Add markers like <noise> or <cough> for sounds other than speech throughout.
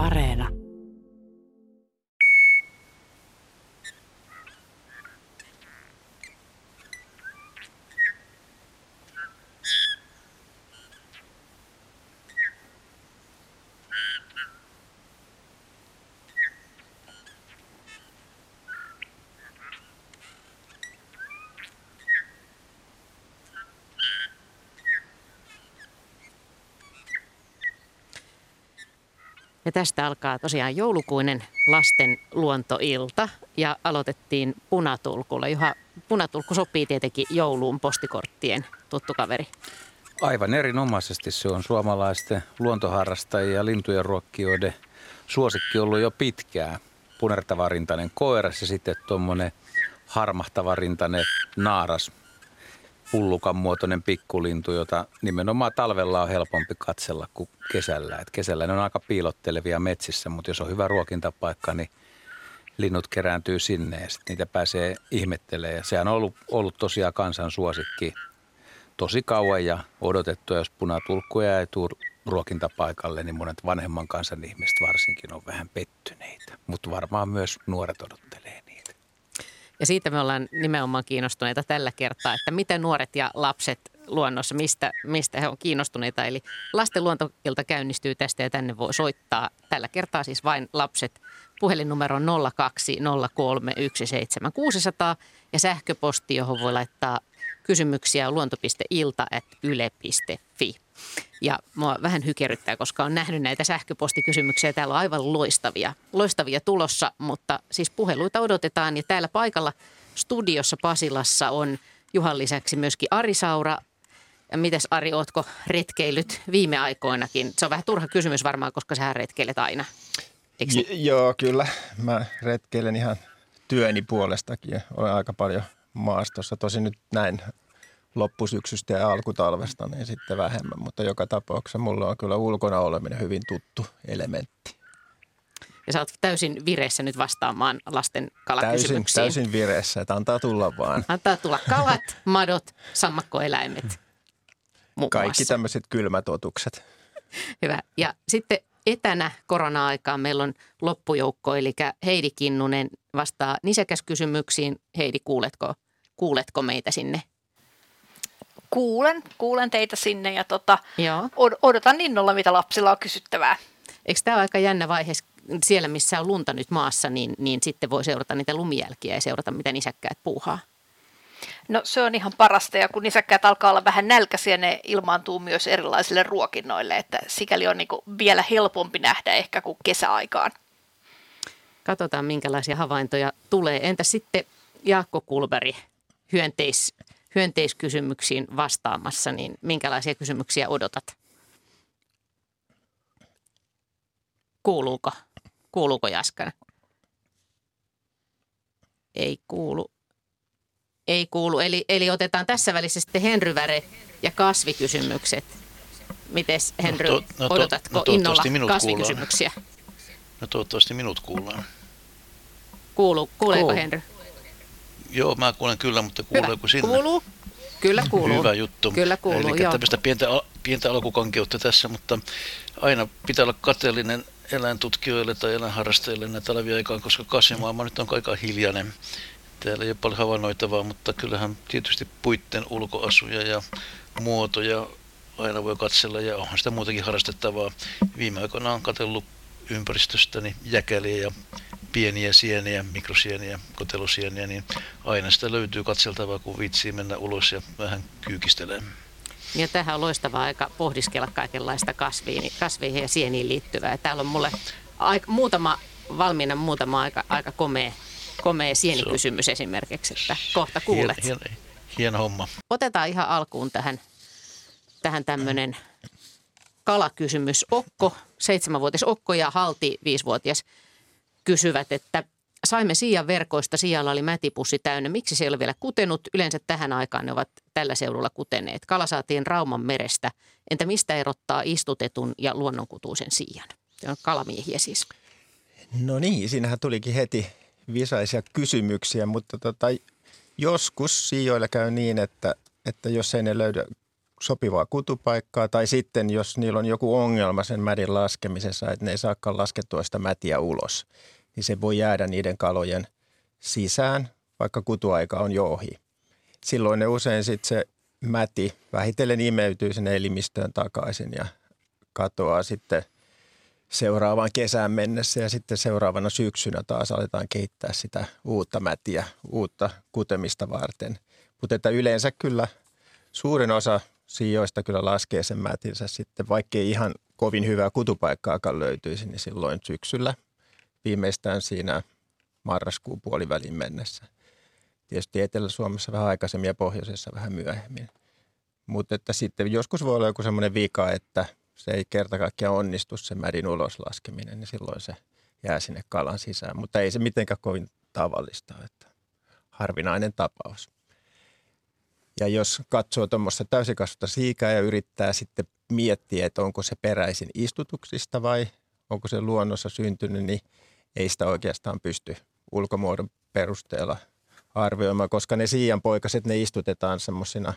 Areena. Ja tästä alkaa tosiaan joulukuinen lasten luontoilta ja aloitettiin punatulkulla. Juha, punatulkku sopii tietenkin jouluun postikorttien tuttu kaveri. Aivan erinomaisesti se on suomalaisten luontoharrastajien ja lintujen ruokkijoiden suosikki ollut jo pitkään. Punertavarintainen koiras ja sitten tuommoinen harmahtavarintainen naaras pullukan muotoinen pikkulintu, jota nimenomaan talvella on helpompi katsella kuin kesällä. Et kesällä ne on aika piilottelevia metsissä, mutta jos on hyvä ruokintapaikka, niin linnut kerääntyy sinne ja sitten niitä pääsee ihmettelemään. Ja sehän on ollut, ollut tosiaan kansan suosikki tosi kauan ja odotettu. Jos punatulkkuja ei tule ruokintapaikalle, niin monet vanhemman kansan ihmiset varsinkin on vähän pettyneitä. Mutta varmaan myös nuoret odottelee. Ja siitä me ollaan nimenomaan kiinnostuneita tällä kertaa, että miten nuoret ja lapset luonnossa, mistä, mistä he on kiinnostuneita. Eli lasten luontoilta käynnistyy tästä ja tänne voi soittaa tällä kertaa siis vain lapset. Puhelinnumero on 020317600 ja sähköposti, johon voi laittaa kysymyksiä luonto.ilta.yle.fi. Ja mua vähän hykerryttää, koska on nähnyt näitä sähköpostikysymyksiä. Täällä on aivan loistavia, loistavia tulossa, mutta siis puheluita odotetaan. Ja täällä paikalla studiossa Pasilassa on Juhan lisäksi myöskin Ari Saura. Ja mites Ari, ootko retkeillyt viime aikoinakin? Se on vähän turha kysymys varmaan, koska sä retkeilet aina. Niin? J- joo, kyllä. Mä retkeilen ihan työni puolestakin. Olen aika paljon maastossa. Tosin nyt näin loppusyksystä ja alkutalvesta, niin sitten vähemmän. Mutta joka tapauksessa mulla on kyllä ulkona oleminen hyvin tuttu elementti. Ja sä oot täysin vireessä nyt vastaamaan lasten Täysin, kalakysymyksiin. täysin vireessä, että antaa tulla vaan. Antaa tulla kalat, madot, sammakkoeläimet. Muun Kaikki muassa. tämmöiset kylmätotukset. Hyvä. Ja sitten etänä korona-aikaan meillä on loppujoukko, eli Heidi Kinnunen vastaa nisäkäskysymyksiin. Heidi, kuuletko, kuuletko meitä sinne? Kuulen, kuulen teitä sinne ja tota, Joo. od- odotan innolla, mitä lapsilla on kysyttävää. Eikö tämä ole aika jännä vaihe siellä, missä on lunta nyt maassa, niin, niin sitten voi seurata niitä lumijälkiä ja seurata, miten nisäkkäät puuhaa. No se on ihan parasta ja kun nisäkkäät alkaa olla vähän nälkäisiä, ne ilmaantuu myös erilaisille ruokinnoille, että sikäli on niinku vielä helpompi nähdä ehkä kuin kesäaikaan. Katsotaan, minkälaisia havaintoja tulee. Entä sitten Jaakko Kulberi hyönteis, hyönteiskysymyksiin vastaamassa, niin minkälaisia kysymyksiä odotat? Kuuluuko? Kuuluuko Jaskana? Ei kuulu. Ei kuulu. Eli, eli otetaan tässä välissä sitten Henry Väre ja kasvikysymykset. Mites Henry, to- no to- odotatko no innolla minut kasvikysymyksiä? No toivottavasti minut kuullaan. Kuuluu, kuuleeko Kuuluu. Henry? Joo, mä kuulen kyllä, mutta kuuleeko sinne? Kuuluu. Kyllä kuuluu. Hyvä juttu. Kyllä kuuluu, Eli joo. tämmöistä pientä, pientä alkukankeutta tässä, mutta aina pitää olla kateellinen eläintutkijoille tai eläinharrastajille näitä talviaikaan, koska kasvimaailma nyt on aika hiljainen. Täällä ei ole paljon havainnoitavaa, mutta kyllähän tietysti puitten ulkoasuja ja muotoja aina voi katsella ja onhan sitä muutakin harrastettavaa. Viime aikoina on katsellut ympäristöstäni jäkäliä ja pieniä sieniä, mikrosieniä, kotelusieniä, niin aina sitä löytyy katseltavaa, kun viitsii mennä ulos ja vähän kyykistelee. Ja tähän on loistava aika pohdiskella kaikenlaista kasviin, kasveihin ja sieniin liittyvää. Täällä on mulle aika, muutama, valmiina muutama aika, aika komea, komea sienikysymys esimerkiksi, että kohta kuulet. Hien, hien, hieno homma. Otetaan ihan alkuun tähän, tähän tämmöinen kalakysymys. Okko, seitsemänvuotias Okko ja Halti, viisivuotias, kysyvät, että saimme siian verkoista, sialla oli mätipussi täynnä. Miksi se ei ole vielä kutenut? Yleensä tähän aikaan ne ovat tällä seudulla kuteneet. Kala saatiin Rauman merestä. Entä mistä erottaa istutetun ja luonnonkutuisen siian? Se on kalamiehiä siis. No niin, siinähän tulikin heti visaisia kysymyksiä, mutta tota, joskus sijoilla käy niin, että, että jos ei ne löydä sopivaa kutupaikkaa. Tai sitten, jos niillä on joku ongelma sen mädin laskemisessa, että ne ei saakaan laskettua sitä mätiä ulos, niin se voi jäädä niiden kalojen sisään, vaikka kutuaika on jo ohi. Silloin ne usein sitten se mäti vähitellen imeytyy sinne elimistöön takaisin ja katoaa sitten seuraavaan kesään mennessä ja sitten seuraavana syksynä taas aletaan kehittää sitä uutta mätiä, uutta kutemista varten. Mutta että yleensä kyllä suurin osa sijoista kyllä laskee sen mätinsä sitten, vaikkei ihan kovin hyvää kutupaikkaakaan löytyisi, niin silloin syksyllä viimeistään siinä marraskuun puolivälin mennessä. Tietysti Etelä-Suomessa vähän aikaisemmin ja pohjoisessa vähän myöhemmin. Mutta että sitten joskus voi olla joku semmoinen vika, että se ei kerta kaikkiaan onnistu se mädin uloslaskeminen, niin silloin se jää sinne kalan sisään. Mutta ei se mitenkään kovin tavallista, että harvinainen tapaus. Ja jos katsoo tuommoista täysikasvusta siikää ja yrittää sitten miettiä, että onko se peräisin istutuksista vai onko se luonnossa syntynyt, niin ei sitä oikeastaan pysty ulkomuodon perusteella arvioimaan, koska ne siian poikaset, ne istutetaan semmoisina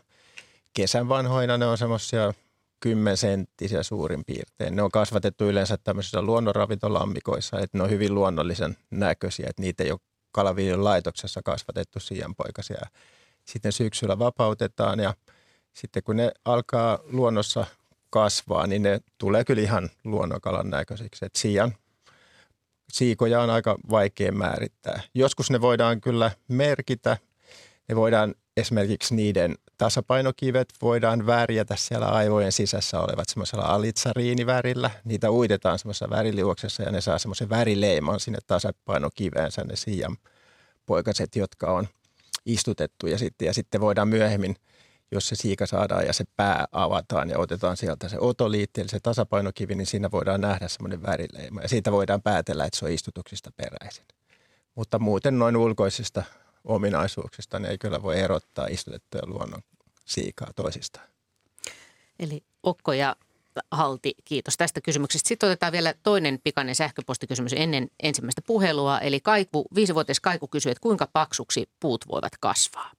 kesän vanhoina, ne on semmoisia kymmensenttisiä suurin piirtein. Ne on kasvatettu yleensä tämmöisissä luonnonravintolammikoissa, että ne on hyvin luonnollisen näköisiä, että niitä ei ole kalaviljelyn laitoksessa kasvatettu siianpoikasia. Sitten syksyllä vapautetaan ja sitten kun ne alkaa luonnossa kasvaa, niin ne tulee kyllä ihan luonnonkalan näköisiksi. Että siian siikoja on aika vaikea määrittää. Joskus ne voidaan kyllä merkitä. Ne voidaan esimerkiksi niiden tasapainokivet voidaan värjätä siellä aivojen sisässä olevat semmoisella alitsariinivärillä. Niitä uitetaan semmoisessa väriliuoksessa ja ne saa semmoisen värileiman sinne tasapainokiveensä ne siian poikaset, jotka on istutettu. Ja sitten, ja sitten voidaan myöhemmin, jos se siika saadaan ja se pää avataan ja otetaan sieltä se otoliitti, eli se tasapainokivi, niin siinä voidaan nähdä semmoinen värileima. Ja siitä voidaan päätellä, että se on istutuksista peräisin. Mutta muuten noin ulkoisista ominaisuuksista niin ei kyllä voi erottaa istutettuja luonnon siikaa toisistaan. Eli Okko ja Halti, kiitos tästä kysymyksestä. Sitten otetaan vielä toinen pikainen sähköpostikysymys ennen ensimmäistä puhelua. Eli Kaiku, viisivuotias Kaiku kysyy, että kuinka paksuksi puut voivat kasvaa?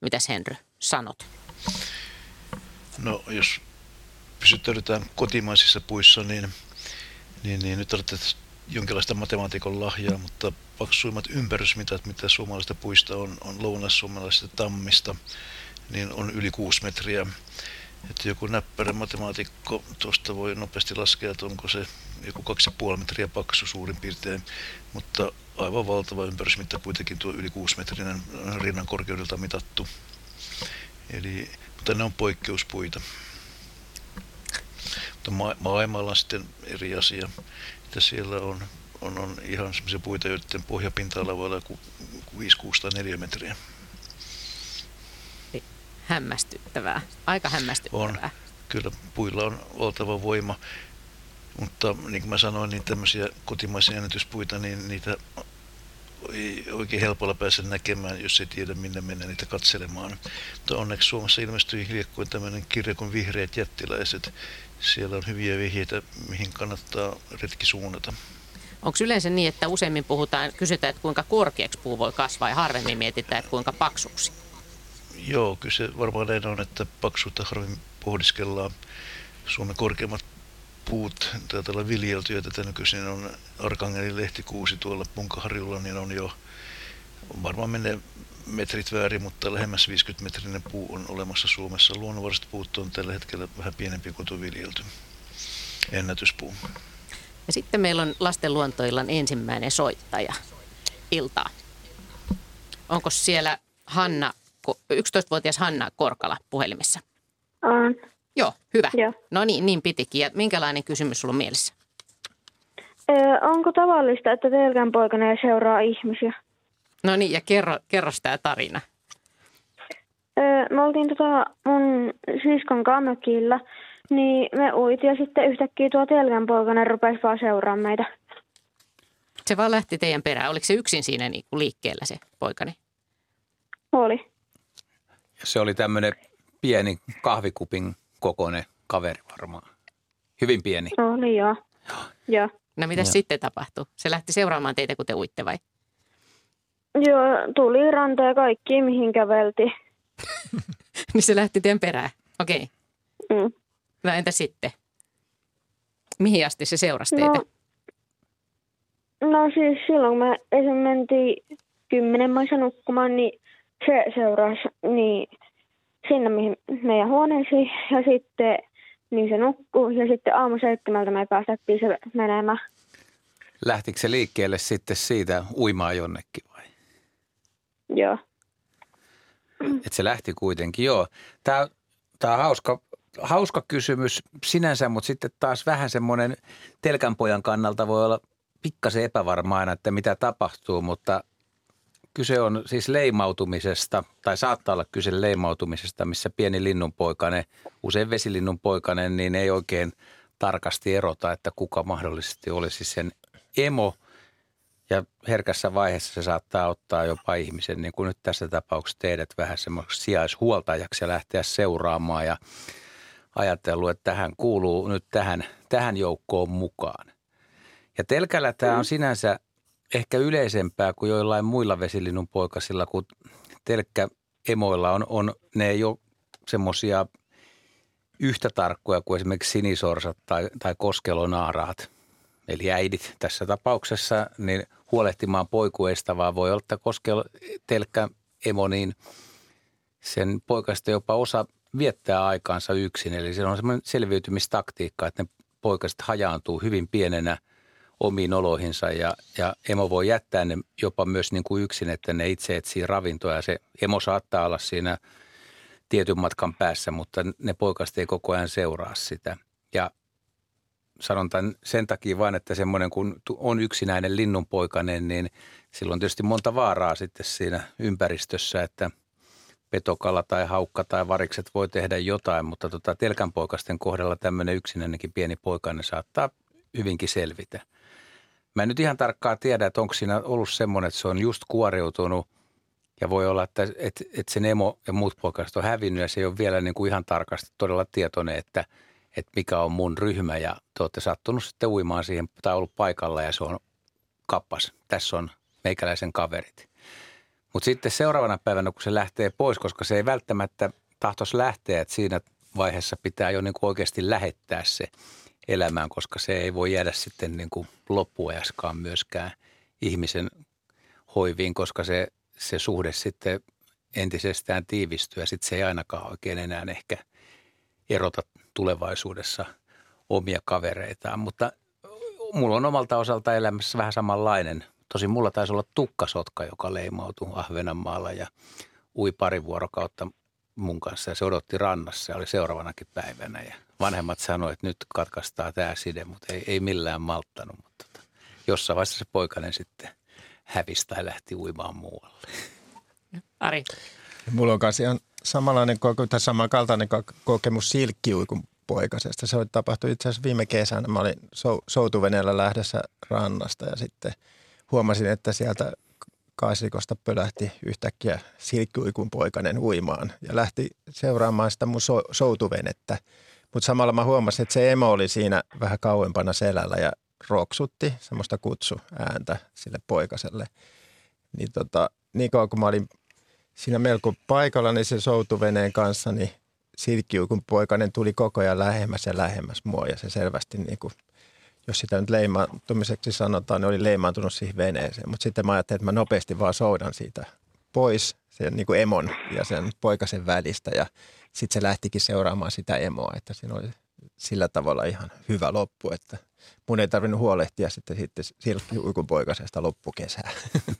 Mitäs Henry sanot? No jos pysyttäydytään kotimaisissa puissa, niin, niin, niin nyt olette jonkinlaista matemaatikon lahjaa, mutta paksuimmat ympärysmitat, mitä suomalaisista puista on, on lounais-suomalaisista tammista, niin on yli 6 metriä. Että joku näppärä matemaatikko tuosta voi nopeasti laskea, että onko se joku 2,5 metriä paksu suurin piirtein, mutta aivan valtava ympärysmitta kuitenkin tuo yli 6 metrinen rinnan korkeudelta mitattu. Eli, mutta ne on poikkeuspuita. Mutta ma- maailmalla on sitten eri asia, että siellä on, on, on ihan sellaisia puita, joiden pohjapinta-ala voi olla 5 604 metriä hämmästyttävää, aika hämmästyttävää. On, kyllä puilla on oltava voima, mutta niin kuin mä sanoin, niin tämmöisiä kotimaisia ennätyspuita, niin niitä ei oikein helpolla pääse näkemään, jos ei tiedä minne mennä niitä katselemaan. Mutta onneksi Suomessa ilmestyi hiljakkoin tämmöinen kirja kuin Vihreät jättiläiset. Siellä on hyviä vihjeitä, mihin kannattaa retki suunnata. Onko yleensä niin, että useimmin puhutaan, kysytään, että kuinka korkeaksi puu voi kasvaa ja harvemmin mietitään, että kuinka paksuksi? Joo, kyllä se varmaan näin on, että paksuutta harvemmin pohdiskellaan. Suomen korkeimmat puut taitaa olla viljeltyjä, tätä nykyisin on Arkangelin lehtikuusi tuolla Punkaharjulla, niin on jo varmaan menee metrit väärin, mutta lähemmäs 50 metrinen puu on olemassa Suomessa. Luonnonvaraiset puut on tällä hetkellä vähän pienempi kuin viljelty ennätyspuu. Ja sitten meillä on lasten luontoillan ensimmäinen soittaja iltaa. Onko siellä Hanna 11-vuotias Hanna Korkala puhelimessa? On. Joo, hyvä. Joo. No niin, niin pitikin. Ja minkälainen kysymys sulla on mielessä? Ö, onko tavallista, että telkän poikana seuraa ihmisiä? No niin, ja kerro, kerro tämä tarina. Ö, me oltiin tota mun siskon kamökillä, niin me uitiin ja sitten yhtäkkiä tuo telkän poikana rupesi vaan seuraamaan meitä. Se vaan lähti teidän perään. Oliko se yksin siinä niin kuin liikkeellä se poikani? Oli. Se oli tämmöinen pieni kahvikupin kokoinen kaveri varmaan. Hyvin pieni. Oli joo. Joo. No mitä sitten tapahtui? Se lähti seuraamaan teitä, kun te uitte vai? Joo, tuli ranta ja kaikki, mihin käveltiin. <laughs> niin se lähti teidän perään. Okei. Okay. Mm. No entä sitten? Mihin asti se seurasi teitä? No, no siis silloin kun me esim. mentiin kymmenen maissa nukkumaan, niin se seurasi niin sinne mihin meidän huoneisiin ja sitten niin se nukkuu ja sitten aamu seitsemältä me päästettiin se menemään. Lähtikö se liikkeelle sitten siitä uimaan jonnekin vai? Joo. Että se lähti kuitenkin, joo. Tämä, tämä on hauska, hauska kysymys sinänsä, mutta sitten taas vähän semmoinen telkänpojan kannalta voi olla pikkasen epävarmaa että mitä tapahtuu, mutta kyse on siis leimautumisesta, tai saattaa olla kyse leimautumisesta, missä pieni linnunpoikainen, usein vesilinnunpoikainen, niin ei oikein tarkasti erota, että kuka mahdollisesti olisi sen emo. Ja herkässä vaiheessa se saattaa ottaa jopa ihmisen, niin kuin nyt tässä tapauksessa teidät vähän semmoiseksi sijaishuoltajaksi ja lähteä seuraamaan ja ajatellut, että tähän kuuluu nyt tähän, tähän joukkoon mukaan. Ja telkällä tämä on sinänsä ehkä yleisempää kuin joillain muilla vesilinnun poikasilla, kun telkkä emoilla on, on ne ole semmoisia yhtä tarkkoja kuin esimerkiksi sinisorsat tai, tai koskelonaaraat, eli äidit tässä tapauksessa, niin huolehtimaan poikueista, vaan voi olla, että koskelo, telkkä emo, niin sen poikasta jopa osa viettää aikaansa yksin. Eli se on semmoinen selviytymistaktiikka, että ne poikaset hajaantuu hyvin pienenä – omiin oloihinsa ja, ja emo voi jättää ne jopa myös niin kuin yksin, että ne itse etsii ravintoa ja se emo saattaa olla siinä tietyn matkan päässä, mutta ne poikaset ei koko ajan seuraa sitä. Ja sanon tämän sen takia vain, että semmoinen kun on yksinäinen linnunpoikainen, niin silloin tietysti monta vaaraa sitten siinä ympäristössä, että petokala tai haukka tai varikset voi tehdä jotain, mutta tota telkänpoikasten kohdalla tämmöinen yksinäinenkin pieni poikainen saattaa hyvinkin selvitä. Mä en nyt ihan tarkkaan tiedä, että onko siinä ollut semmoinen, että se on just kuoriutunut ja voi olla, että, että, että sen emo ja muut poikaset on hävinnyt ja se ei ole vielä niin kuin ihan tarkasti todella tietoinen, että, että mikä on mun ryhmä ja te olette sattunut sitten uimaan siihen tai ollut paikalla ja se on kappas. Tässä on meikäläisen kaverit. Mutta sitten seuraavana päivänä, kun se lähtee pois, koska se ei välttämättä tahtos lähteä, että siinä vaiheessa pitää jo niin kuin oikeasti lähettää se – elämään, koska se ei voi jäädä sitten niin kuin loppuajaskaan myöskään ihmisen hoiviin, koska se, se suhde sitten entisestään tiivistyy ja sitten se ei ainakaan oikein enää ehkä erota tulevaisuudessa omia kavereitaan. Mutta mulla on omalta osalta elämässä vähän samanlainen. Tosin mulla taisi olla tukkasotka, joka leimautui Ahvenanmaalla ja ui pari vuorokautta mun kanssa ja se odotti rannassa ja oli seuraavanakin päivänä ja vanhemmat sanoivat, että nyt katkaistaan tämä side, mutta ei, ei millään malttanut. Mutta tota, jossain vaiheessa se poikainen sitten hävisi tai lähti uimaan muualle. Ari. Mulla on kanssa ihan samanlainen tai samankaltainen kokemus silkkiuikun poikasesta. Se tapahtui itse asiassa viime kesänä. Mä olin soutuveneellä lähdössä rannasta ja sitten huomasin, että sieltä kaisikosta pölähti yhtäkkiä silkkiuikun poikainen uimaan ja lähti seuraamaan sitä mun so- soutuvenettä. Mutta samalla mä huomasin, että se emo oli siinä vähän kauempana selällä ja roksutti semmoista kutsuääntä sille poikaselle. Niin, tota, niin kauan kun mä olin siinä melko paikalla, niin se soutuveneen kanssa, niin silkkiuikun poikainen tuli koko ajan lähemmäs ja lähemmäs mua ja se selvästi niin kuin, jos sitä nyt leimaantumiseksi sanotaan, niin oli leimaantunut siihen veneeseen. Mutta sitten mä ajattelin, että mä nopeasti vaan soudan siitä pois sen niin kuin emon ja sen poikasen välistä ja sitten se lähtikin seuraamaan sitä emoa, että siinä oli sillä tavalla ihan hyvä loppu, että mun ei tarvinnut huolehtia sitten, sitten silkkiuikun poikasesta loppukesää. <laughs>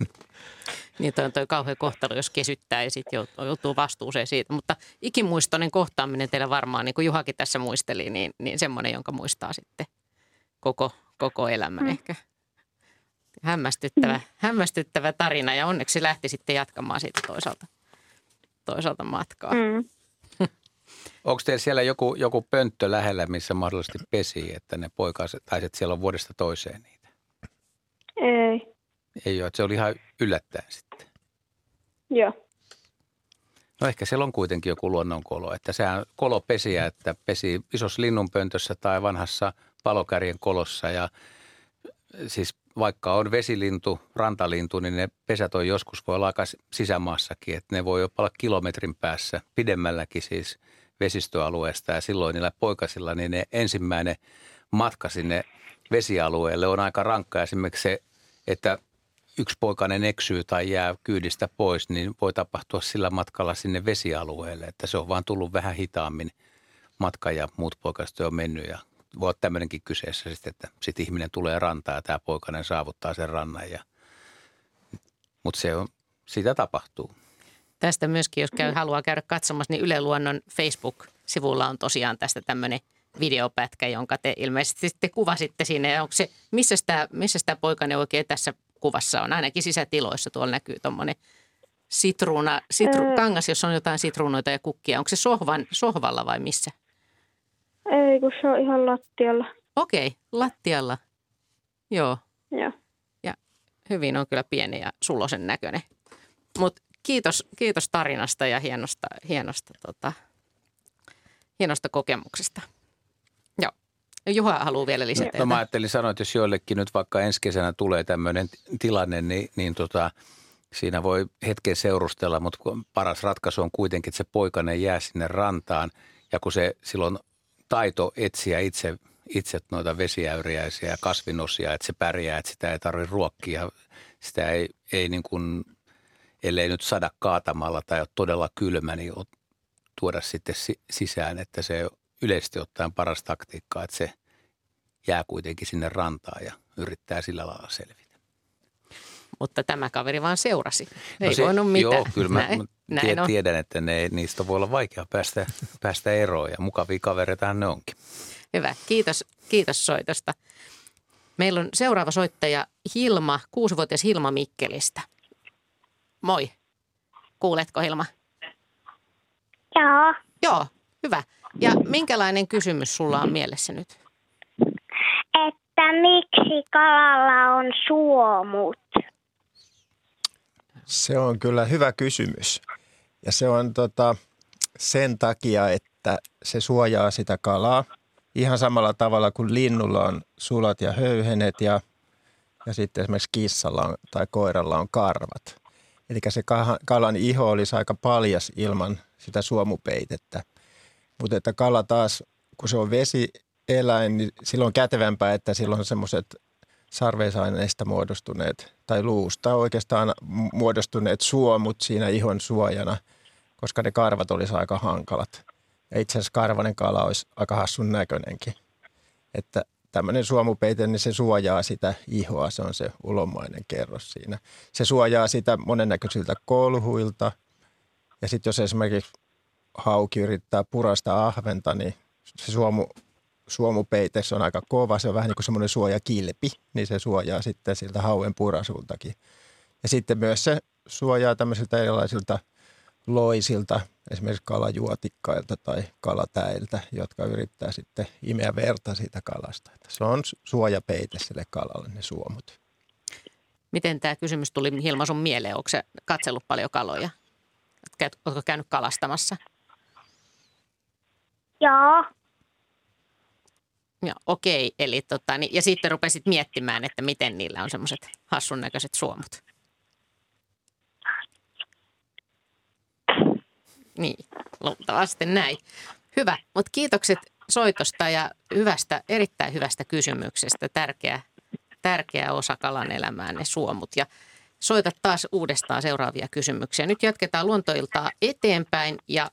Niin toi on toi kauhean kohtalo, jos kesyttää ja sitten joutuu vastuuseen siitä. Mutta ikimuistoinen kohtaaminen teillä varmaan, niin kuin Juhakin tässä muisteli, niin, niin semmoinen, jonka muistaa sitten koko, koko elämän mm. ehkä. Hämmästyttävä, mm. hämmästyttävä tarina ja onneksi lähti sitten jatkamaan siitä toisaalta, toisaalta matkaa. Mm. <laughs> Onko teillä siellä joku, joku pönttö lähellä, missä mahdollisesti pesii, että ne poikaset, tai että siellä on vuodesta toiseen niitä? Ei. Ei ole, että se oli ihan yllättäen sitten. Joo. No ehkä siellä on kuitenkin joku luonnonkolo, että sehän kolopesiä, että pesi isossa linnunpöntössä tai vanhassa palokärjen kolossa ja siis vaikka on vesilintu, rantalintu, niin ne pesät on joskus voi olla aika sisämaassakin, että ne voi jopa olla kilometrin päässä, pidemmälläkin siis vesistöalueesta ja silloin niillä poikasilla niin ne ensimmäinen matka sinne vesialueelle on aika rankka. Esimerkiksi se, että yksi poikainen eksyy tai jää kyydistä pois, niin voi tapahtua sillä matkalla sinne vesialueelle, että se on vaan tullut vähän hitaammin matka ja muut poikaset on mennyt ja voi olla tämmöinenkin kyseessä sitten, että sitten ihminen tulee rantaan ja tämä poikainen saavuttaa sen rannan ja mutta se on, sitä tapahtuu. Tästä myöskin, jos käy, haluaa käydä katsomassa, niin Yle Luonnon Facebook-sivulla on tosiaan tästä tämmöinen videopätkä, jonka te ilmeisesti sitten kuvasitte sinne. Ja onko se, missä tämä, missä tämä poikane oikein tässä kuvassa on? Ainakin sisätiloissa tuolla näkyy tuommoinen sitruuna, sitru, kangas, jossa on jotain sitruunoita ja kukkia. Onko se sohvan, sohvalla vai missä? Ei, kun se on ihan lattialla. Okei, lattialla. Joo. Joo. Ja hyvin on kyllä pieni ja sulosen näköinen. Mutta kiitos, kiitos tarinasta ja hienosta, hienosta, tota, hienosta kokemuksesta. Joo. Juha haluaa vielä lisätä. No mä ajattelin sanoa, että jos joillekin nyt vaikka ensi kesänä tulee tämmöinen tilanne, niin, niin tota, siinä voi hetken seurustella, mutta paras ratkaisu on kuitenkin, että se poikainen jää sinne rantaan. Ja kun se silloin taito etsiä itse, itse noita vesiäyriäisiä ja kasvinosia, että se pärjää, että sitä ei tarvitse ruokkia. Sitä ei, ei niin kuin, ellei nyt sada kaatamalla tai ole todella kylmä, niin tuoda sitten sisään, että se yleisesti ottaen paras taktiikka, että se jää kuitenkin sinne rantaan ja yrittää sillä lailla selvitä. Mutta tämä kaveri vaan seurasi. No ei no se, voinut mitään. Joo, kyllä mä, näin, näin on. tiedän, että ne, niistä voi olla vaikea päästä, päästä eroon ja mukavia kavereita ne onkin. Hyvä, kiitos, kiitos soitosta. Meillä on seuraava soittaja Hilma, kuusivuotias Hilma Mikkelistä. Moi. Kuuletko Hilma? Joo. Joo, hyvä. Ja minkälainen kysymys sulla on mielessä nyt? Että miksi kalalla on suomut? Se on kyllä hyvä kysymys. Ja se on tota, sen takia, että se suojaa sitä kalaa ihan samalla tavalla kuin linnulla on sulat ja höyhenet ja, ja sitten esimerkiksi kissalla on, tai koiralla on karvat. Eli se kalan iho olisi aika paljas ilman sitä suomupeitettä. Mutta että kala taas, kun se on vesieläin, niin silloin on kätevämpää, että silloin on semmoiset sarveisaineista muodostuneet tai luusta oikeastaan muodostuneet suomut siinä ihon suojana, koska ne karvat olisi aika hankalat. Ja itse asiassa karvanen kala olisi aika hassun näköinenkin. Että tämmöinen suomupeite, niin se suojaa sitä ihoa, se on se ulomainen kerros siinä. Se suojaa sitä monennäköisiltä kolhuilta. Ja sitten jos esimerkiksi hauki yrittää purasta ahventa, niin se suomu, suomupeite se on aika kova. Se on vähän niin kuin semmoinen suojakilpi, niin se suojaa sitten siltä hauen purasultakin. Ja sitten myös se suojaa tämmöisiltä erilaisilta loisilta, esimerkiksi kalajuotikkailta tai kalatäiltä, jotka yrittää sitten imeä verta siitä kalasta. Että se on suojapeite sille kalalle, ne suomut. Miten tämä kysymys tuli Hilma sun mieleen? Onko se katsellut paljon kaloja? Oletko käynyt kalastamassa? Joo. Ja, okei, eli tota, niin, ja sitten rupesit miettimään, että miten niillä on semmoiset hassun näköiset suomut. Niin, luultavasti näin. Hyvä, mutta kiitokset soitosta ja hyvästä, erittäin hyvästä kysymyksestä. Tärkeä, tärkeä osa kalan elämää ne suomut. Ja soita taas uudestaan seuraavia kysymyksiä. Nyt jatketaan luontoiltaa eteenpäin ja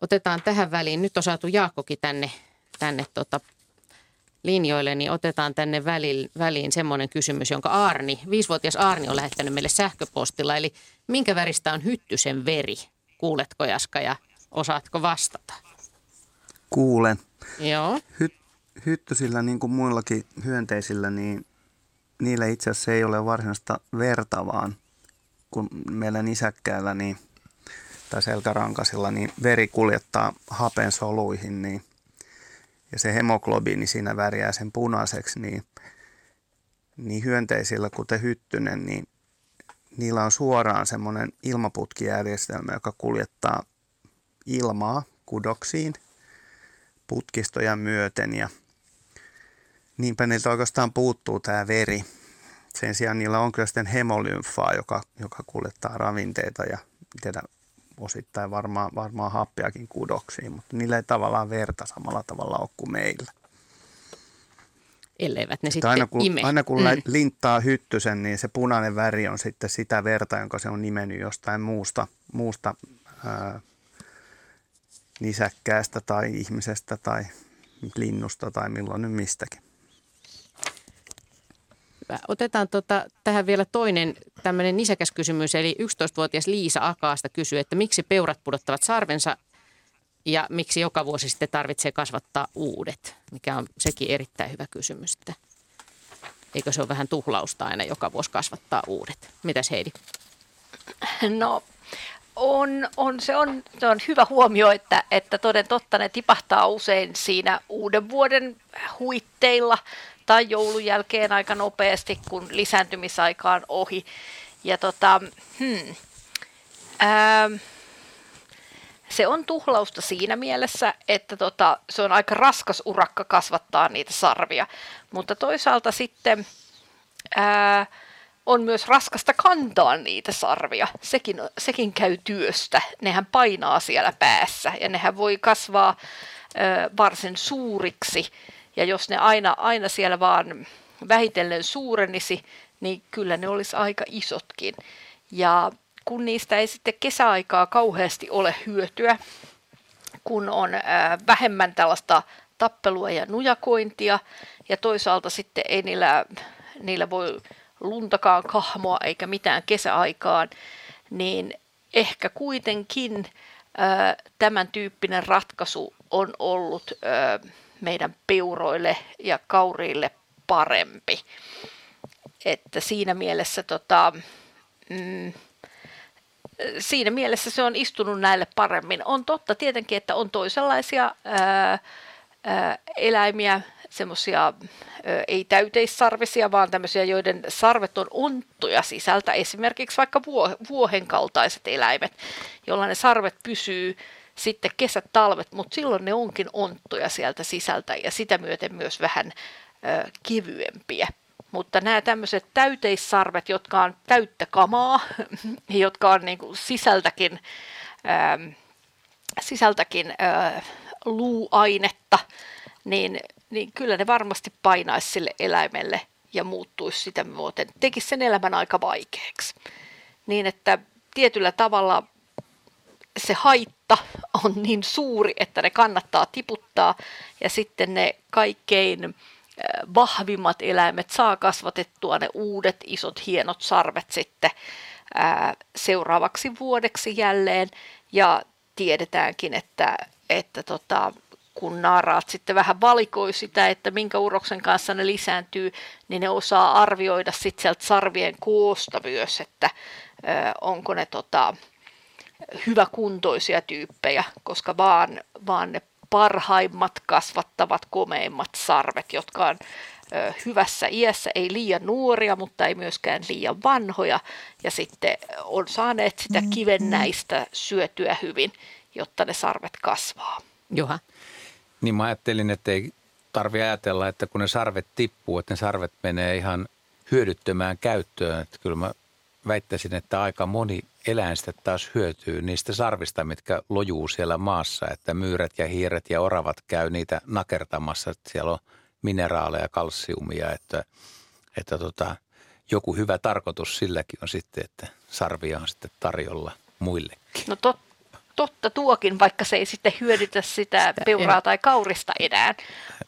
otetaan tähän väliin. Nyt on saatu Jaakkokin tänne, tänne tota linjoille, niin otetaan tänne väliin, väliin semmoinen kysymys, jonka Arni, viisivuotias Arni on lähettänyt meille sähköpostilla. Eli minkä väristä on hyttysen veri? Kuuletko Jaska ja osaatko vastata? Kuulen. Joo. Hy- hyttysillä niin kuin muillakin hyönteisillä, niin niillä itse asiassa ei ole varsinaista verta, vaan kun meillä nisäkkäällä niin, tai selkärankasilla, niin veri kuljettaa hapen soluihin, niin, ja se hemoglobiini siinä värjää sen punaiseksi, niin, niin hyönteisillä, kuten hyttynen, niin niillä on suoraan semmoinen ilmaputkijärjestelmä, joka kuljettaa ilmaa kudoksiin putkistoja myöten ja niinpä niiltä oikeastaan puuttuu tämä veri. Sen sijaan niillä on kyllä sitten hemolymfaa, joka, joka kuljettaa ravinteita ja tiedä, osittain varmaan, varmaan happiakin kudoksiin, mutta niillä ei tavallaan verta samalla tavalla ole kuin meillä. Elleivät ne sitten aina kun, ime. aina kun mm. linttaa hyttysen, niin se punainen väri on sitten sitä verta, jonka se on nimennyt jostain muusta, muusta ää, nisäkkäästä tai ihmisestä tai linnusta tai milloin nyt mistäkin. Otetaan tota, tähän vielä toinen tämmöinen nisäkäs kysymys. Eli 11-vuotias Liisa Akaasta kysyy, että miksi peurat pudottavat sarvensa ja miksi joka vuosi sitten tarvitsee kasvattaa uudet, mikä on sekin erittäin hyvä kysymys. Että eikö se ole vähän tuhlausta aina joka vuosi kasvattaa uudet? Mitäs Heidi? No on, on, se, on, se on hyvä huomio, että, että toden totta ne tipahtaa usein siinä uuden vuoden huitteilla tai joulun jälkeen aika nopeasti, kun lisääntymisaika on ohi. Ja tota, hmm, ää, se on tuhlausta siinä mielessä, että tota, se on aika raskas urakka kasvattaa niitä sarvia, mutta toisaalta sitten ää, on myös raskasta kantaa niitä sarvia. Sekin, sekin käy työstä. Nehän painaa siellä päässä ja nehän voi kasvaa ää, varsin suuriksi. Ja jos ne aina, aina siellä vaan vähitellen suurenisi, niin kyllä ne olisi aika isotkin. Ja kun niistä ei sitten kesäaikaa kauheasti ole hyötyä, kun on ää, vähemmän tällaista tappelua ja nujakointia, ja toisaalta sitten ei niillä, niillä voi luntakaan kahmoa eikä mitään kesäaikaan, niin ehkä kuitenkin ää, tämän tyyppinen ratkaisu on ollut ää, meidän peuroille ja kauriille parempi. Että siinä mielessä tota, mm, siinä mielessä se on istunut näille paremmin. On totta tietenkin, että on toisenlaisia ää, ää, eläimiä, semmoisia ei täyteissarvisia, vaan tämmöisiä, joiden sarvet on onttuja sisältä, esimerkiksi vaikka vuohen kaltaiset eläimet, jolla ne sarvet pysyy sitten kesät, talvet, mutta silloin ne onkin onttuja sieltä sisältä ja sitä myöten myös vähän ö, kevyempiä. Mutta nämä tämmöiset täyteissarvet, jotka on täyttä kamaa, <laughs> jotka on niin kuin sisältäkin, ää, sisältäkin ää, luuainetta, niin, niin kyllä ne varmasti painaisi sille eläimelle ja muuttuisi sitä muuten, tekisi sen elämän aika vaikeaksi. Niin että tietyllä tavalla se haitta on niin suuri, että ne kannattaa tiputtaa ja sitten ne kaikkein vahvimmat eläimet saa kasvatettua ne uudet isot hienot sarvet sitten ää, seuraavaksi vuodeksi jälleen. Ja tiedetäänkin, että, että tota, kun naaraat sitten vähän valikoi sitä, että minkä uroksen kanssa ne lisääntyy, niin ne osaa arvioida sitten sieltä sarvien koosta myös, että onko ne tota, hyväkuntoisia tyyppejä, koska vaan, vaan ne parhaimmat kasvattavat komeimmat sarvet, jotka on ö, hyvässä iässä, ei liian nuoria, mutta ei myöskään liian vanhoja, ja sitten on saaneet sitä mm-hmm. kivennäistä syötyä hyvin, jotta ne sarvet kasvaa. Juha. Niin mä ajattelin, että ei tarvi ajatella, että kun ne sarvet tippuu, että ne sarvet menee ihan hyödyttömään käyttöön. Että kyllä mä väittäisin, että aika moni eläin sitten taas hyötyy niistä sarvista, mitkä lojuu siellä maassa, että myyrät ja hiiret ja oravat käy niitä nakertamassa, että siellä on mineraaleja, kalsiumia, että, että tota, joku hyvä tarkoitus silläkin on sitten, että sarvia on sitten tarjolla muillekin. No tot, totta tuokin, vaikka se ei sitten hyödytä sitä, sitä peuraa en. tai kaurista enää,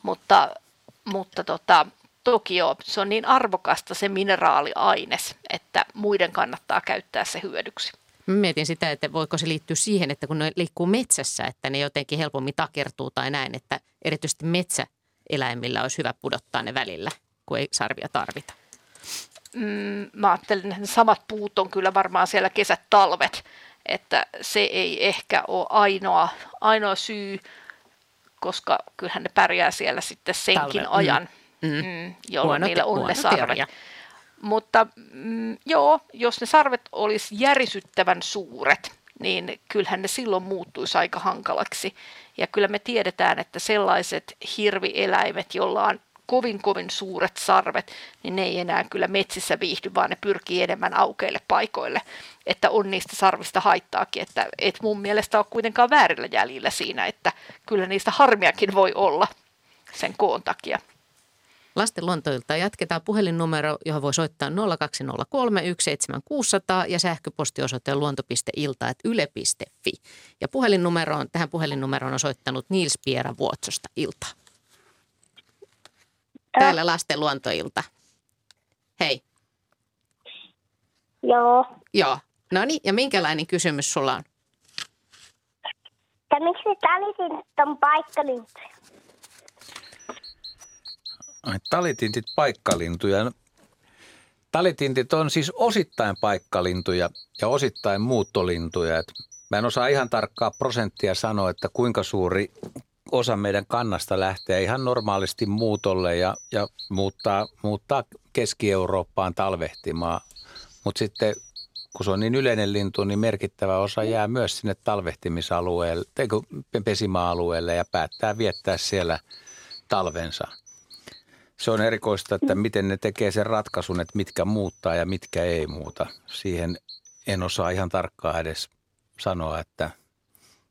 mutta, mutta tota, toki joo, se on niin arvokasta se mineraaliaines, että muiden kannattaa käyttää se hyödyksi. Mietin sitä, että voiko se liittyä siihen, että kun ne liikkuu metsässä, että ne jotenkin helpommin takertuu tai näin, että erityisesti metsäeläimillä olisi hyvä pudottaa ne välillä, kun ei sarvia tarvita. Mm, mä ajattelin, että ne samat puut on kyllä varmaan siellä kesät, talvet, että se ei ehkä ole ainoa, ainoa syy, koska kyllähän ne pärjää siellä sitten senkin Talve. ajan. Mm mm. Mm, jolloin huono, niillä on ne sarvet. Teoria. Mutta mm, joo, jos ne sarvet olisi järisyttävän suuret, niin kyllähän ne silloin muuttuisi aika hankalaksi. Ja kyllä me tiedetään, että sellaiset hirvieläimet, joilla on kovin kovin suuret sarvet, niin ne ei enää kyllä metsissä viihdy, vaan ne pyrkii enemmän aukeille paikoille. Että on niistä sarvista haittaakin, että et mun mielestä on kuitenkaan väärillä jäljillä siinä, että kyllä niistä harmiakin voi olla sen koon takia. Lasten luontoilta jatketaan puhelinnumero, johon voi soittaa 0203 17600 ja sähköpostiosoite luonto.ilta.yle.fi. Ja puhelinnumeroon, tähän puhelinnumeroon on soittanut Nils Piera Vuotsosta ilta. Täällä lasten luontoilta. Hei. Joo. Joo. No niin, ja minkälainen kysymys sulla on? Ja miksi talitin ton paikkalintuja? Talitintit paikkalintuja. No, Talitintit on siis osittain paikkalintuja ja osittain muuttolintuja. Et mä en osaa ihan tarkkaa prosenttia sanoa, että kuinka suuri osa meidän kannasta lähtee ihan normaalisti muutolle ja, ja muuttaa, muuttaa Keski-Eurooppaan talvehtimaan. Mutta sitten kun se on niin yleinen lintu, niin merkittävä osa jää myös sinne talvehtimisalueelle, eikö, pesimäalueelle ja päättää viettää siellä talvensa. Se on erikoista, että miten ne tekee sen ratkaisun, että mitkä muuttaa ja mitkä ei muuta. Siihen en osaa ihan tarkkaan edes sanoa, että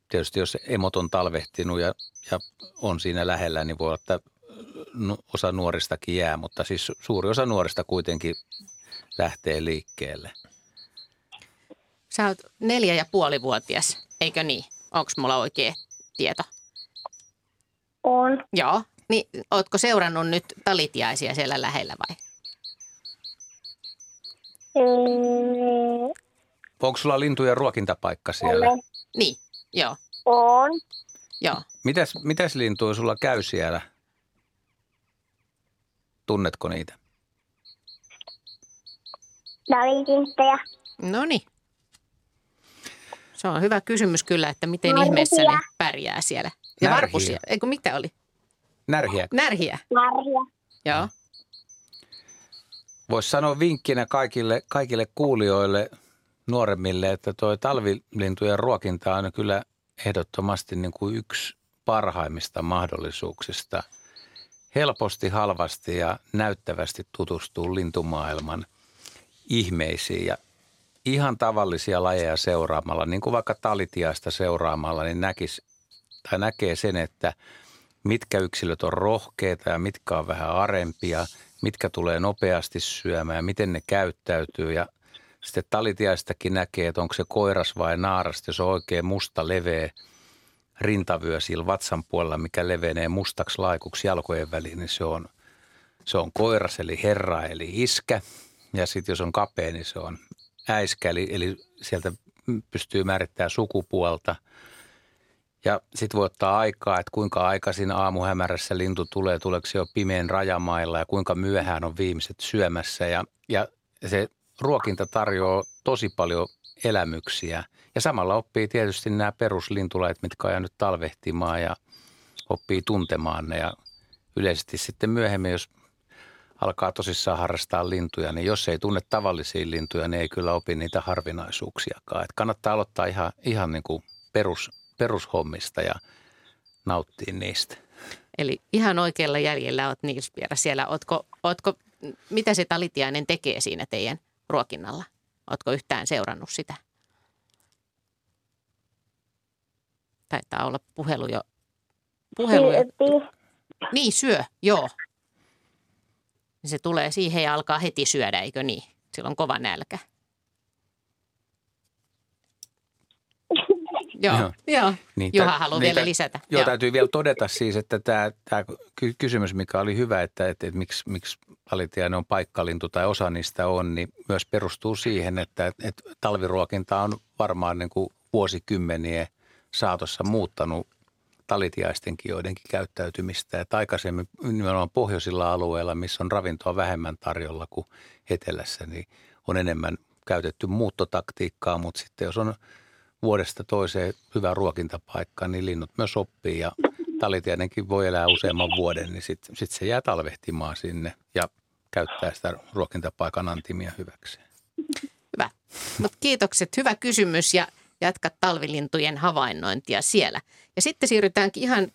tietysti jos emot on talvehtinut ja, ja on siinä lähellä, niin voi olla, että osa nuoristakin jää, mutta siis suuri osa nuorista kuitenkin lähtee liikkeelle. Sä oot neljä ja puoli vuotias, eikö niin? Onko mulla oikea tieto? On. Joo. Niin, ootko seurannut nyt talitiaisia siellä lähellä vai? Mm, Onko sulla lintujen ruokintapaikka siellä? olen. Niin, joo, On. joo. Mitäs, mitäs lintuja sulla käy siellä? Tunnetko niitä? Talitinttejä. No niin. Se on hyvä kysymys kyllä, että miten Närhiä. ihmeessä ne pärjää siellä. Ja varpusia, eikö mitä oli? Närhiä. Närhiä, Marja. joo. Voisi sanoa vinkkinä kaikille, kaikille kuulijoille, nuoremmille, että tuo talvilintujen ruokinta on kyllä ehdottomasti niin kuin yksi parhaimmista mahdollisuuksista helposti, halvasti ja näyttävästi tutustua lintumaailman ihmeisiin ja ihan tavallisia lajeja seuraamalla, niin kuin vaikka talitiaista seuraamalla, niin näkis, tai näkee sen, että mitkä yksilöt on rohkeita ja mitkä on vähän arempia, mitkä tulee nopeasti syömään, miten ne käyttäytyy ja sitten talitiaistakin näkee, että onko se koiras vai naaras, jos on oikein musta leveä rintavyö sillä vatsan puolella, mikä levenee mustaksi laikuksi jalkojen väliin, niin se on, se on koiras eli herra eli iskä. Ja sitten jos on kapea, niin se on äiskä, eli, eli sieltä pystyy määrittämään sukupuolta. Ja sitten voi ottaa aikaa, että kuinka aikaisin aamuhämärässä lintu tulee, tuleeko se jo pimeän rajamailla ja kuinka myöhään on viimeiset syömässä. Ja, ja se ruokinta tarjoaa tosi paljon elämyksiä. Ja samalla oppii tietysti nämä peruslintulait, mitkä on jäänyt talvehtimaan ja oppii tuntemaan ne. Ja yleisesti sitten myöhemmin, jos alkaa tosissaan harrastaa lintuja, niin jos ei tunne tavallisia lintuja, niin ei kyllä opi niitä harvinaisuuksiakaan. Et kannattaa aloittaa ihan, ihan niin kuin perus, perushommista ja nauttia niistä. Eli ihan oikealla jäljellä oot Nils Piera siellä. Ootko, ootko, mitä se talitiainen tekee siinä teidän ruokinnalla? Ootko yhtään seurannut sitä? Taitaa olla puhelu jo. Puhelu jo. Niin, syö, joo. Se tulee siihen ja alkaa heti syödä, eikö niin? Sillä on kova nälkä. Joo, Joo. joo. Niin, Juha tä- haluaa niin, vielä tä- lisätä. Joo, täytyy vielä todeta siis, että tämä, tämä ky- kysymys, mikä oli hyvä, että, että, että miksi, miksi alitiainen on paikkalintu tai osa niistä on, niin myös perustuu siihen, että, että talviruokinta on varmaan niin kuin vuosikymmenien saatossa muuttanut talitiaistenkin joidenkin käyttäytymistä. Että aikaisemmin nimenomaan pohjoisilla alueilla, missä on ravintoa vähemmän tarjolla kuin etelässä, niin on enemmän käytetty muuttotaktiikkaa, mutta sitten jos on vuodesta toiseen hyvä ruokintapaikka, niin linnut myös oppii ja talitiainenkin voi elää useamman vuoden, niin sitten sit se jää talvehtimaan sinne ja käyttää sitä ruokintapaikan antimia hyväkseen. Hyvä. Mutta kiitokset. Hyvä kysymys ja jatka talvilintujen havainnointia siellä. Ja sitten siirrytäänkin ihan,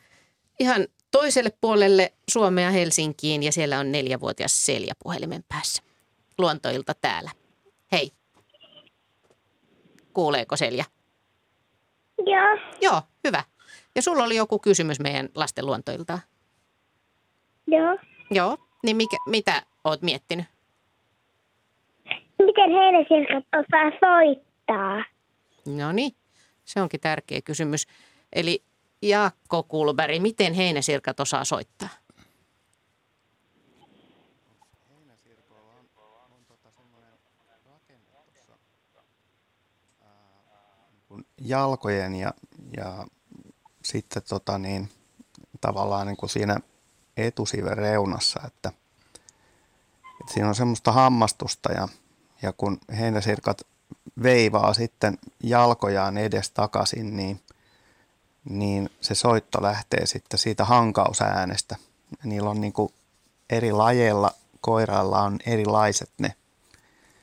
ihan toiselle puolelle Suomea Helsinkiin ja siellä on neljävuotias Selja puhelimen päässä. Luontoilta täällä. Hei. Kuuleeko Selja? Joo, Joo, hyvä. Ja sulla oli joku kysymys meidän lasten luontoilta. joo. Joo, niin mikä, mitä oot miettinyt? Miten heinäsirkat osaa soittaa? No niin, se onkin tärkeä kysymys. Eli Jaakko Kulberg, miten heinäsirkat osaa soittaa? kun jalkojen ja, ja sitten tota niin, tavallaan niin kuin siinä etusiven reunassa, että, että siinä on semmoista hammastusta ja, ja kun heinäsirkat veivaa sitten jalkojaan edes takaisin, niin, niin se soitto lähtee sitten siitä hankausäänestä. Niillä on niin kuin eri lajeilla koiralla on erilaiset ne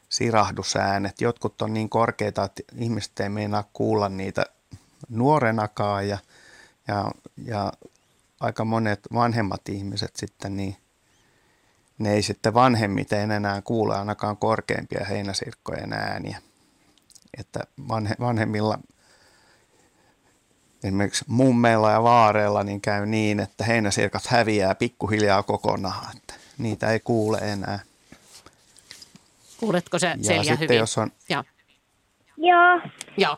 sirahdusäänet. Jotkut on niin korkeita, että ihmiset ei meinaa kuulla niitä nuorenakaan ja, ja, ja aika monet vanhemmat ihmiset sitten, niin ne ei sitten vanhemmiten enää kuule ainakaan korkeimpia heinäsirkkojen ääniä. Että vanhe, vanhemmilla, esimerkiksi mummeilla ja vaareilla, niin käy niin, että heinäsirkat häviää pikkuhiljaa kokonaan, että niitä ei kuule enää. Kuuletko sä Ja Selja sitten hyvin? jos on, Joo. Joo, Joo.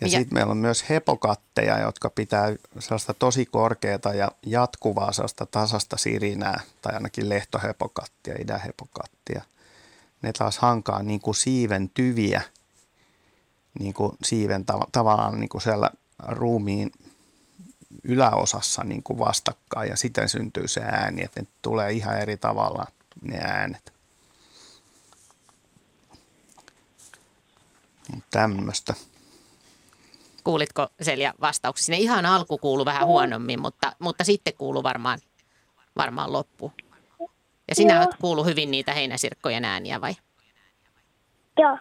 Ja Ja- sitten meillä on myös hepokatteja, jotka pitää sellaista tosi korkeata ja jatkuvaa sellaista tasasta sirinää, tai ainakin lehtohepokattia, idähepokattia. Ne taas hankaa niin kuin siiven tyviä, niin kuin siiven tav- tavallaan niin kuin siellä ruumiin yläosassa niin kuin vastakkain, ja siten syntyy se ääni, että ne tulee ihan eri tavalla ne äänet. Tämmöistä. Kuulitko Selja vastauksia? Sinne ihan alku kuulu vähän huonommin, mutta, mutta sitten kuulu varmaan, varmaan loppu. Ja sinä Joo. olet kuullut hyvin niitä heinäsirkkojen ääniä vai? joo.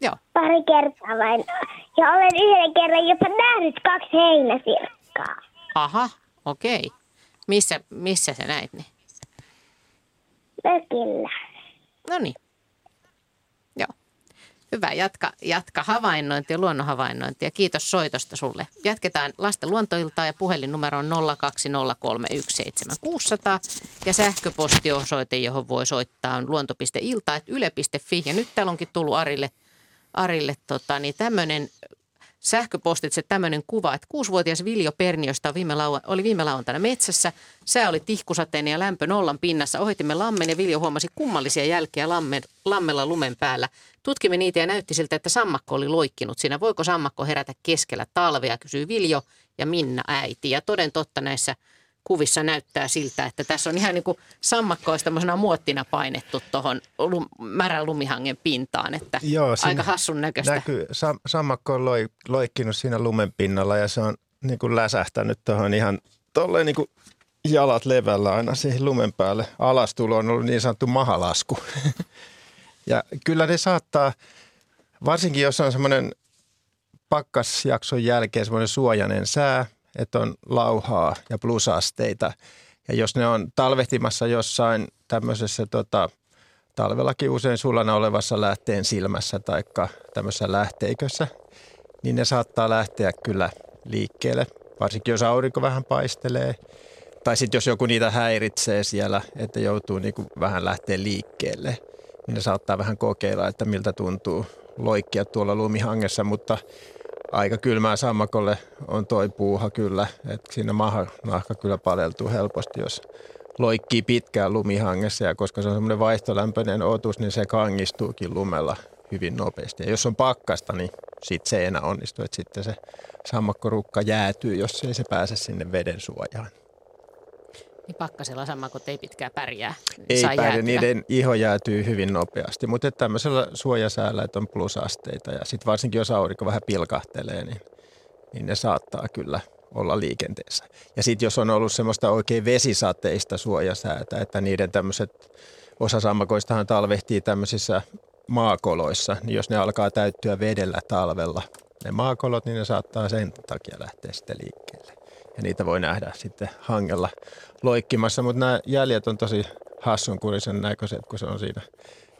Joo. Pari kertaa vain. Ja olen yhden kerran jopa nähnyt kaksi heinäsirkkaa. Aha, okei. Missä, missä sä näit ne? Mökillä. No niin. Hyvä, jatka, jatka havainnointia, luonnon havainnointia. Kiitos soitosta sulle. Jatketaan lasten luontoiltaa ja puhelinnumero on 020317600 ja sähköpostiosoite, johon voi soittaa on luonto.ilta.yle.fi. Ja nyt täällä onkin tullut Arille, Arille tota, niin tämmöinen sähköpostitse tämmöinen kuva, että kuusivuotias Viljo Perniöstä on viime lau- oli viime lauantaina metsässä. Sää oli tihkusateinen ja lämpö nollan pinnassa. Ohitimme lammen ja Viljo huomasi kummallisia jälkiä lamme, lammella lumen päällä. Tutkimme niitä ja näytti siltä, että sammakko oli loikkinut siinä. Voiko sammakko herätä keskellä talvea, kysyy Viljo ja Minna äiti. Ja toden totta näissä kuvissa näyttää siltä, että tässä on ihan niin kuin sammakko olisi tämmöisenä muottina painettu tuohon lum, märän lumihangen pintaan. Että Joo, aika hassun näköistä. Näkyy, sam, sammakko on loi, loikkinut siinä lumen pinnalla ja se on niin kuin läsähtänyt tuohon ihan tolleen niin kuin jalat levällä aina siihen lumen päälle. Alastulo on ollut niin sanottu mahalasku. <laughs> ja kyllä ne saattaa, varsinkin jos on semmoinen pakkasjakson jälkeen semmoinen suojainen sää, että on lauhaa ja plusasteita. Ja jos ne on talvehtimassa jossain tämmöisessä tota, talvellakin usein sulana olevassa lähteen silmässä tai tämmöisessä lähteikössä, niin ne saattaa lähteä kyllä liikkeelle, varsinkin jos aurinko vähän paistelee. Tai sitten jos joku niitä häiritsee siellä, että joutuu niin kuin vähän lähteä liikkeelle, niin ne saattaa vähän kokeilla, että miltä tuntuu loikkia tuolla lumihangessa, mutta aika kylmää sammakolle on toi puuha kyllä, että siinä maha, nahka kyllä paleltuu helposti, jos loikkii pitkään lumihangessa ja koska se on semmoinen vaihtolämpöinen otus, niin se kangistuukin lumella hyvin nopeasti. Ja jos on pakkasta, niin sit se ei enää onnistu, että sitten se sammakkorukka jäätyy, jos ei se pääse sinne veden suojaan. Niin pakkasella sammakot ei pitkään pärjää. Ei Saa pärjää, jäätyä. niiden iho jäätyy hyvin nopeasti, mutta tämmöisellä suojasäällä, että on plusasteita ja sitten varsinkin jos aurinko vähän pilkahtelee, niin, niin ne saattaa kyllä olla liikenteessä. Ja sitten jos on ollut semmoista oikein vesisateista suojasäätä, että niiden tämmöiset, osa sammakoistahan talvehtii tämmöisissä maakoloissa, niin jos ne alkaa täyttyä vedellä talvella, ne maakolot, niin ne saattaa sen takia lähteä sitten liikkeelle. Ja niitä voi nähdä sitten hangella loikkimassa. Mutta nämä jäljet on tosi hassunkurisen näköiset, kun se on siinä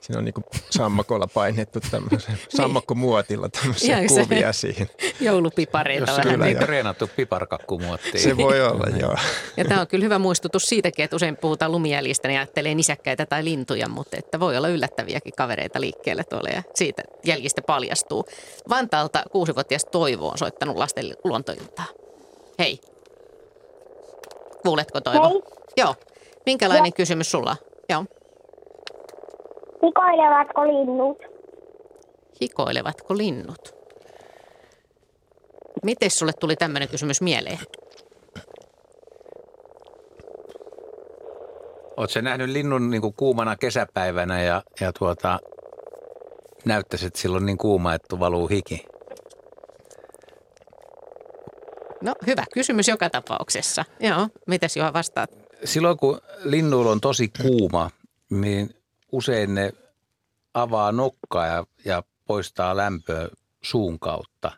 Siinä on niin sammakolla painettu tämmöisen, niin. sammakkomuotilla tämmöisiä Ihan kuvia siihen. Joulupipareita Jos vähän. niin treenattu piparkakkumuottiin. Se voi olla, joo. Ja tämä on kyllä hyvä muistutus siitäkin, että usein puhutaan lumijäljistä niin ajattelee nisäkkäitä tai lintuja, mutta että voi olla yllättäviäkin kavereita liikkeelle tuolla ja siitä jäljistä paljastuu. Vantaalta kuusivuotias Toivo on soittanut lasten luontoiltaa. Hei. Kuuletko Toivo? Hei. Joo. Minkälainen ja. kysymys sulla? Joo. Hikoilevatko linnut? Hikoilevatko linnut? Miten sulle tuli tämmöinen kysymys mieleen? Oletko nähnyt linnun niin kuin kuumana kesäpäivänä ja, ja tuota, näyttäisi, että silloin niin kuuma, että valuu hiki? No hyvä kysymys joka tapauksessa. Joo, mitäs Juha vastaat? Silloin kun linnuilla on tosi kuuma, niin usein ne avaa nokkaa ja, ja poistaa lämpöä suun kautta.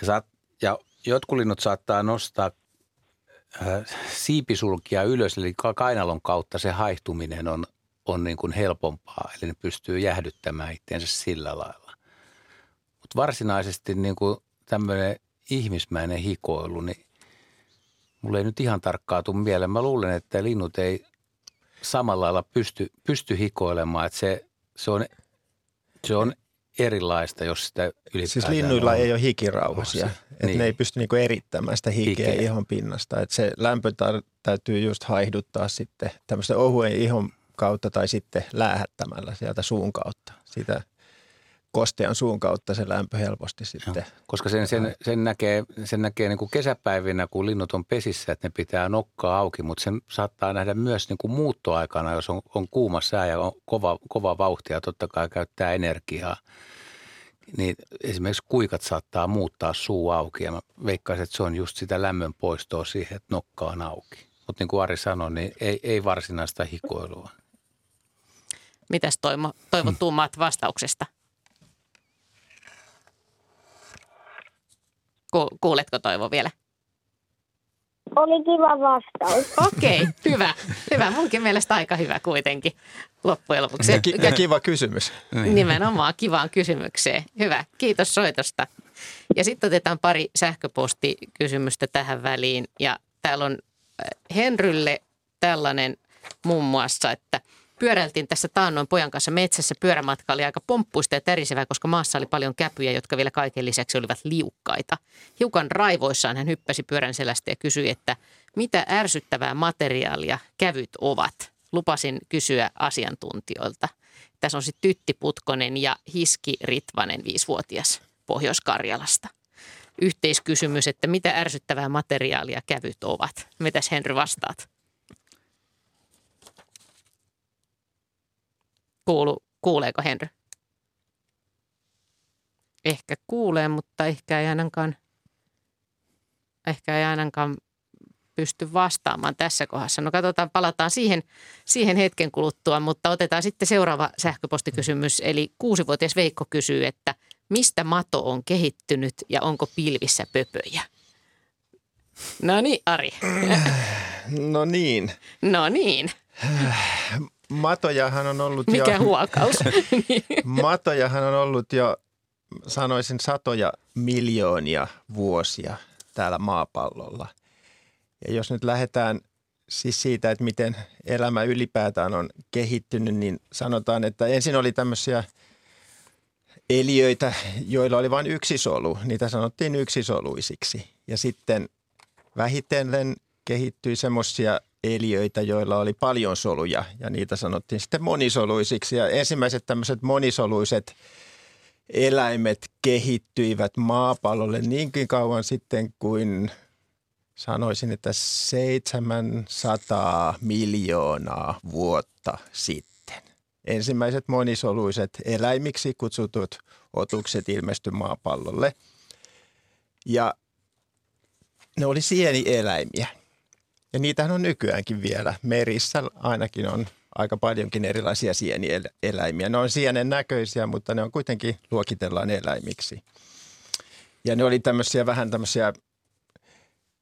Ja, saat, ja jotkut linnut saattaa nostaa äh, siipisulkia ylös, eli kainalon kautta se haihtuminen on, on niin kuin helpompaa, eli ne pystyy jäähdyttämään itseensä sillä lailla. Mutta varsinaisesti niin kuin tämmöinen ihmismäinen hikoilu, niin mulle ei nyt ihan tarkkaa tule mieleen. Mä luulen, että linnut ei samalla lailla pysty, pysty hikoilemaan. Että se, se, on, se on erilaista, jos sitä ylipäätään Siis linnuilla on. ei ole hikirauhasia. Että niin. ne ei pysty niinku erittämään sitä hikeä, hikeä. ihon pinnasta. Että se lämpö tar- täytyy just haihduttaa sitten tämmöisen ohuen ihon kautta tai sitten läähättämällä sieltä suun kautta. Sitä kostean suun kautta se lämpö helposti sitten. Joo, koska sen, sen, sen näkee, sen näkee niin kuin kesäpäivinä, kun linnut on pesissä, että ne pitää nokkaa auki, mutta sen saattaa nähdä myös niin kuin muuttoaikana, jos on, on kuuma sää ja on kova, kova vauhti ja totta kai käyttää energiaa. Niin esimerkiksi kuikat saattaa muuttaa suu auki ja mä veikkaisin, että se on just sitä lämmön poistoa siihen, että nokka on auki. Mutta niin kuin Ari sanoi, niin ei, ei varsinaista hikoilua. Mitäs Toivo, Toivo tuumaat vastauksesta? Kuuletko Toivo vielä? Oli kiva vastaus. Okei, okay, hyvä. Hyvä. Munkin mielestä aika hyvä kuitenkin loppujen lopuksi. Ja, ki- ja kiva kysymys. Niin. Nimenomaan kivaan kysymykseen. Hyvä. Kiitos soitosta. Ja sitten otetaan pari sähköpostikysymystä tähän väliin. Ja täällä on äh, Henrylle tällainen muun muassa, että – pyöräiltiin tässä taannoin pojan kanssa metsässä. Pyörämatka oli aika pomppuista ja tärisevää, koska maassa oli paljon käpyjä, jotka vielä kaiken lisäksi olivat liukkaita. Hiukan raivoissaan hän hyppäsi pyörän selästä ja kysyi, että mitä ärsyttävää materiaalia kävyt ovat. Lupasin kysyä asiantuntijoilta. Tässä on sitten Tytti Putkonen ja Hiski Ritvanen, viisivuotias Pohjois-Karjalasta. Yhteiskysymys, että mitä ärsyttävää materiaalia kävyt ovat. Mitäs Henry vastaat? Kuulu, kuuleeko Henry? Ehkä kuulee, mutta ehkä ei ainakaan, ehkä ei ainakaan pysty vastaamaan tässä kohdassa. No katsotaan, palataan siihen, siihen hetken kuluttua, mutta otetaan sitten seuraava sähköpostikysymys. Eli kuusivuotias Veikko kysyy, että mistä mato on kehittynyt ja onko pilvissä pöpöjä? No niin, Ari. No niin. No niin. <sighs> matojahan on ollut Mikä jo... huokaus? <laughs> matojahan on ollut jo, sanoisin, satoja miljoonia vuosia täällä maapallolla. Ja jos nyt lähdetään siis siitä, että miten elämä ylipäätään on kehittynyt, niin sanotaan, että ensin oli tämmöisiä eliöitä, joilla oli vain yksi solu. Niitä sanottiin yksisoluisiksi. Ja sitten vähitellen kehittyi semmoisia eliöitä, joilla oli paljon soluja ja niitä sanottiin sitten monisoluisiksi. Ja ensimmäiset tämmöiset monisoluiset eläimet kehittyivät maapallolle niinkin kauan sitten kuin sanoisin, että 700 miljoonaa vuotta sitten. Ensimmäiset monisoluiset eläimiksi kutsutut otukset ilmestyi maapallolle. Ja ne oli sienieläimiä. Ja niitähän on nykyäänkin vielä. Merissä ainakin on aika paljonkin erilaisia sienieläimiä. Ne on sienen näköisiä, mutta ne on kuitenkin luokitellaan eläimiksi. Ja ne oli tämmöisiä vähän tämmöisiä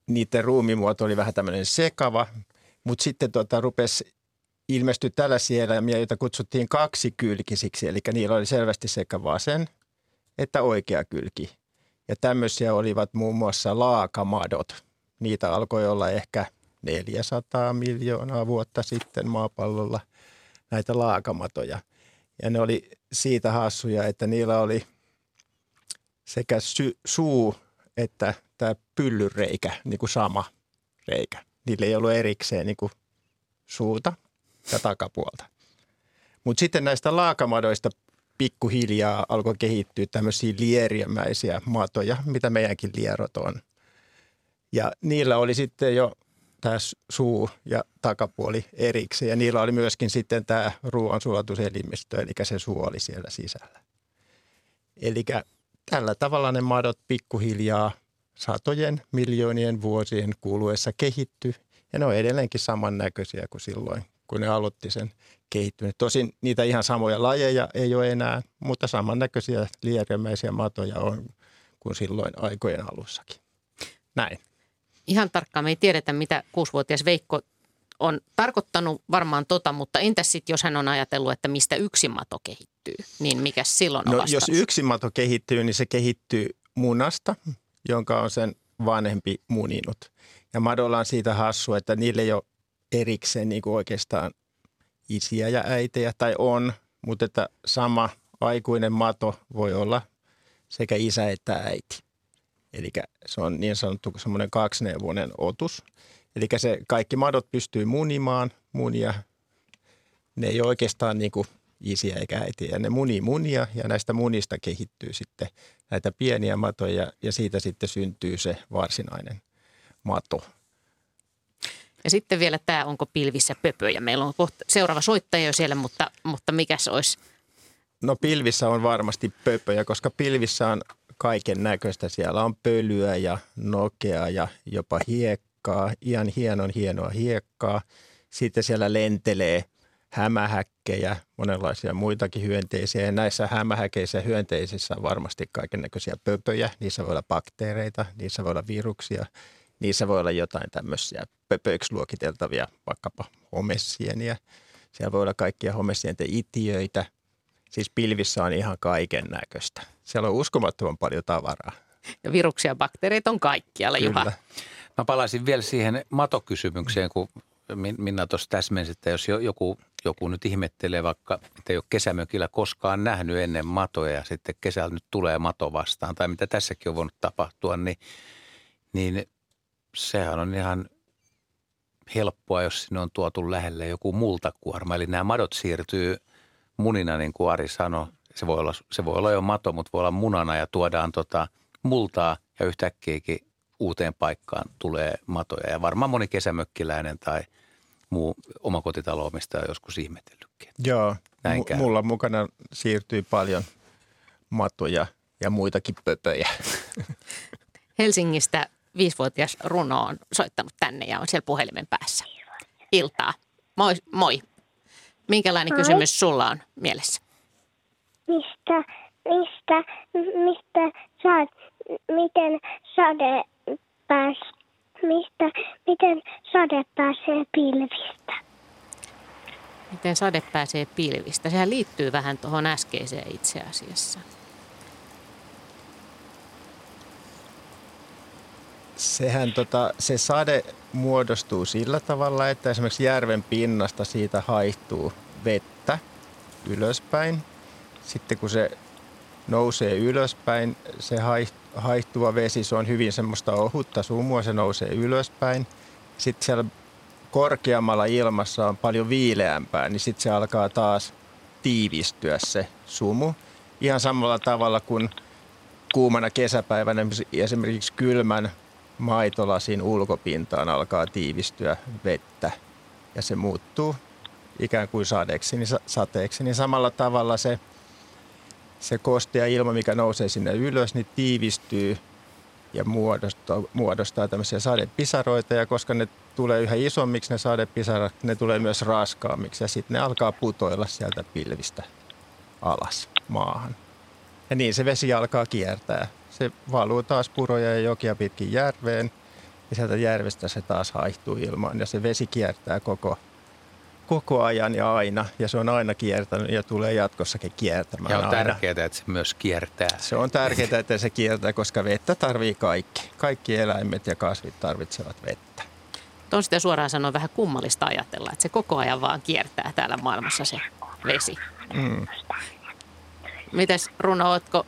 niiden ruumimuoto oli vähän tämmöinen sekava, mutta sitten tota, rupesi ilmestyä tällaisia eläimiä, joita kutsuttiin kaksikylkisiksi, eli niillä oli selvästi sekä vasen että oikea kylki. Ja tämmöisiä olivat muun muassa laakamadot. Niitä alkoi olla ehkä 400 miljoonaa vuotta sitten maapallolla näitä laakamatoja. Ja ne oli siitä hassuja, että niillä oli sekä sy- suu että tämä pyllyreikä, niin kuin sama reikä. Niillä ei ollut erikseen niin kuin suuta ja takapuolta. Mutta sitten näistä laakamadoista pikkuhiljaa alkoi kehittyä tämmöisiä lieriömäisiä matoja, mitä meidänkin lierot on. Ja niillä oli sitten jo tämä suu ja takapuoli erikseen. Ja niillä oli myöskin sitten tämä ruoansulatuselimistö, eli se suu oli siellä sisällä. Eli tällä tavalla ne madot pikkuhiljaa satojen miljoonien vuosien kuluessa kehitty ja ne on edelleenkin samannäköisiä kuin silloin, kun ne aloitti sen kehittyminen. Tosin niitä ihan samoja lajeja ei ole enää, mutta samannäköisiä lieriömäisiä matoja on kuin silloin aikojen alussakin. Näin. Ihan tarkkaan me ei tiedetä, mitä kuusivuotias Veikko on tarkoittanut varmaan tota, mutta entäs sitten, jos hän on ajatellut, että mistä yksi mato kehittyy, niin mikä silloin on no, Jos yksi mato kehittyy, niin se kehittyy munasta, jonka on sen vanhempi muninut. Ja madolla on siitä hassu, että niille ei ole erikseen niin kuin oikeastaan isiä ja äitejä, tai on, mutta että sama aikuinen mato voi olla sekä isä että äiti. Eli se on niin sanottu semmoinen kaksineuvoinen otus. Eli se kaikki madot pystyy munimaan munia. Ne ei ole oikeastaan niin kuin isiä eikä äitiä. Ne munii munia ja näistä munista kehittyy sitten näitä pieniä matoja ja siitä sitten syntyy se varsinainen mato. Ja sitten vielä tämä, onko pilvissä pöpöjä. Meillä on seuraava soittaja jo siellä, mutta, mutta mikä se olisi? No pilvissä on varmasti pöpöjä, koska pilvissä on kaiken näköistä. Siellä on pölyä ja nokea ja jopa hiekkaa, ihan hienon hienoa hiekkaa. Sitten siellä lentelee hämähäkkejä, monenlaisia muitakin hyönteisiä. Ja näissä hämähäkeissä hyönteisissä on varmasti kaiken näköisiä pöpöjä. Niissä voi olla bakteereita, niissä voi olla viruksia, niissä voi olla jotain tämmöisiä pöpöiksi luokiteltavia, vaikkapa homessieniä. Siellä voi olla kaikkia homessienten itiöitä. Siis pilvissä on ihan kaiken näköistä. Siellä on uskomattoman paljon tavaraa. Ja viruksia ja bakteereita on kaikkialla, Kyllä. Juha. Mä palaisin vielä siihen matokysymykseen, kun Minna tuossa täsmensi, että jos joku, joku nyt ihmettelee vaikka, että ei ole kesämökillä koskaan nähnyt ennen matoja ja sitten kesällä nyt tulee mato vastaan tai mitä tässäkin on voinut tapahtua, niin, niin sehän on ihan helppoa, jos sinne on tuotu lähelle joku multakuorma. Eli nämä madot siirtyy munina, niin kuin Ari sanoi. Se voi olla, se voi olla jo mato, mutta voi olla munana ja tuodaan tota multaa ja yhtäkkiäkin uuteen paikkaan tulee matoja. Ja varmaan moni kesämökkiläinen tai muu omakotitalo on joskus ihmetellytkin. Joo, Näin m- mulla mukana siirtyy paljon matoja ja muitakin pöpöjä. <laughs> Helsingistä viisivuotias Runo on soittanut tänne ja on siellä puhelimen päässä. Iltaa. Moi. moi. Minkälainen moi. kysymys sulla on mielessä? Mistä, mistä, mistä saat, miten sade pääs, mistä, miten sade pääsee pilvistä? Miten sade pääsee pilvistä? Sehän liittyy vähän tuohon äskeiseen itse asiassa. Sehän tota, se sade muodostuu sillä tavalla, että esimerkiksi järven pinnasta siitä haihtuu vettä ylöspäin. Sitten kun se nousee ylöspäin, se haihtuva vesi, se on hyvin semmoista ohutta sumua, se nousee ylöspäin. Sitten siellä korkeammalla ilmassa on paljon viileämpää, niin sitten se alkaa taas tiivistyä se sumu. Ihan samalla tavalla kuin kuumana kesäpäivänä esimerkiksi kylmän maitolasin ulkopintaan alkaa tiivistyä vettä ja se muuttuu ikään kuin sadeeksi, niin sateeksi, niin samalla tavalla se, se kostea ilma, mikä nousee sinne ylös, niin tiivistyy ja muodostaa, muodostaa tämmöisiä sadepisaroita ja koska ne tulee yhä isommiksi ne sadepisarat, ne tulee myös raskaammiksi ja sitten ne alkaa putoilla sieltä pilvistä alas maahan. Ja niin se vesi alkaa kiertää. Se valuu taas puroja ja jokia pitkin järveen. Ja sieltä järvestä se taas haihtuu ilmaan. Ja se vesi kiertää koko, koko ajan ja aina ja se on aina kiertänyt ja tulee jatkossakin kiertämään Ja on aina. tärkeää, että se myös kiertää. Se on tärkeää, että se kiertää, koska vettä tarvii kaikki. Kaikki eläimet ja kasvit tarvitsevat vettä. On sitä suoraan sanoen vähän kummallista ajatella, että se koko ajan vaan kiertää täällä maailmassa se vesi. Mm. Mites Runo, ootko,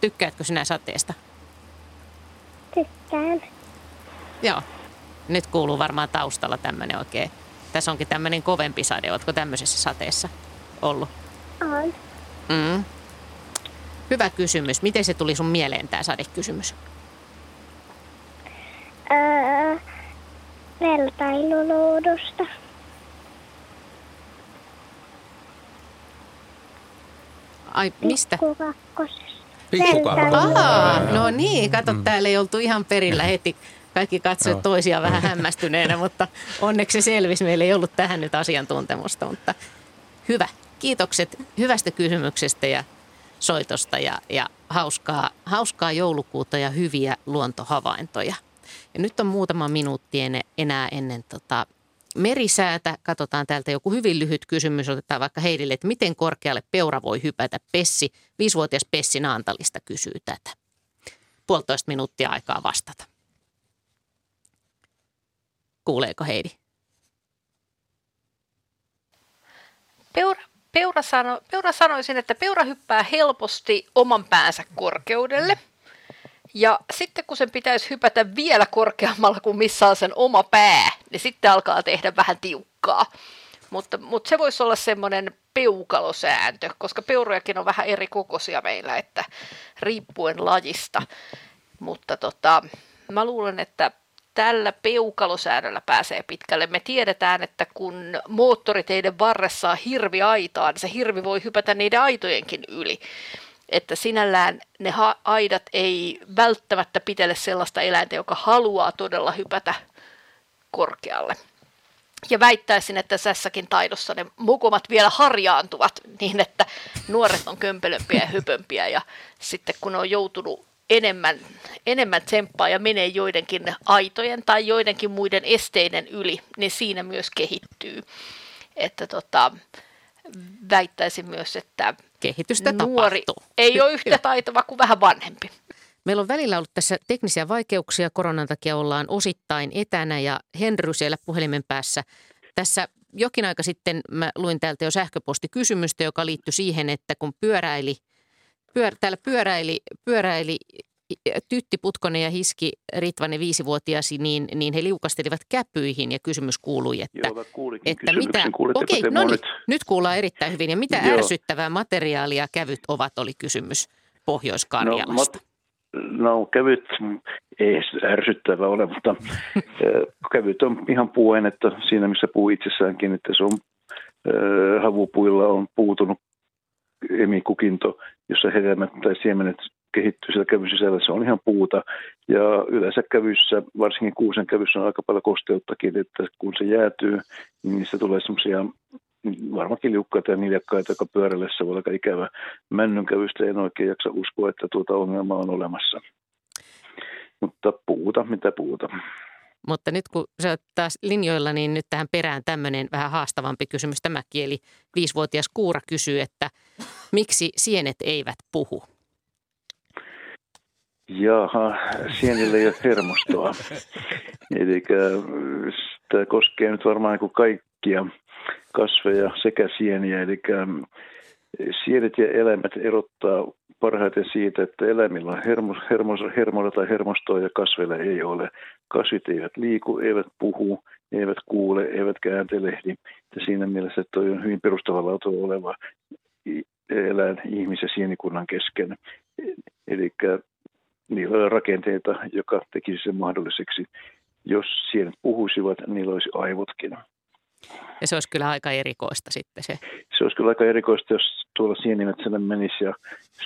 tykkäätkö sinä sateesta? Tykkään. Joo. Nyt kuuluu varmaan taustalla tämmöinen oikein. Tässä onkin tämmöinen kovempi sade. Ootko tämmöisessä sateessa ollut? On. Mm. Hyvä kysymys. Miten se tuli sun mieleen tämä sadekysymys? Öö, vertailuluudusta. Ai, mistä? Pikku kakkosesta. Pikkukakko. Aa, no niin, kato, mm. täällä ei oltu ihan perillä <laughs> heti. Kaikki katsoivat Joo. toisiaan vähän hämmästyneenä, mutta onneksi se selvisi. Meillä ei ollut tähän nyt asiantuntemusta, mutta hyvä. Kiitokset hyvästä kysymyksestä ja soitosta ja, ja hauskaa, hauskaa joulukuuta ja hyviä luontohavaintoja. Ja nyt on muutama minuutti en- enää ennen tota merisäätä. Katsotaan täältä joku hyvin lyhyt kysymys. Otetaan vaikka Heidille, että miten korkealle peura voi hypätä Pessi? Viisivuotias Pessi Naantalista kysyy tätä. Puolitoista minuuttia aikaa vastata. Kuuleeko Heidi? Peura, peura, sano, peura sanoisin, että peura hyppää helposti oman päänsä korkeudelle. Ja sitten kun sen pitäisi hypätä vielä korkeammalla kuin missä on sen oma pää, niin sitten alkaa tehdä vähän tiukkaa. Mutta, mutta se voisi olla semmoinen peukalosääntö, koska peurojakin on vähän eri kokoisia meillä, että riippuen lajista. Mutta tota, mä luulen, että tällä peukalosäännöllä pääsee pitkälle. Me tiedetään, että kun moottoriteiden varressa on hirvi aitaa, niin se hirvi voi hypätä niiden aitojenkin yli. Että sinällään ne ha- aidat ei välttämättä pitele sellaista eläintä, joka haluaa todella hypätä korkealle. Ja väittäisin, että tässäkin taidossa ne mukumat vielä harjaantuvat niin, että nuoret on kömpelömpiä ja hypömpiä ja sitten kun on joutunut enemmän, enemmän tsemppaa ja menee joidenkin aitojen tai joidenkin muiden esteiden yli, niin siinä myös kehittyy. Että tota, väittäisin myös, että Kehitystä nuori tapahtuu. ei ole <laughs> yhtä taitava kuin vähän vanhempi. Meillä on välillä ollut tässä teknisiä vaikeuksia. Koronan takia ollaan osittain etänä ja Henry siellä puhelimen päässä. Tässä jokin aika sitten mä luin täältä jo sähköpostikysymystä, joka liittyi siihen, että kun pyöräili, pyör, täällä pyöräili, pyöräili Tytti Putkonen ja Hiski Ritvanen viisivuotiaasi, niin, niin he liukastelivat käpyihin ja kysymys kuului, että, Joo, että mitä, okei, no niin, nyt? nyt kuullaan erittäin hyvin. Ja mitä Joo. ärsyttävää materiaalia kävyt ovat, oli kysymys Pohjois-Karjalasta. No kevyt ei se ärsyttävä ole, mutta ö, kevyt on ihan puuainetta siinä, missä puu itsessäänkin, että se on havupuilla on puutunut emikukinto, jossa hedelmät tai siemenet kehittyy siellä kävyn sisällä, se on ihan puuta. Ja yleensä kävyssä, varsinkin kuusen kävyssä on aika paljon kosteuttakin, että kun se jäätyy, niin niistä tulee semmoisia varmaankin liukkaita ja niljakkaita, joka pyöräillessä voi olla aika ikävä. Männyn kävystä en oikein jaksa uskoa, että tuota ongelmaa on olemassa. Mutta puuta, mitä puuta. Mutta nyt kun sä oot taas linjoilla, niin nyt tähän perään tämmöinen vähän haastavampi kysymys tämäkin. Eli viisivuotias Kuura kysyy, että miksi sienet eivät puhu? Jaha, sienillä ei ole hermostoa. Eli tämä koskee nyt varmaan kuin kaikkia kasveja sekä sieniä. Eli sienet ja eläimet erottaa parhaiten siitä, että eläimillä on hermos, hermolla tai hermostoa ja kasveilla ei ole. Kasvit eivät liiku, eivät puhu, eivät kuule, eivätkä ääntelehdi. Ja siinä mielessä toi on hyvin perustavanlaatuinen oleva eläin ihmis- ja sienikunnan kesken. Eli niillä on rakenteita, joka tekisi sen mahdolliseksi. Jos sienet puhuisivat, niillä olisi aivotkin. Ja se olisi kyllä aika erikoista sitten se. Se olisi kyllä aika erikoista, jos tuolla sienimetsällä menisi ja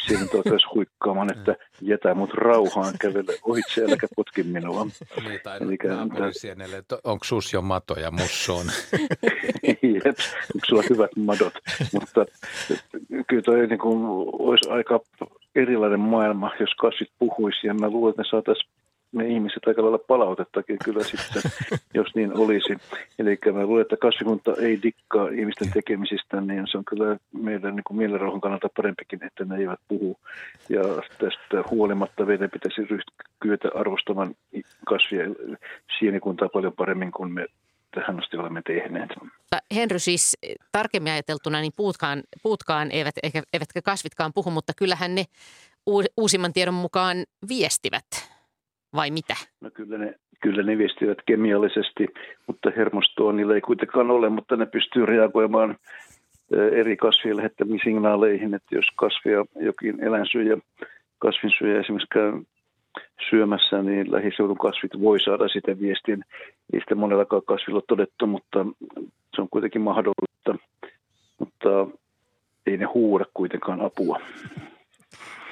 sienet alkaisi huikkaamaan, että jätä mut rauhaan kävele ohitse, äläkä potki minua. Niin, tai Elikkä- naapurisienelle, että onko sus jo mato ja mussu on. <laughs> Jep, onko sulla hyvät madot. Mutta kyllä toi niin kuin, olisi aika erilainen maailma, jos kasvit puhuisi. Ja mä luulen, että me saataisiin me ihmiset aika lailla palautettakin kyllä sitten, jos niin olisi. Eli mä luulen, että kasvikunta ei dikkaa ihmisten tekemisistä, niin se on kyllä meidän niin mielenrauhan kannalta parempikin, että ne eivät puhu. Ja tästä huolimatta meidän pitäisi ryhtyä arvostamaan kasvia sienikuntaa paljon paremmin kuin me tähän asti olemme tehneet. Henry siis tarkemmin ajateltuna, niin puutkaan, puutkaan eivät, eivätkä kasvitkaan puhu, mutta kyllähän ne uusimman tiedon mukaan viestivät, vai mitä? No kyllä ne, kyllä ne viestivät kemiallisesti, mutta hermostoa niillä ei kuitenkaan ole, mutta ne pystyy reagoimaan eri kasvien lähettämiin signaaleihin, että jos kasvia jokin eläinsyöjä, kasvinsyöjä esimerkiksi käy syömässä, niin lähiseudun kasvit voi saada sitä viestin. Ei sitä monellakaan kasvilla todettu, mutta se on kuitenkin mahdollista. Mutta ei ne huuda kuitenkaan apua.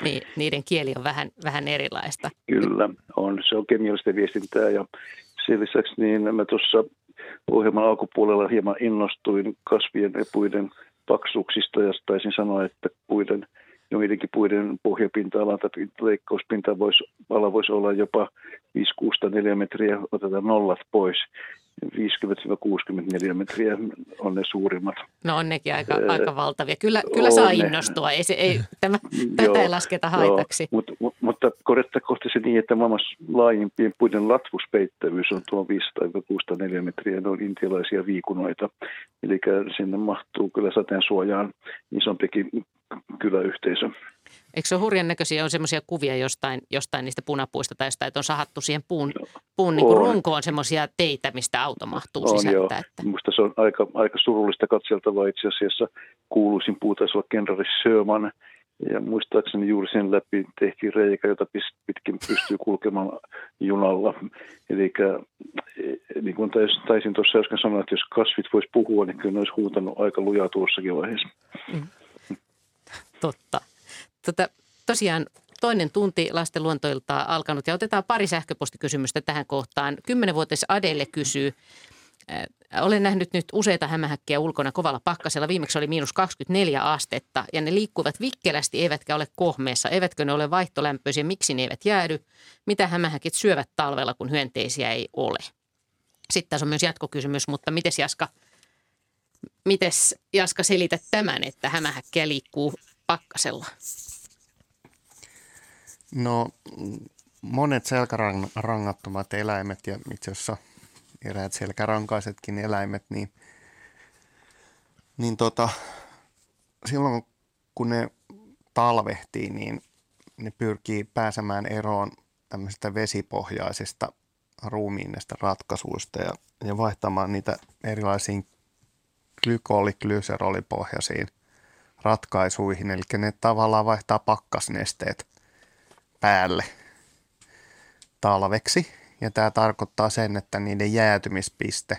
Niin, niiden kieli on vähän, vähän erilaista. Kyllä, on. Se on kemiallista viestintää ja sen lisäksi niin mä tuossa ohjelman alkupuolella hieman innostuin kasvien ja puiden paksuuksista ja taisin sanoa, että puiden joidenkin puiden pohjapinta-ala tai leikkauspinta voisi, ala voisi olla jopa 5-6 metriä, otetaan nollat pois. 50-60 metriä on ne suurimmat. No on nekin aika, Ää, aika valtavia. Kyllä, kyllä saa ne. innostua, ei, se, ei, tämä, <laughs> tätä ei lasketa haitaksi. Joo, mutta, mutta kohti se niin, että maailman laajimpien puiden latvuspeittävyys on tuo 500-604 metriä, ne on intialaisia viikunoita. Eli sinne mahtuu kyllä sateen suojaan isompikin kyläyhteisö. Eikö se ole hurjan näköisiä? On semmoisia kuvia jostain, jostain niistä punapuista tai jostain, että on sahattu siihen puun, puun niin kuin runkoon semmoisia teitä, mistä auto mahtuu on, sisältä. Joo. Että... Minusta se on aika, aika surullista katseltavaa itse asiassa. Kuuluisin puu taisi olla kenraali Sherman, ja muistaakseni juuri sen läpi tehtiin reikä, jota pitkin pystyy kulkemaan junalla. Eli niin kuin taisin tuossa äsken sanoa, että jos kasvit voisi puhua, niin kyllä ne olisi huutanut aika lujaa tuossakin vaiheessa. Mm. Totta. Tota, tosiaan toinen tunti lasten luontoilta alkanut ja otetaan pari sähköpostikysymystä tähän kohtaan. Kymmenenvuotias Adele kysyy, äh, olen nähnyt nyt useita hämähäkkiä ulkona kovalla pakkasella. Viimeksi oli miinus 24 astetta ja ne liikkuvat vikkelästi eivätkä ole kohmeessa. Eivätkö ne ole vaihtolämpöisiä? Miksi ne eivät jäädy? Mitä hämähäkit syövät talvella, kun hyönteisiä ei ole? Sitten tässä on myös jatkokysymys, mutta miten Jaska, mites Jaska selität tämän, että hämähäkkiä liikkuu pakkasella? No monet selkärangattomat eläimet ja itse asiassa eräät selkärankaisetkin eläimet, niin, niin tota, silloin kun ne talvehtii, niin ne pyrkii pääsemään eroon tämmöisistä vesipohjaisista ruumiinnista ratkaisuista ja, ja vaihtamaan niitä erilaisiin glykoli- glyserolipohjaisiin ratkaisuihin. Eli ne tavallaan vaihtaa pakkasnesteet päälle talveksi. Ja tämä tarkoittaa sen, että niiden jäätymispiste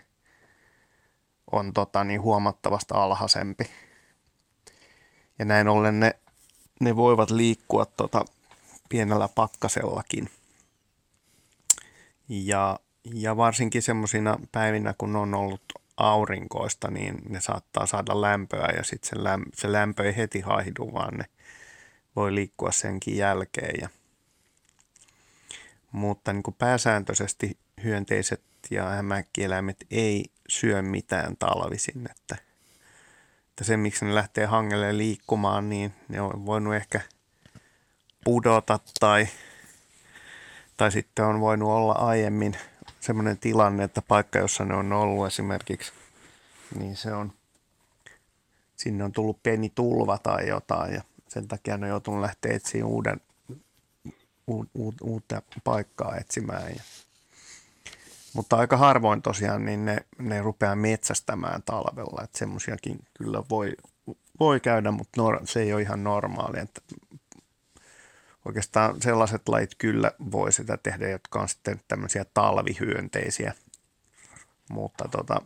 on tota, niin huomattavasti alhaisempi. Ja näin ollen ne, ne voivat liikkua tota, pienellä pakkasellakin. Ja, ja varsinkin semmoisina päivinä, kun on ollut aurinkoista, niin ne saattaa saada lämpöä ja sitten se, lämpö, se lämpö ei heti haihdu, vaan ne voi liikkua senkin jälkeen. Ja, mutta niin kuin pääsääntöisesti hyönteiset ja hämähäkkieläimet ei syö mitään talvisin, että, että se miksi ne lähtee hangelle liikkumaan, niin ne on voinut ehkä pudota tai, tai sitten on voinut olla aiemmin semmoinen tilanne, että paikka, jossa ne on ollut esimerkiksi, niin se on, sinne on tullut pieni tulva tai jotain ja sen takia ne on joutunut lähteä etsiä uuden, uutta paikkaa etsimään. Ja, mutta aika harvoin tosiaan niin ne, ne rupeaa metsästämään talvella, että semmoisiakin kyllä voi, voi käydä, mutta nor, se ei ole ihan normaali. Että oikeastaan sellaiset lajit kyllä voi sitä tehdä, jotka on sitten tämmöisiä talvihyönteisiä, mutta tota,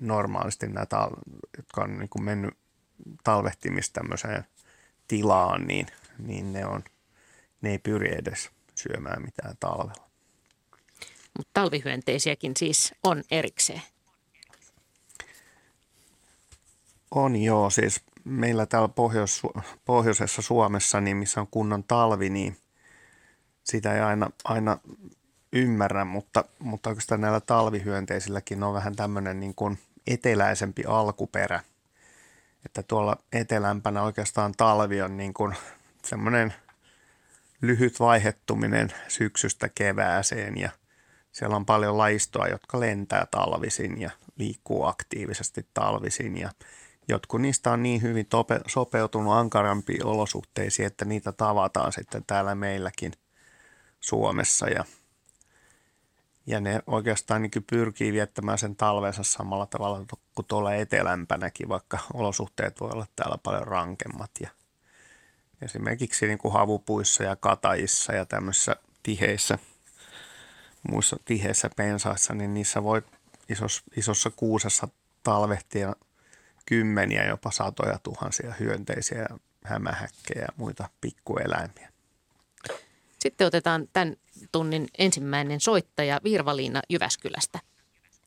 normaalisti nämä, jotka on niin mennyt talvehtimista tämmöiseen tilaan, niin, niin ne, on, ne ei pyri edes syömään mitään talvella. Mutta talvihyönteisiäkin siis on erikseen. On joo, siis meillä täällä pohjois, pohjoisessa Suomessa, niin missä on kunnon talvi, niin sitä ei aina, aina ymmärrän, mutta, mutta oikeastaan näillä talvihyönteisilläkin on vähän tämmöinen niin kuin eteläisempi alkuperä. Että tuolla etelämpänä oikeastaan talvi on niin kuin semmoinen lyhyt vaihettuminen syksystä kevääseen ja siellä on paljon laistoa, jotka lentää talvisin ja liikkuu aktiivisesti talvisin ja jotkut niistä on niin hyvin tope, sopeutunut ankarampiin olosuhteisiin, että niitä tavataan sitten täällä meilläkin Suomessa ja ja ne oikeastaan niin pyrkii viettämään sen talvensa samalla tavalla kuin tuolla etelämpänäkin, vaikka olosuhteet voi olla täällä paljon rankemmat. Ja esimerkiksi niin kuin havupuissa ja katajissa ja tämmöisissä tiheissä, muissa tiheissä pensaissa, niin niissä voi isos, isossa kuusessa talvehtia kymmeniä, jopa satoja tuhansia hyönteisiä, hämähäkkejä ja muita pikkueläimiä. Sitten otetaan tämän tunnin ensimmäinen soittaja Virvaliina Jyväskylästä.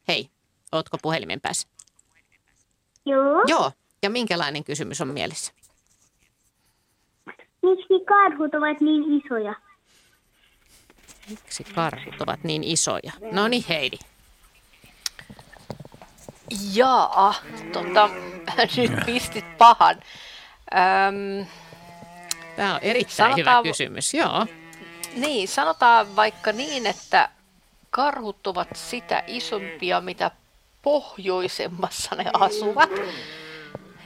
Hei, ootko puhelimen päässä? Joo. Joo, ja minkälainen kysymys on mielessä? Miksi karhut ovat niin isoja? Miksi karhut ovat niin isoja? No niin, Heidi. Jaa, tota, <laughs> nyt pistit pahan. Öm, Tämä on erittäin hyvä Sanotaan- kysymys, joo. niin, sanotaan vaikka niin, että karhut ovat sitä isompia, mitä pohjoisemmassa ne asuvat,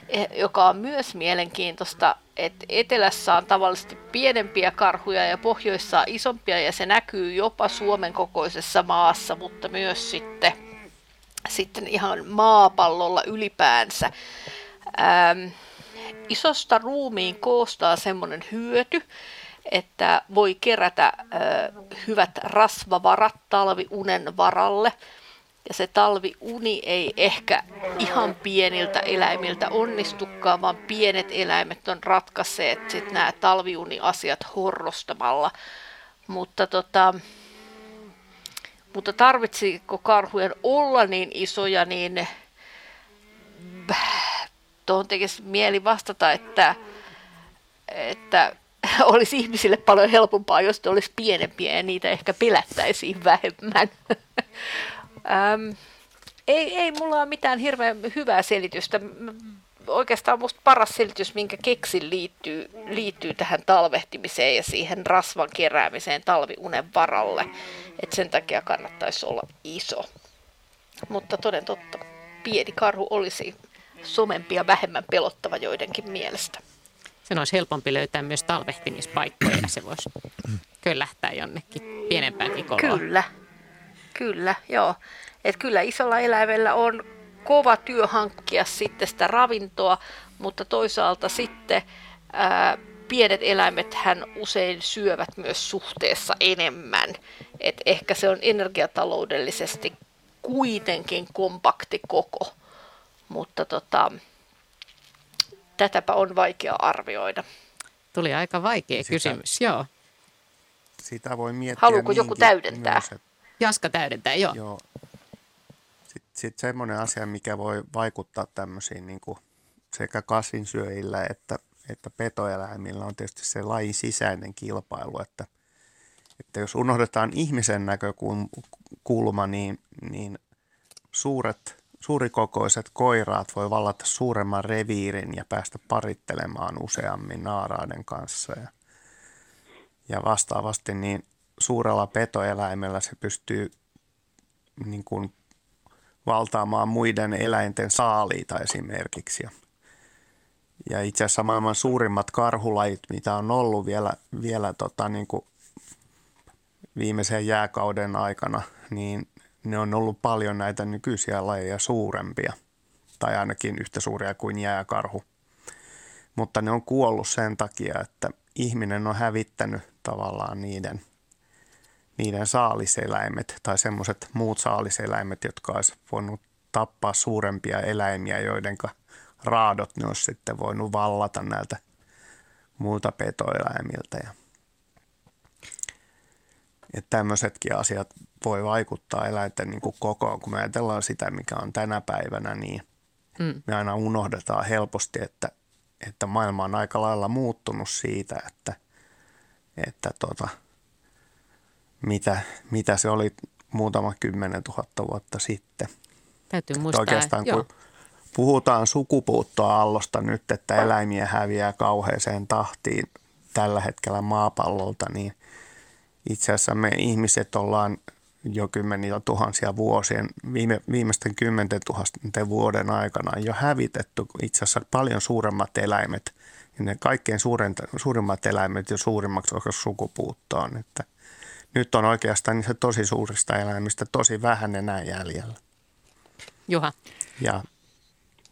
E- joka on myös mielenkiintoista, että etelässä on tavallisesti pienempiä karhuja ja pohjoissa on isompia ja se näkyy jopa Suomen kokoisessa maassa, mutta myös sitten, sitten ihan maapallolla ylipäänsä. Ähm, isosta ruumiin koostaa semmoinen hyöty, että voi kerätä ö, hyvät rasvavarat talviunen varalle. Ja se talviuni ei ehkä ihan pieniltä eläimiltä onnistukaan, vaan pienet eläimet on ratkaisseet sit nämä talviuniasiat horrostamalla. Mutta, tota, mutta tarvitsiko karhujen olla niin isoja, niin tuohon tekisi mieli vastata, että, että <laughs> olisi ihmisille paljon helpompaa, jos ne olisi pienempiä ja niitä ehkä pelättäisiin vähemmän. <laughs> Äm, ei, ei mulla ole mitään hirveän hyvää selitystä. Oikeastaan musta paras selitys, minkä keksin, liittyy, liittyy tähän talvehtimiseen ja siihen rasvan keräämiseen talviunen varalle. Et sen takia kannattaisi olla iso. Mutta toden totta, pieni karhu olisi somempi ja vähemmän pelottava joidenkin mielestä. Sen olisi helpompi löytää myös talvehtimispaikkoja ja se voisi köllähtää jonnekin pienempäänkin koloon. Kyllä, kyllä, joo. Et kyllä isolla eläimellä on kova työ hankkia sitten sitä ravintoa, mutta toisaalta sitten ää, pienet eläimet hän usein syövät myös suhteessa enemmän. Et ehkä se on energiataloudellisesti kuitenkin kompakti koko, mutta tota, tätäpä on vaikea arvioida. Tuli aika vaikea Sitä- kysymys, joo. Sitä voi miettiä Haluuko joku täydentää? Myös, että Jaska täydentää, joo. Joo. Sitten sit semmoinen asia, mikä voi vaikuttaa tämmöisiin niin kuin sekä kasvinsyöjillä että, että petoeläimillä on tietysti se lajin sisäinen kilpailu, että, että jos unohdetaan ihmisen näkökulma, niin, niin suuret, suurikokoiset koiraat voi vallata suuremman reviirin ja päästä parittelemaan useammin naaraiden kanssa ja, ja vastaavasti niin suurella petoeläimellä se pystyy niin kuin valtaamaan muiden eläinten saaliita esimerkiksi. Ja, itse asiassa maailman suurimmat karhulajit, mitä on ollut vielä, vielä tota niin kuin viimeisen jääkauden aikana, niin ne on ollut paljon näitä nykyisiä lajeja suurempia, tai ainakin yhtä suuria kuin jääkarhu. Mutta ne on kuollut sen takia, että ihminen on hävittänyt tavallaan niiden – niiden saaliseläimet tai semmoiset muut saaliseläimet, jotka olisi voinut tappaa suurempia eläimiä, joiden raadot ne olisi sitten voinut vallata näiltä muilta petoeläimiltä. Ja, että tämmöisetkin asiat voi vaikuttaa eläinten niin kuin kokoon. Kun me ajatellaan sitä, mikä on tänä päivänä, niin Mm. me aina unohdetaan helposti, että, että maailma on aika lailla muuttunut siitä, että, että tota, mitä, mitä se oli muutama kymmenen tuhatta vuotta sitten. Täytyy muistaa. Oikeastaan joo. kun puhutaan sukupuuttoaallosta nyt, että eläimiä häviää kauheeseen tahtiin tällä hetkellä maapallolta, niin itse asiassa me ihmiset ollaan jo kymmeniä tuhansia vuosien, viime, viimeisten kymmenten tuhannen vuoden aikana jo hävitetty itse asiassa paljon suuremmat eläimet. Ja ne kaikkein suurimmat eläimet jo suurimmaksi osaksi sukupuuttoon. Että nyt on oikeastaan niistä tosi suurista eläimistä tosi vähän enää jäljellä. Juha. Ja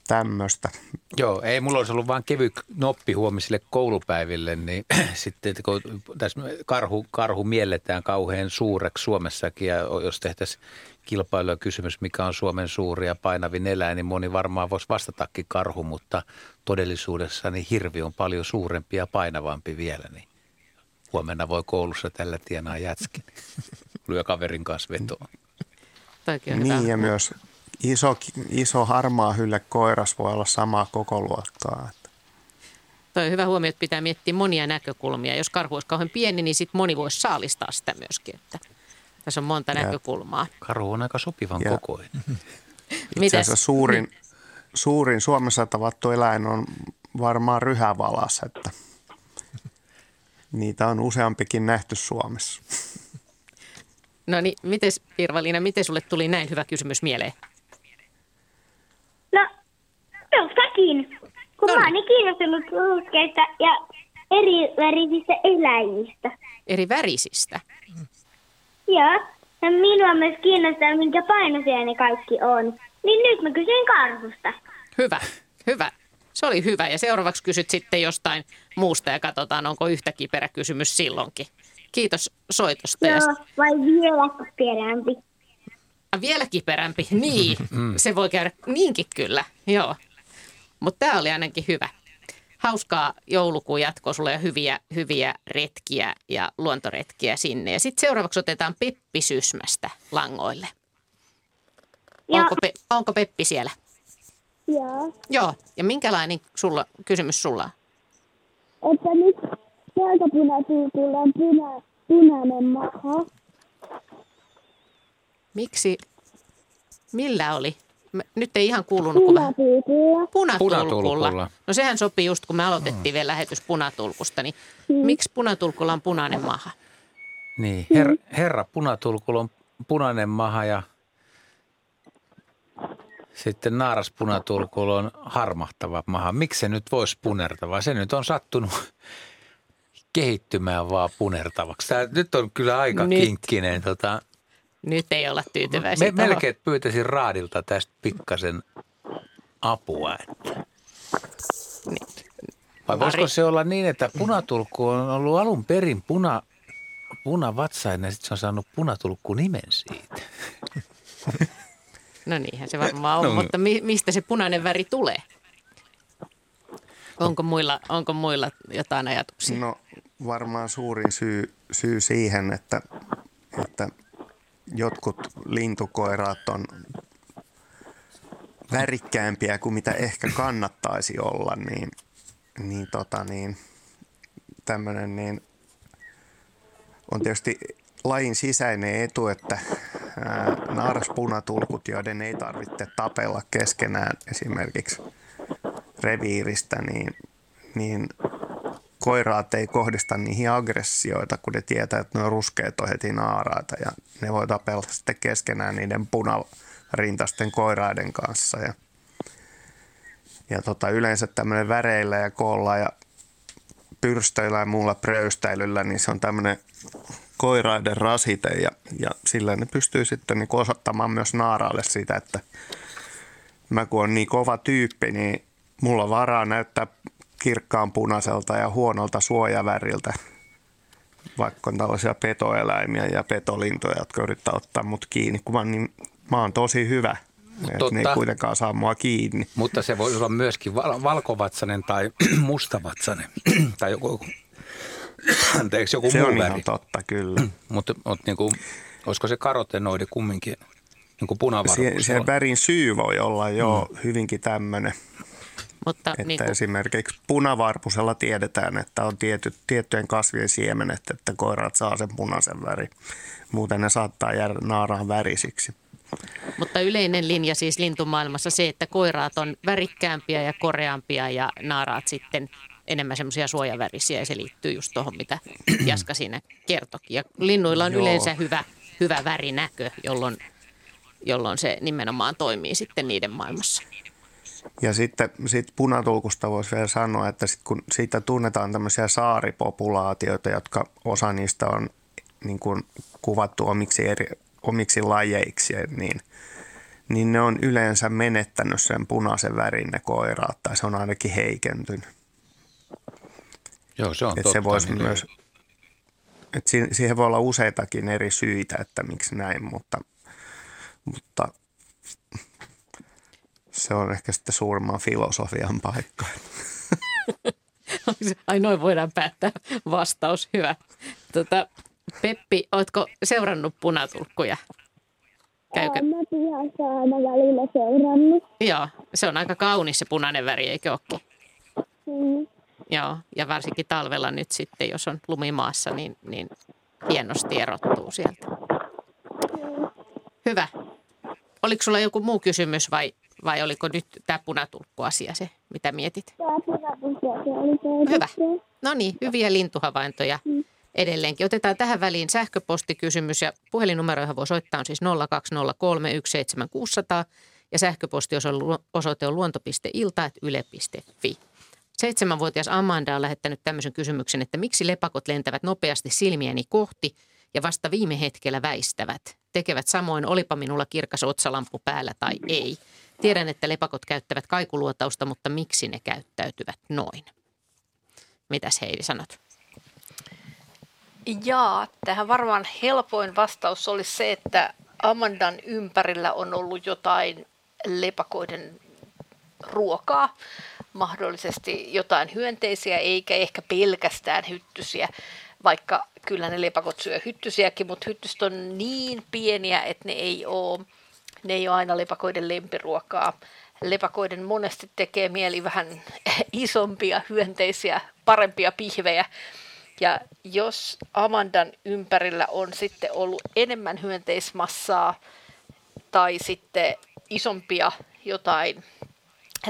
tämmöistä. Joo, ei mulla olisi ollut vain kevyt noppi huomisille koulupäiville, niin <clears throat> sitten kun tässä karhu, karhu mielletään kauhean suureksi Suomessakin ja jos tehtäisiin kilpailua kysymys, mikä on Suomen suuri ja painavin eläin, niin moni varmaan voisi vastatakin karhu, mutta todellisuudessa niin hirvi on paljon suurempi ja painavampi vielä, niin huomenna voi koulussa tällä tienaa jätskin. Lyö <laughs> kaverin kanssa on Niin hyvä. ja myös iso, iso harmaa hylle koiras voi olla samaa koko luokkaa. Että Toi on hyvä huomio, että pitää miettiä monia näkökulmia. Jos karhu olisi kauhean pieni, niin sitten moni voisi saalistaa sitä myöskin. Että tässä on monta Ja- näkökulmaa. Karhu on aika sopivan Ja- kokoinen. Itse asiassa <laughs> suurin, suurin Suomessa tavattu eläin on varmaan ryhävalas, että niitä on useampikin nähty Suomessa. No niin, mites Irvaliina, miten sulle tuli näin hyvä kysymys mieleen? No, tuossakin. Kun No mä oon niin kiinnostunut ruskeista ja eri värisistä eläimistä. Eri värisistä. Joo. Ja minua myös kiinnostaa, minkä painoisia ne kaikki on. Niin nyt mä kysyn karhusta. Hyvä, hyvä. Se oli hyvä. Ja seuraavaksi kysyt sitten jostain muusta ja katsotaan, onko yhtä kiperä kysymys silloinkin. Kiitos soitosta. Ja Joo, vai vielä kiperämpi. Ah, Vielä kiperämpi, niin. <laughs> Se voi käydä niinkin kyllä, joo. Mutta tämä oli ainakin hyvä. Hauskaa joulukuun jatkoa sulle ja hyviä, hyviä retkiä ja luontoretkiä sinne. Ja sitten seuraavaksi otetaan Peppi Sysmästä langoille. Onko, Pe- onko Peppi siellä? Joo. Joo. Ja minkälainen sulla, kysymys sulla on? Että nyt selkäpunatuukulla on puna, punainen maha. Miksi? Millä oli? Mä- Nyt ei ihan kuulunut. Punatuukulla. Punatulkulla. Punatulkulla. No sehän sopii just, kun me aloitettiin vielä lähetys punatulkusta. Niin miksi punatulkulla on punainen maha? Niin, her, herra punatulkulla on punainen maha ja sitten naaras punatulkulla on harmahtava maha. Miksi se nyt voisi punertava? Se nyt on sattunut kehittymään vaan punertavaksi. Tämä nyt on kyllä aika Nyt. kinkkinen. Tota, Nyt ei olla tyytyväisiä. me, melkein pyytäisin Raadilta tästä pikkasen apua. Että. Vai voisiko se olla niin, että punatulkku on ollut alun perin puna, punavatsainen ja sitten se on saanut punatulkku nimen siitä? <laughs> No niinhän se varmaan on, No. mutta mi- mistä se punainen väri tulee? Onko muilla, onko muilla jotain ajatuksia? No varmaan suurin syy, syy siihen, että, että jotkut lintukoiraat on värikkäämpiä kuin mitä ehkä kannattaisi olla, niin, niin, tota, niin tämmöinen niin on tietysti lajin sisäinen etu, että naaraspunatulkut, joiden ei tarvitse tapella keskenään esimerkiksi reviiristä, niin, niin koiraat ei kohdista niihin aggressioita, kun ne tietää, että ne ruskeat on heti naaraita ja ne voi tapella sitten keskenään niiden punarintasten koiraiden kanssa. Ja, ja tota, yleensä tämmöinen väreillä ja koolla ja pyrstöillä ja muulla pröystäilyllä, niin se on tämmöinen koiraiden rasite ja, ja sillä ne pystyy sitten niin osoittamaan myös naaraalle sitä, että mä kun on niin kova tyyppi, niin mulla on varaa näyttää kirkkaan punaiselta ja huonolta suojaväriltä, vaikka on tällaisia petoeläimiä ja petolintoja, jotka yrittää ottaa mut kiinni, kun mä, niin, mä oon tosi hyvä. Et ne ei totta. kuitenkaan saa mua kiinni. Mutta se voi olla myöskin val- valkovatsanen tai <clears throat> mustavatsanen <clears throat> tai joku, anteeksi, joku Se muu on väri. ihan totta, kyllä. <clears throat> Mutta mut niinku, olisiko se karotenoidi kumminkin niinku Se, punavarvuus? se värin syy voi olla jo hyvinkin tämmöinen Mutta että niin kuin, esimerkiksi punavarpusella tiedetään, että on tiety, tiettyjen kasvien siemenet, että koirat saa sen punaisen väri. Muuten ne saattaa jäädä naaraan värisiksi. mutta yleinen linja siis lintumaailmassa se, että koiraat on värikkäämpiä ja koreampia ja naaraat sitten enemmän semmoisia suojavärisiä ja se liittyy just tuohon, mitä <clears throat> Jaska siinä kertokin. Ja linnuilla on Joo. yleensä hyvä, hyvä värinäkö, jolloin, jolloin se nimenomaan toimii sitten niiden maailmassa. Ja sitten sit punatulkusta voisi vielä sanoa, että sit kun siitä tunnetaan tämmöisiä saaripopulaatioita, jotka osa niistä on niin kuin kuvattu omiksi, eri, omiksi lajeiksi, niin, niin ne on yleensä menettänyt sen punaisen värin ne koiraat, tai se on ainakin heikentynyt. Joo, se on Et totta. se voisi niin myös, et si- siihen voi olla useitakin eri syitä, että miksi näin, mutta, mutta se on ehkä sitten suurimman filosofian paikka. <laughs> Ai noin voidaan päättää vastaus. Hyvä. Tota, Peppi, ootko seurannut punatulkkuja? Käykö? Mä pihassa aina välillä seurannut. Joo, se on aika kaunis se punainen väri, eikö olekin? Mm. Joo, ja varsinkin talvella nyt sitten, jos on lumimaassa, niin, niin hienosti erottuu sieltä. Hyvä. Oliko sulla joku muu kysymys vai, vai oliko nyt tämä punatulkkuasia se, mitä mietit? Hyvä. No niin, hyviä lintuhavaintoja edelleenkin. Otetaan tähän väliin sähköpostikysymys ja puhelinnumeroihin voi soittaa on siis 020317600 ja sähköpostiosoite on luonto.ilta.yle.fi. Seitsemänvuotias Amanda on lähettänyt tämmöisen kysymyksen, että miksi lepakot lentävät nopeasti silmieni kohti ja vasta viime hetkellä väistävät. Tekevät samoin, olipa minulla kirkas otsalampu päällä tai ei. Tiedän, että lepakot käyttävät kaikuluotausta, mutta miksi ne käyttäytyvät noin? Mitäs Heidi sanot? Jaa, tähän varmaan helpoin vastaus olisi se, että Amandan ympärillä on ollut jotain lepakoiden ruokaa, mahdollisesti jotain hyönteisiä, eikä ehkä pelkästään hyttysiä, vaikka kyllä ne lepakot syö hyttysiäkin, mutta hyttyset on niin pieniä, että ne ei ole, ne ei ole aina lepakoiden lempiruokaa. Lepakoiden monesti tekee mieli vähän <laughs> isompia hyönteisiä, parempia pihvejä, ja jos Amandan ympärillä on sitten ollut enemmän hyönteismassaa tai sitten isompia jotain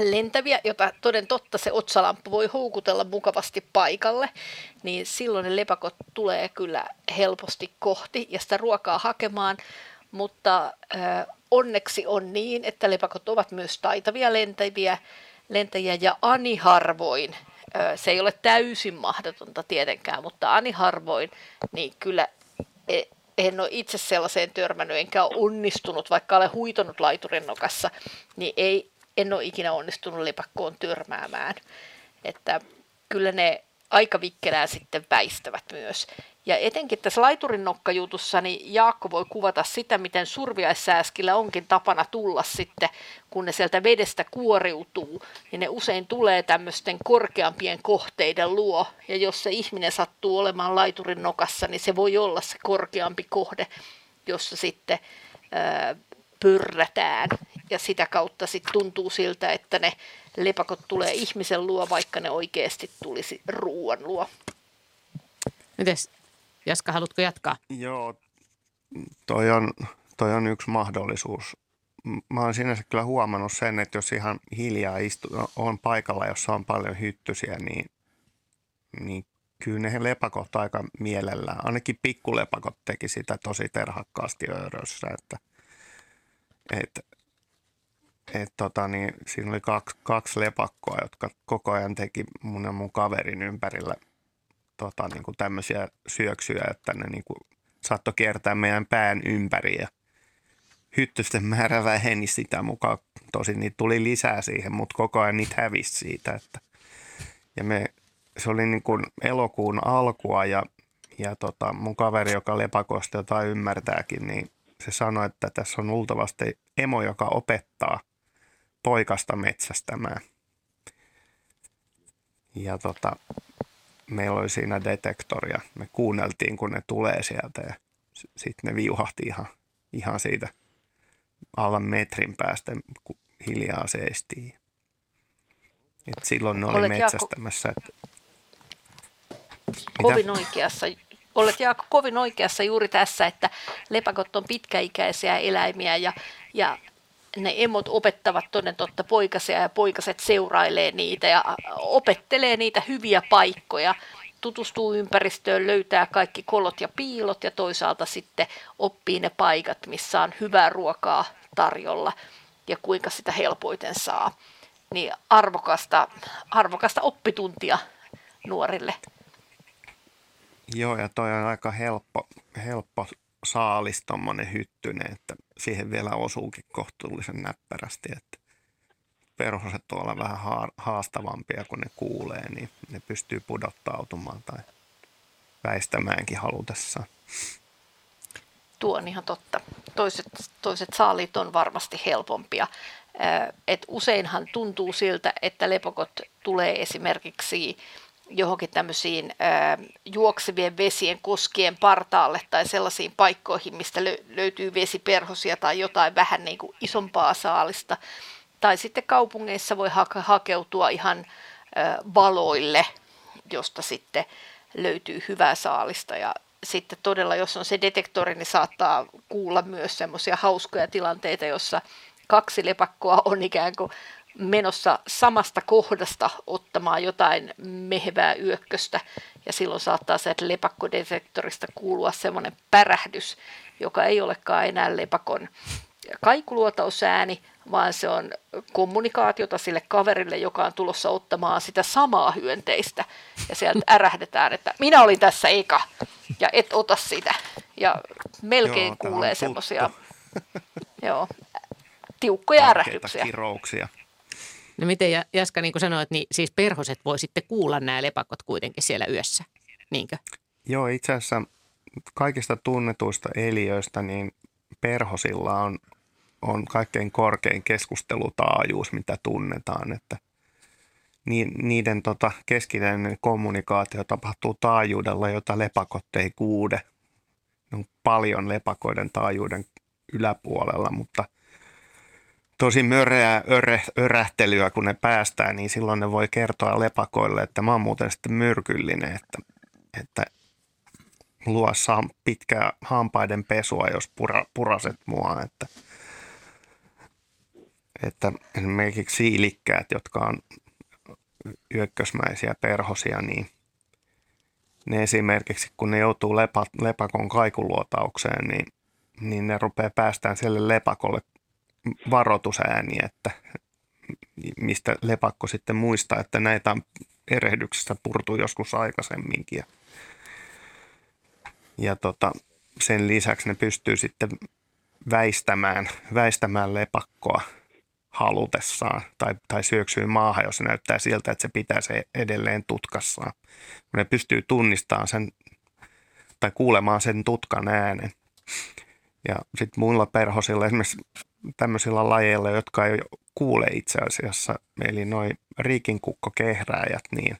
lentäviä, jota toden totta se otsalamppu voi houkutella mukavasti paikalle, niin silloin ne lepakot tulee kyllä helposti kohti ja sitä ruokaa hakemaan, mutta ö, onneksi on niin, että lepakot ovat myös taitavia lentäviä, lentäjiä ja ani harvoin Ö, se ei ole täysin mahdotonta tietenkään, mutta ani harvoin, niin kyllä e- en ole itse sellaiseen törmännyt, enkä ole onnistunut, vaikka olen huitonut laiturin nokassa, niin ei, en ole ikinä onnistunut lepakkoon törmäämään. Että kyllä ne aika vikkelään sitten väistävät myös. Ja etenkin tässä laiturin nokkajutussa, niin Jaakko voi kuvata sitä, miten surviaissääskillä onkin tapana tulla sitten, kun ne sieltä vedestä kuoriutuu, niin ne usein tulee tämmöisten korkeampien kohteiden luo. Ja jos se ihminen sattuu olemaan laiturin nokassa, niin se voi olla se korkeampi kohde, jossa sitten pyrrätään. Ja sitä kautta sitten tuntuu siltä, että ne lepakot tulee ihmisen luo, vaikka ne oikeasti tulisi ruoan luo. Mites, Jaska, haluatko jatkaa? Joo, toi on, toi on yksi mahdollisuus. Mä oon sinänsä kyllä huomannut sen, että jos ihan hiljaa istu, on paikalla, jossa on paljon hyttysiä, niin, niin kyllä ne lepakot aika mielellään, ainakin pikkulepakot teki sitä tosi terhakkaasti öörössä, että et, et tota, niin, siinä oli kaksi, kaksi lepakkoa, jotka koko ajan teki mun ja mun kaverin ympärillä tota, niin kuin tämmöisiä syöksyjä, että ne niin kuin saattoi kiertää meidän pään ympäri ja hyttysten määrä väheni sitä mukaan. Tosin niitä tuli lisää siihen, mutta koko ajan niitä hävisi siitä. Että. Ja me, se oli niin kuin elokuun alkua ja, ja tota, mun kaveri, joka lepakosta jotain ymmärtääkin, niin se sanoi, että tässä on luultavasti emo, joka opettaa poikasta metsästämään. Ja tota, meillä oli siinä detektori ja me kuunneltiin, kun ne tulee sieltä ja sitten ne viuhahti ihan, ihan siitä alle metrin päästä kun hiljaa seistiin. Et silloin ne oli Olet, metsästämässä. Että... Kovin oikeassa. Olet Jaakko kovin oikeassa juuri tässä, että lepakot on pitkäikäisiä eläimiä ja, ja ne emot opettavat toden totta poikasia ja poikaset seurailee niitä ja opettelee niitä hyviä paikkoja, tutustuu ympäristöön, löytää kaikki kolot ja piilot ja toisaalta sitten oppii ne paikat, missä on hyvää ruokaa tarjolla ja kuinka sitä helpoiten saa. Niin arvokasta, arvokasta oppituntia nuorille. Joo, ja toi on aika helppo, helppo saalis, tommonen hyttynen, että siihen vielä osuukin kohtuullisen näppärästi, että perhoset olla vähän haastavampia, kun ne kuulee, niin ne pystyy pudottautumaan tai väistämäänkin halutessaan. Tuo on ihan totta. Toiset, toiset saalit on varmasti helpompia. Et useinhan tuntuu siltä, että lepokot tulee esimerkiksi johonkin tämmöisiin juoksevien vesien koskien partaalle tai sellaisiin paikkoihin, mistä lö- löytyy vesiperhosia tai jotain vähän niin kuin isompaa saalista. Tai sitten kaupungeissa voi ha- hakeutua ihan ää, valoille, josta sitten löytyy hyvää saalista. Ja sitten todella, jos on se detektori, niin saattaa kuulla myös semmoisia hauskoja tilanteita, jossa kaksi lepakkoa on ikään kuin menossa samasta kohdasta ottamaan jotain mehevää yökköstä ja silloin saattaa se lepakkodetektorista kuulua semmoinen pärähdys, joka ei olekaan enää lepakon kaikuluotausääni, vaan se on kommunikaatiota sille kaverille, joka on tulossa ottamaan sitä samaa hyönteistä. Ja sieltä ärähdetään, että minä olin tässä eka ja et ota sitä. Ja melkein Joo, kuulee semmoisia <laughs> tiukkoja ärähdyksiä. kirouksia. No miten Jaska niin kuin sanoit, niin siis perhoset voi sitten kuulla nämä lepakot kuitenkin siellä yössä, niinkö? Joo, itse asiassa kaikista tunnetuista eliöistä niin perhosilla on, on kaikkein korkein keskustelutaajuus, mitä tunnetaan, että niiden tota, keskinäinen kommunikaatio tapahtuu taajuudella, jota lepakot ei kuude. on paljon lepakoiden taajuuden yläpuolella, mutta – tosi möreää öre, örähtelyä, kun ne päästään, niin silloin ne voi kertoa lepakoille, että mä oon muuten sitten myrkyllinen, että, että luossa on pitkää hampaiden pesua, jos pura, puraset mua, että, että esimerkiksi siilikkäät, jotka on yökkösmäisiä perhosia, niin ne esimerkiksi, kun ne joutuu lepa, lepakon kaikuluotaukseen, niin, niin ne rupeaa päästään sille lepakolle varoitusääni, että mistä lepakko sitten muistaa, että näitä on erehdyksessä purtu joskus aikaisemminkin. Ja, ja tota, sen lisäksi ne pystyy sitten väistämään, väistämään lepakkoa halutessaan tai, tai syöksyy maahan, jos se näyttää siltä, että se pitää se edelleen tutkassaan. Ne pystyy tunnistamaan sen tai kuulemaan sen tutkan äänen. Ja sitten muilla perhosilla esimerkiksi tämmöisillä lajeilla, jotka ei kuule itse asiassa, eli noin riikinkukkokehräjät, niin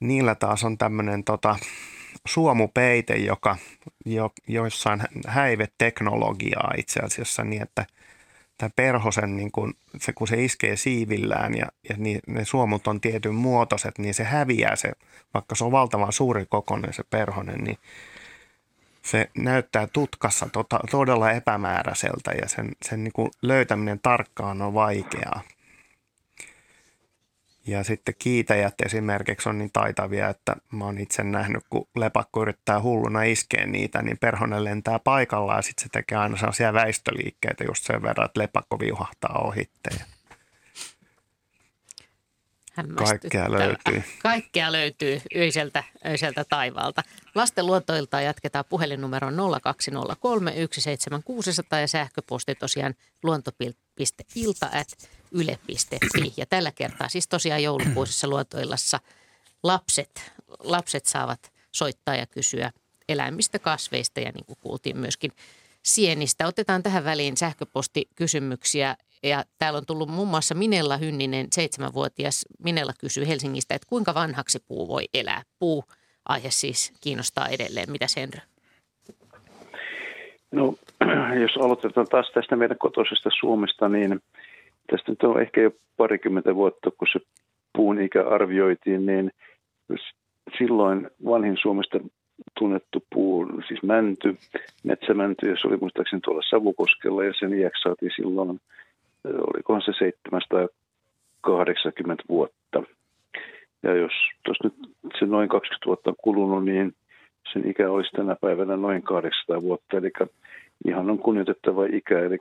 niillä taas on tämmöinen tota, suomupeite, joka jo, joissain häiveteknologiaa itse asiassa niin, että tämä perhosen, niin kun, se, kun se iskee siivillään ja, ja niin, ne suomut on tietyn muotoiset, niin se häviää se, vaikka se on valtavan suuri kokoinen se perhonen, niin se näyttää tutkassa tota, todella epämääräiseltä ja sen, sen niin kuin löytäminen tarkkaan on vaikeaa. Ja sitten kiitäjät esimerkiksi on niin taitavia, että mä oon itse nähnyt, kun lepakko yrittää hulluna iskeä niitä, niin perhonen lentää paikallaan ja sitten se tekee aina sellaisia väistöliikkeitä just sen verran, että lepakko viuhahtaa ohitteen. <laughs> Kaikkea löytyy. Kaikkea löytyy yöiseltä, yöiseltä taivaalta. Lasten luontoiltaa jatketaan puhelinnumeron 0203 17600 ja sähköposti tosiaan luonto.ilta.yle.fi. Ja tällä kertaa siis tosiaan joulukuisessa luontoillassa lapset, lapset saavat soittaa ja kysyä eläimistä, kasveista ja niin kuin kuultiin myöskin sienistä. Otetaan tähän väliin sähköpostikysymyksiä ja täällä on tullut muun muassa Minella Hynninen, seitsemänvuotias. Minella kysyy Helsingistä, että kuinka vanhaksi puu voi elää. Puu aihe siis kiinnostaa edelleen. Mitä Senry? No, <clears throat> jos aloitetaan taas tästä meidän kotoisesta Suomesta, niin tästä nyt on ehkä jo parikymmentä vuotta, kun se puun ikä arvioitiin, niin silloin vanhin Suomesta tunnettu puu, siis mänty, metsämänty, ja se oli muistaakseni tuolla Savukoskella, ja sen iäksi saatiin silloin, olikohan se 780 vuotta. Ja jos tuossa nyt se noin 20 vuotta on kulunut, niin sen ikä olisi tänä päivänä noin 800 vuotta, eli ihan on kunnioitettava ikä, eli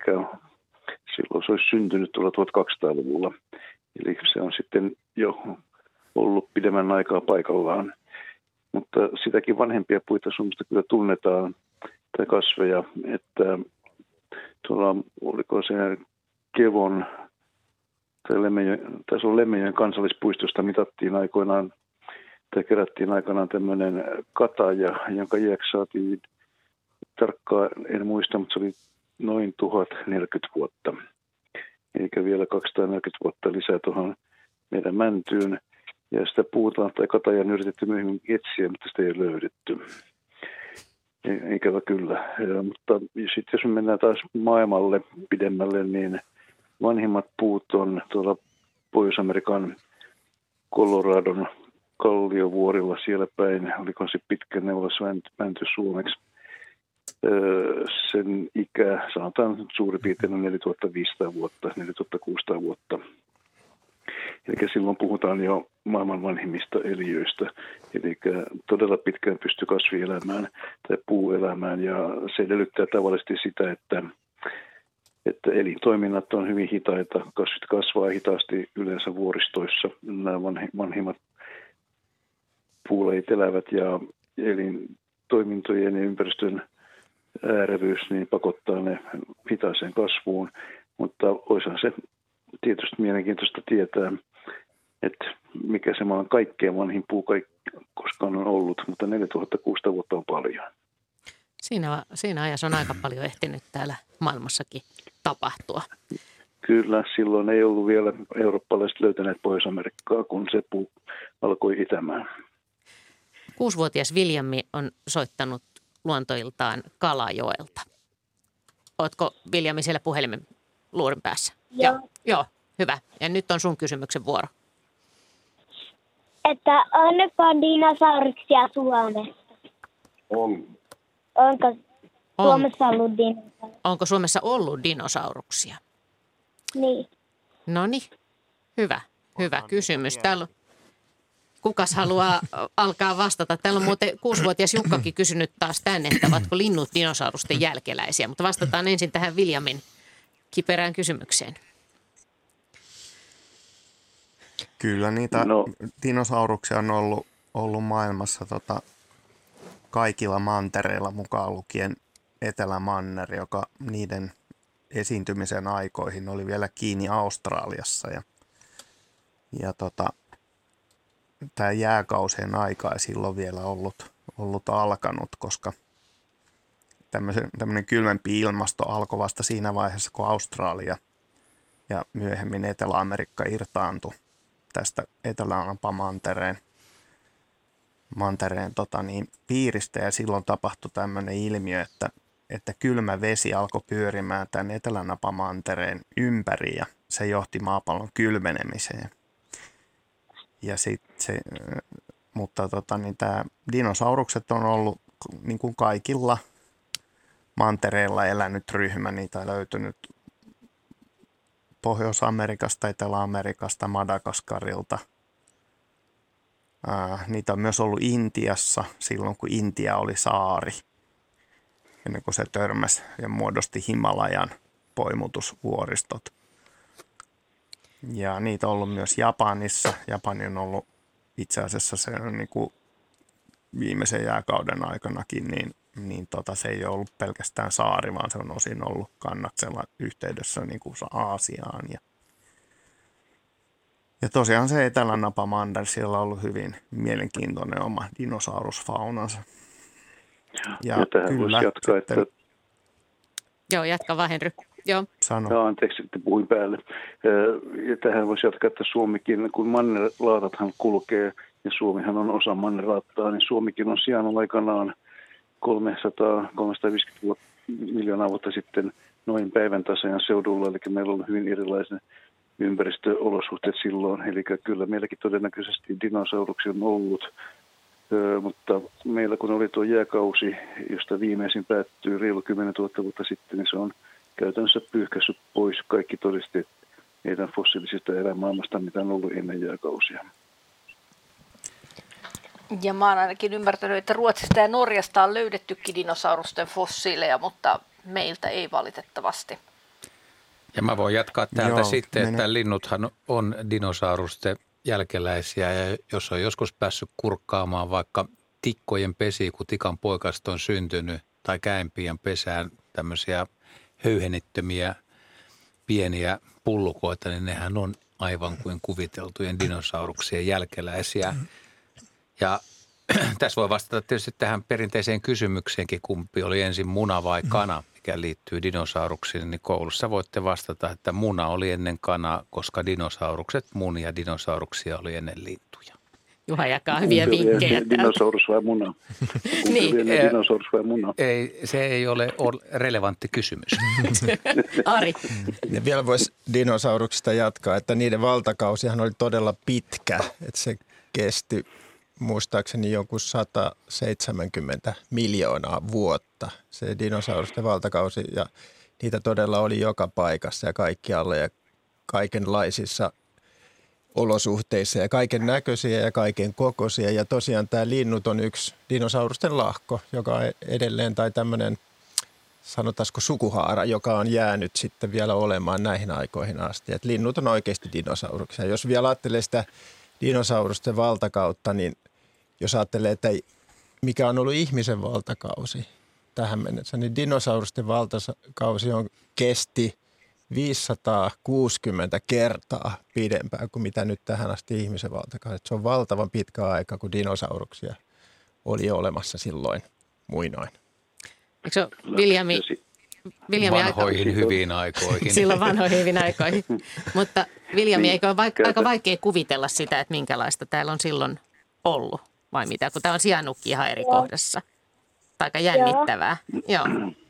silloin se olisi syntynyt tuolla 1200-luvulla. Eli se on sitten jo ollut pidemmän aikaa paikallaan. Mutta sitäkin vanhempia puita Suomesta kyllä tunnetaan, tai kasveja, että tuolla, oliko se Kevon tai Lemmenjoen, taisi kansallispuistosta mitattiin aikoinaan tai kerättiin aikanaan tämmöinen kataja, jonka iäksi saatiin tarkkaan, en muista, mutta se oli noin 1040 vuotta. Eikä vielä 240 vuotta lisää tuohon meidän mäntyyn. Ja sitä puuta tai kataja on yritetty myöhemmin etsiä, mutta sitä ei ole löydetty. Ikävä kyllä. Ja, mutta sitten jos me mennään taas maailmalle pidemmälle, niin vanhimmat puut on tuolla Pohjois-Amerikan Coloradon kalliovuorilla siellä päin. Oliko se pitkä neulas mänty suomeksi? sen ikä, sanotaan suurin piirtein 4500 vuotta, 4600 vuotta. Eli silloin puhutaan jo maailman vanhimmista eliöistä. Eli todella pitkään pystyy kasvi elämään tai puu elämään ja se edellyttää tavallisesti sitä, että, että elintoiminnat on hyvin hitaita. Kasvit kasvaa hitaasti yleensä vuoristoissa. Nämä vanhimmat puuleit elävät ja elintoimintojen ja ympäristön äärevyys niin pakottaa ne hitaaseen kasvuun, mutta olisihan se tietysti mielenkiintoista tietää, että mikä se maan kaikkein vanhin puu koskaan on ollut, mutta 4600 vuotta on paljon. Siinä, siinä ajassa on aika paljon ehtinyt täällä maailmassakin tapahtua. Kyllä, silloin ei ollut vielä eurooppalaiset löytäneet Pohjois-Amerikkaa, kun se puu alkoi itämään. Kuusivuotias Viljammi on soittanut luontoiltaan Kalajoelta. Ootko Viljami siellä puhelimen luurin päässä? Joo. Joo. Joo, hyvä. Ja nyt on sun kysymyksen vuoro. Että onko dinosauruksia Suomessa? On. Onko On. Suomessa ollut dinosauruksia? Onko Suomessa ollut dinosauruksia? Niin. No niin, hyvä, hyvä kysymys. Täällä on, kukas haluaa alkaa vastata? Täällä on muuten kuusivuotias Jukkakin kysynyt taas tänne, että ovatko linnut dinosaurusten jälkeläisiä. Mutta vastataan ensin tähän Viljamin kiperään kysymykseen. Kyllä niitä No. dinosauruksia on ollut, ollut maailmassa tota, kaikilla mantereilla mukaan lukien Etelämanner, joka niiden esiintymisen aikoihin oli vielä kiinni Australiassa. Ja, ja tota, tämä jääkausien aika ei silloin vielä ollut, ollut alkanut, koska tämmöinen kylmempi ilmasto alkoi vasta siinä vaiheessa, kun Australia ja myöhemmin Etelä-Amerikka irtaantui tästä Etelä-Mantereen mantereen, tota niin, piiristä ja silloin tapahtui tämmöinen ilmiö, että, että kylmä vesi alkoi pyörimään tämän Etelänapamantereen ympäri ja se johti maapallon kylmenemiseen. Ja sit se, mutta tota, niin tämä dinosaurukset on ollut niin kuin kaikilla mantereilla elänyt ryhmä, niitä on löytynyt Pohjois-Amerikasta, Etelä-Amerikasta, Madagaskarilta. Niitä on myös ollut Intiassa silloin, kun Intia oli saari, ennen kuin se törmäsi ja muodosti Himalajan poimutusvuoristot. Ja niitä on ollut myös Japanissa. Japani on ollut itse asiassa se on niin kuin viimeisen jääkauden aikanakin, niin, niin tota, se ei ole ollut pelkästään saari, vaan se on osin ollut kannaksella yhteydessä niin kuin Aasiaan. Ja, ja tosiaan se Etelänapamander, siellä on ollut hyvin mielenkiintoinen oma dinosaurusfaunansa. Ja, ja tähän voisi jatkaa, että Joo, jatka vaan Henry. Joo. Sano. Joo, anteeksi, että puhuin päälle. Ja tähän voisi jatkaa, että Suomikin, kun mannerlaatathan kulkee, ja Suomihan on osa mannerlaattaa, niin Suomikin on sijaan aikanaan 300-350 vuotta, miljoonaa vuotta sitten noin päivän tasajan seudulla, eli meillä on hyvin erilainen ympäristöolosuhteet silloin. Eli kyllä meilläkin todennäköisesti dinosauruksia on ollut, mutta meillä kun oli tuo jääkausi, josta viimeisin päättyy reilu 10 000 vuotta sitten, niin se on käytännössä pyyhkässyt pois kaikki todisteet meidän fossiilisista elämaailmasta, mitä on ollut ennen jääkausia. Ja mä oon ainakin ymmärtänyt, että Ruotsista ja Norjasta on löydettykin dinosaurusten fossiileja, mutta meiltä ei valitettavasti. Ja mä voin jatkaa täältä Joo, sitten, mene. että linnuthan on dinosaurusten jälkeläisiä ja jos on joskus päässyt kurkkaamaan vaikka tikkojen pesi, kun tikan poikasta on syntynyt tai käenpian pesään tämmöisiä höyhenittömiä pieniä pullukoita, niin nehän on aivan kuin kuviteltujen dinosauruksien jälkeläisiä. Ja <clears throat> tässä voi vastata tietysti tähän perinteiseen kysymykseenkin, kumpi oli ensin muna vai kana, mikä liittyy dinosauruksiin, niin koulussa voitte vastata, että muna oli ennen kana, koska dinosaurukset muni ja dinosauruksia oli ennen lintuja. Juha jakaa hyviä Kumpi vinkkejä. Dinosaurus vai muna? <laughs> Kumpi Niin. oli ennen dinosaurus vai muna? Ei, se ei ole ol- relevantti kysymys. <laughs> Ari, Ja vielä voisi dinosauruksista jatkaa, että niiden valtakausihan oli todella pitkä, että se kesti muistaakseni jonkun 170 miljoonaa vuotta se dinosaurusten valtakausi ja niitä todella oli joka paikassa ja kaikkialla ja kaikenlaisissa olosuhteissa ja kaiken näköisiä ja kaiken kokoisia. Ja tosiaan tämä linnut on yksi dinosaurusten lahko, joka on edelleen tai tämmöinen sanotaanko sukuhaara, joka on jäänyt sitten vielä olemaan näihin aikoihin asti. Et linnut on oikeasti dinosauruksia. Jos vielä ajattelee sitä dinosaurusten valtakautta, niin jos ajattelee, että mikä on ollut ihmisen valtakausi tähän mennessä, niin dinosaurusten valtakausi on kesti 560 kertaa pidempään kuin mitä nyt tähän asti ihmisen valtakausi. Se on valtavan pitkä aika, kun dinosauruksia oli olemassa silloin muinoin. eikö se ole Viljami, Viljami aika, Vanhoihin hyviin aikoihin. silloin vanhoihin hyvin aikoihin. <laughs> Mutta Viljami, Niin, eikö ole vaik- käytä- aika vaikea kuvitella sitä, että minkälaista täällä on silloin ollut vai mitä, kun tämä on sijainnutkin ihan eri kohdassa. Tai aika jännittävää. Joo. <clears throat>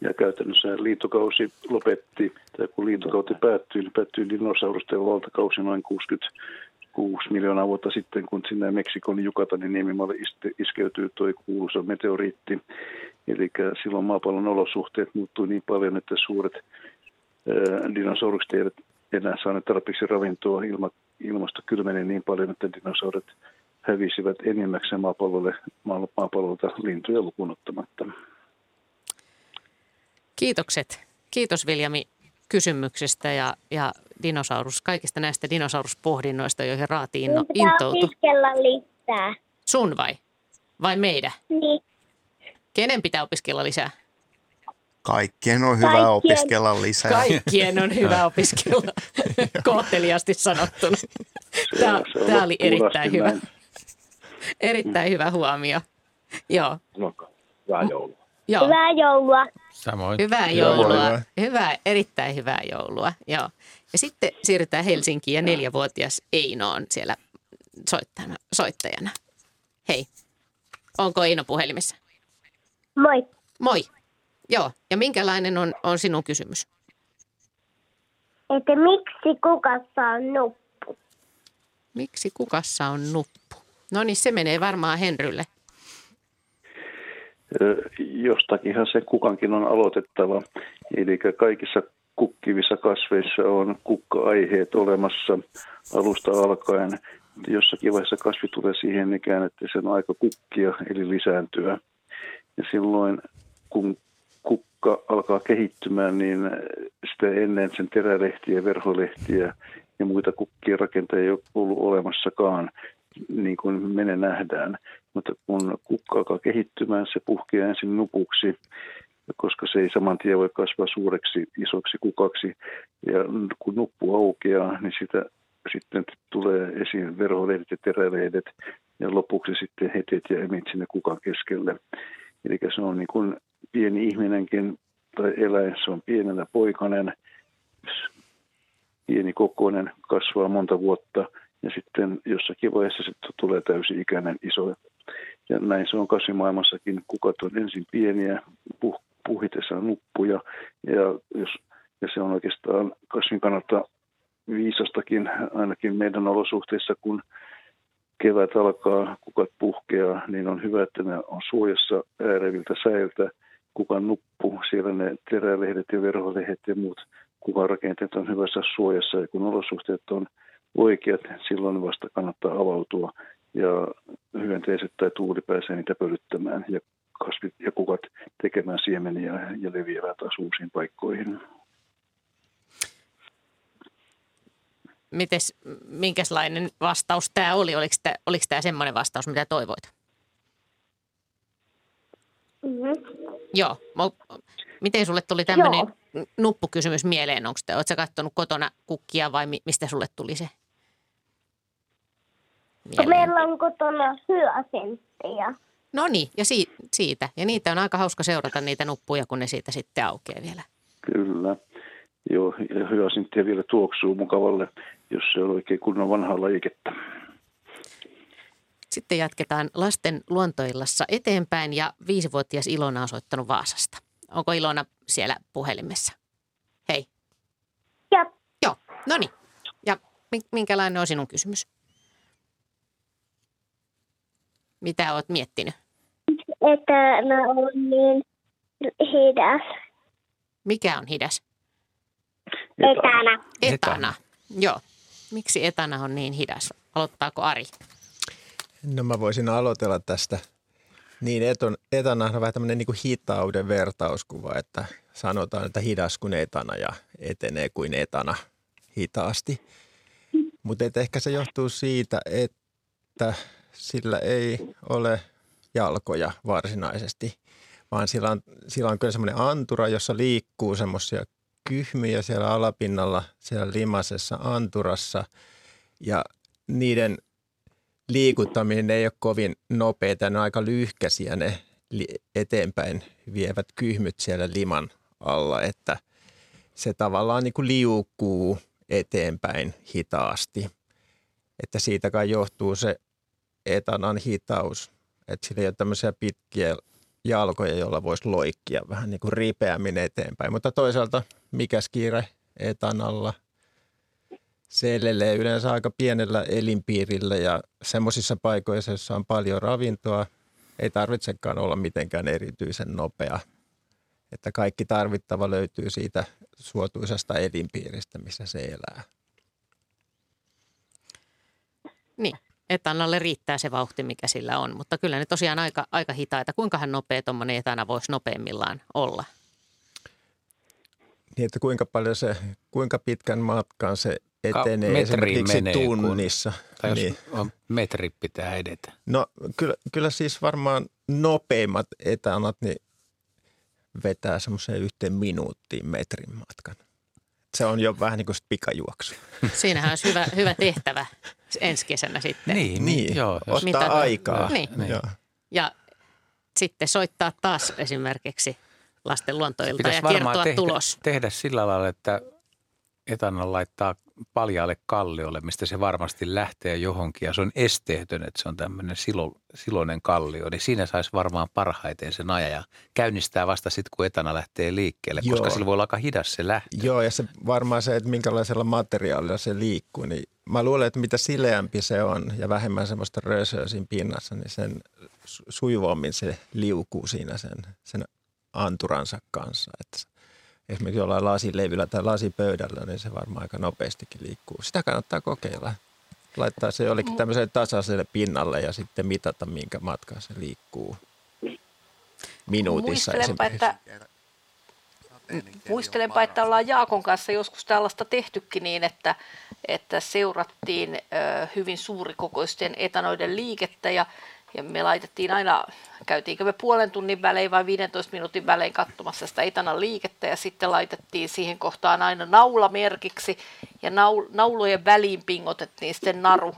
Ja käytännössä liitokausi lopetti, tai kun liitokauti päättyi, niin päättyi dinosaurusten valtakausi noin 66 miljoonaa vuotta sitten, kun sinne Meksikon Jukatanin niemimalle iste- iskeytyi tuo kuuluisa meteoriitti. Eli silloin maapallon olosuhteet muuttui niin paljon, että suuret ää, dinosaurukset eivät enää saaneet tarpeeksi ravintoa. Ilma, ilmasto kylmeni niin paljon, että dinosaurit hävisivät enimmäkseen maapallolle, maa- maapallolta lintuja lukuun ottamatta. Kiitokset. Kiitos Viljami kysymyksestä ja, ja dinosaurus, kaikista näistä dinosauruspohdinnoista, joihin Raati inno, intoutui. opiskella lisää. Sun vai? Vai meidän? Niin. Kenen pitää opiskella lisää? Kaikkien on hyvä Kaikkien. opiskella lisää. Kaikkien on hyvä <laughs> opiskella, <laughs> kohteliasti sanottuna. Tämä, tämä oli erittäin hyvä. näin. <laughs> Erittäin hyvä huomio. Joo, Hyvää joulua. joo. Hyvää joulua. Samoin. Hyvää joulua. joulua. Hyvää, erittäin hyvää joulua. Joo. Ja sitten siirrytään Helsinkiin ja neljävuotias Eino on siellä soittajana. soittajana. Hei, onko Eino puhelimessa? Moi. Moi. Joo, ja minkälainen on, on sinun kysymys? Että miksi kukassa on nuppu? Miksi kukassa on nuppu? No niin, se menee varmaan Henrylle. Jostakinhan se kukankin on aloitettava. Eli kaikissa kukkivissa kasveissa on kukka-aiheet olemassa alusta alkaen. Jossakin vaiheessa kasvi tulee siihen ikään, että sen on aika kukkia, eli lisääntyä. Ja silloin, kun kukka alkaa kehittymään, niin sitä ennen sen terälehtiä, verholehtiä ja muita kukkien rakentajia ei ole ollut olemassakaan, niin kuin mene nähdään. Mutta kun kukka alkaa kehittymään, se puhkeaa ensin nupuksi, koska se ei saman tien voi kasvaa suureksi, isoksi kukaksi. Ja kun nuppu aukeaa, niin sitä sitten tulee esiin verholehdet ja terälehdet ja lopuksi sitten hetet ja emit sinne kukan keskelle. Eli se on niin kuin pieni ihminenkin tai eläin, se on pienenä poikanen, pieni kokoinen, kasvaa monta vuotta ja sitten jossakin vaiheessa sitten tulee täysi-ikäinen iso. Ja näin se on kasvimaailmassakin. Kukat on ensin pieniä, puh, puhitessaan nuppuja ja, jos, ja se on oikeastaan kasvin kannalta viisastakin ainakin meidän olosuhteissa, kun kevät alkaa, kukat puhkeaa, niin on hyvä, että ne on suojassa ääreviltä säiltä. Kukan nuppu, siellä ne terälehdet ja verholehdet ja muut kukarakenteet on hyvässä suojassa. Ja kun olosuhteet on oikeat, silloin vasta kannattaa avautua ja hyönteiset tai tuuli pääsee niitä pölyttämään ja kasvit ja kukat tekemään siemeniä ja leviävät taas uusiin paikkoihin. Mites, minkälainen vastaus tämä oli? Oliko tämä, oliko tämä semmoinen vastaus, mitä toivoit? Mm-hmm. Joo. Miten sulle tuli tämmöinen nuppukysymys mieleen? Onko te, oletko katsonut kotona kukkia vai mistä sulle tuli se? Mieleen? Meillä on kotona hyösenttejä. No niin, ja si- siitä. Ja niitä on aika hauska seurata niitä nuppuja, kun ne siitä sitten aukeaa vielä. Kyllä. Joo, ja hyösinttiä vielä tuoksuu mukavalle, jos se on oikein kunnon vanhaa lajiketta. Sitten jatketaan lasten luontoillassa eteenpäin ja viisivuotias Ilona on soittanut Vaasasta. Onko Ilona siellä puhelimessa? Hei. Joo. Joo, no niin. Ja minkälainen on sinun kysymys? Mitä olet miettinyt? Että ne on niin hidas. Mikä on hidas? Etana. Etana. Joo. Miksi etana on niin hidas? Aloittaako Ari? No mä voisin aloitella tästä. Niin eton, etana on vähän tämmöinen niin kuin hitauden vertauskuva, että sanotaan, että hidas kuin etana ja etenee kuin etana hitaasti. Mutta ehkä se johtuu siitä, että sillä ei ole jalkoja varsinaisesti, vaan sillä on, sillä on kyllä semmoinen antura, jossa liikkuu semmoisia kyhmiä siellä alapinnalla, siellä limasessa anturassa ja niiden liikuttaminen ei ole kovin nopeita, ne on aika lyhkäisiä ne eteenpäin vievät kyhmyt siellä liman alla, että se tavallaan niin kuin liukuu eteenpäin hitaasti. Että siitä kai johtuu se etanan hitaus, että sillä ei ole tämmöisiä pitkiä jalkoja, joilla voisi loikkia vähän niin kuin ripeämmin eteenpäin. Mutta toisaalta mikä kiire etanalla? Se elelee yleensä aika pienellä elinpiirillä ja semmoisissa paikoissa, joissa on paljon ravintoa, ei tarvitsekaan olla mitenkään erityisen nopea. Että kaikki tarvittava löytyy siitä suotuisasta elinpiiristä, missä se elää. Niin, etanalle riittää se vauhti, mikä sillä on, mutta kyllä ne tosiaan aika, aika hitaita. Kuinka nopea tuommoinen etana voisi nopeimmillaan olla? Niin, että kuinka paljon se, kuinka pitkän matkan se etenee Ka- esimerkiksi menee, tunnissa. Kun, tai niin. on metri pitää edetä. No kyllä, kyllä siis varmaan nopeimmat etanat niin vetää semmoiseen yhteen minuuttiin metrin matkan. Se on jo vähän niin kuin pikajuoksu. Siinähän olisi hyvä, hyvä tehtävä ensi kesänä sitten. Niin, niin. joo. Ottaa Mitä, aikaa. Niin. niin. Joo. Ja sitten soittaa taas esimerkiksi lasten luontoilta ja kertoa tehdä, tulos. tehdä sillä lailla, että etana laittaa paljaalle kalliolle, mistä se varmasti lähtee johonkin ja se on esteetön, että se on tämmöinen silo, siloinen kallio, niin siinä saisi varmaan parhaiten sen ajan ja käynnistää vasta sitten, kun etana lähtee liikkeelle, Joo. koska sillä voi olla aika hidas se lähtö. Joo, ja se varmaan se, että minkälaisella materiaalilla se liikkuu, niin mä luulen, että mitä sileämpi se on ja vähemmän semmoista rösöä siinä pinnassa, niin sen sujuvammin se liukuu siinä sen, sen anturansa kanssa. Että esimerkiksi jollain lasilevyllä tai lasipöydällä, niin se varmaan aika nopeastikin liikkuu. Sitä kannattaa kokeilla. Laittaa se jollekin mm. tämmöiselle tasaiselle pinnalle ja sitten mitata, minkä matkaa se liikkuu minuutissa Muistelenpa, että, muistelenpa, että ollaan Jaakon kanssa joskus tällaista tehtykin niin, että, että seurattiin hyvin suurikokoisten etanoiden liikettä ja ja me laitettiin aina, käytiinkö me puolen tunnin välein vai 15 minuutin välein katsomassa sitä etanan liikettä ja sitten laitettiin siihen kohtaan aina naula merkiksi ja naul- naulojen väliin pingotettiin sitten naru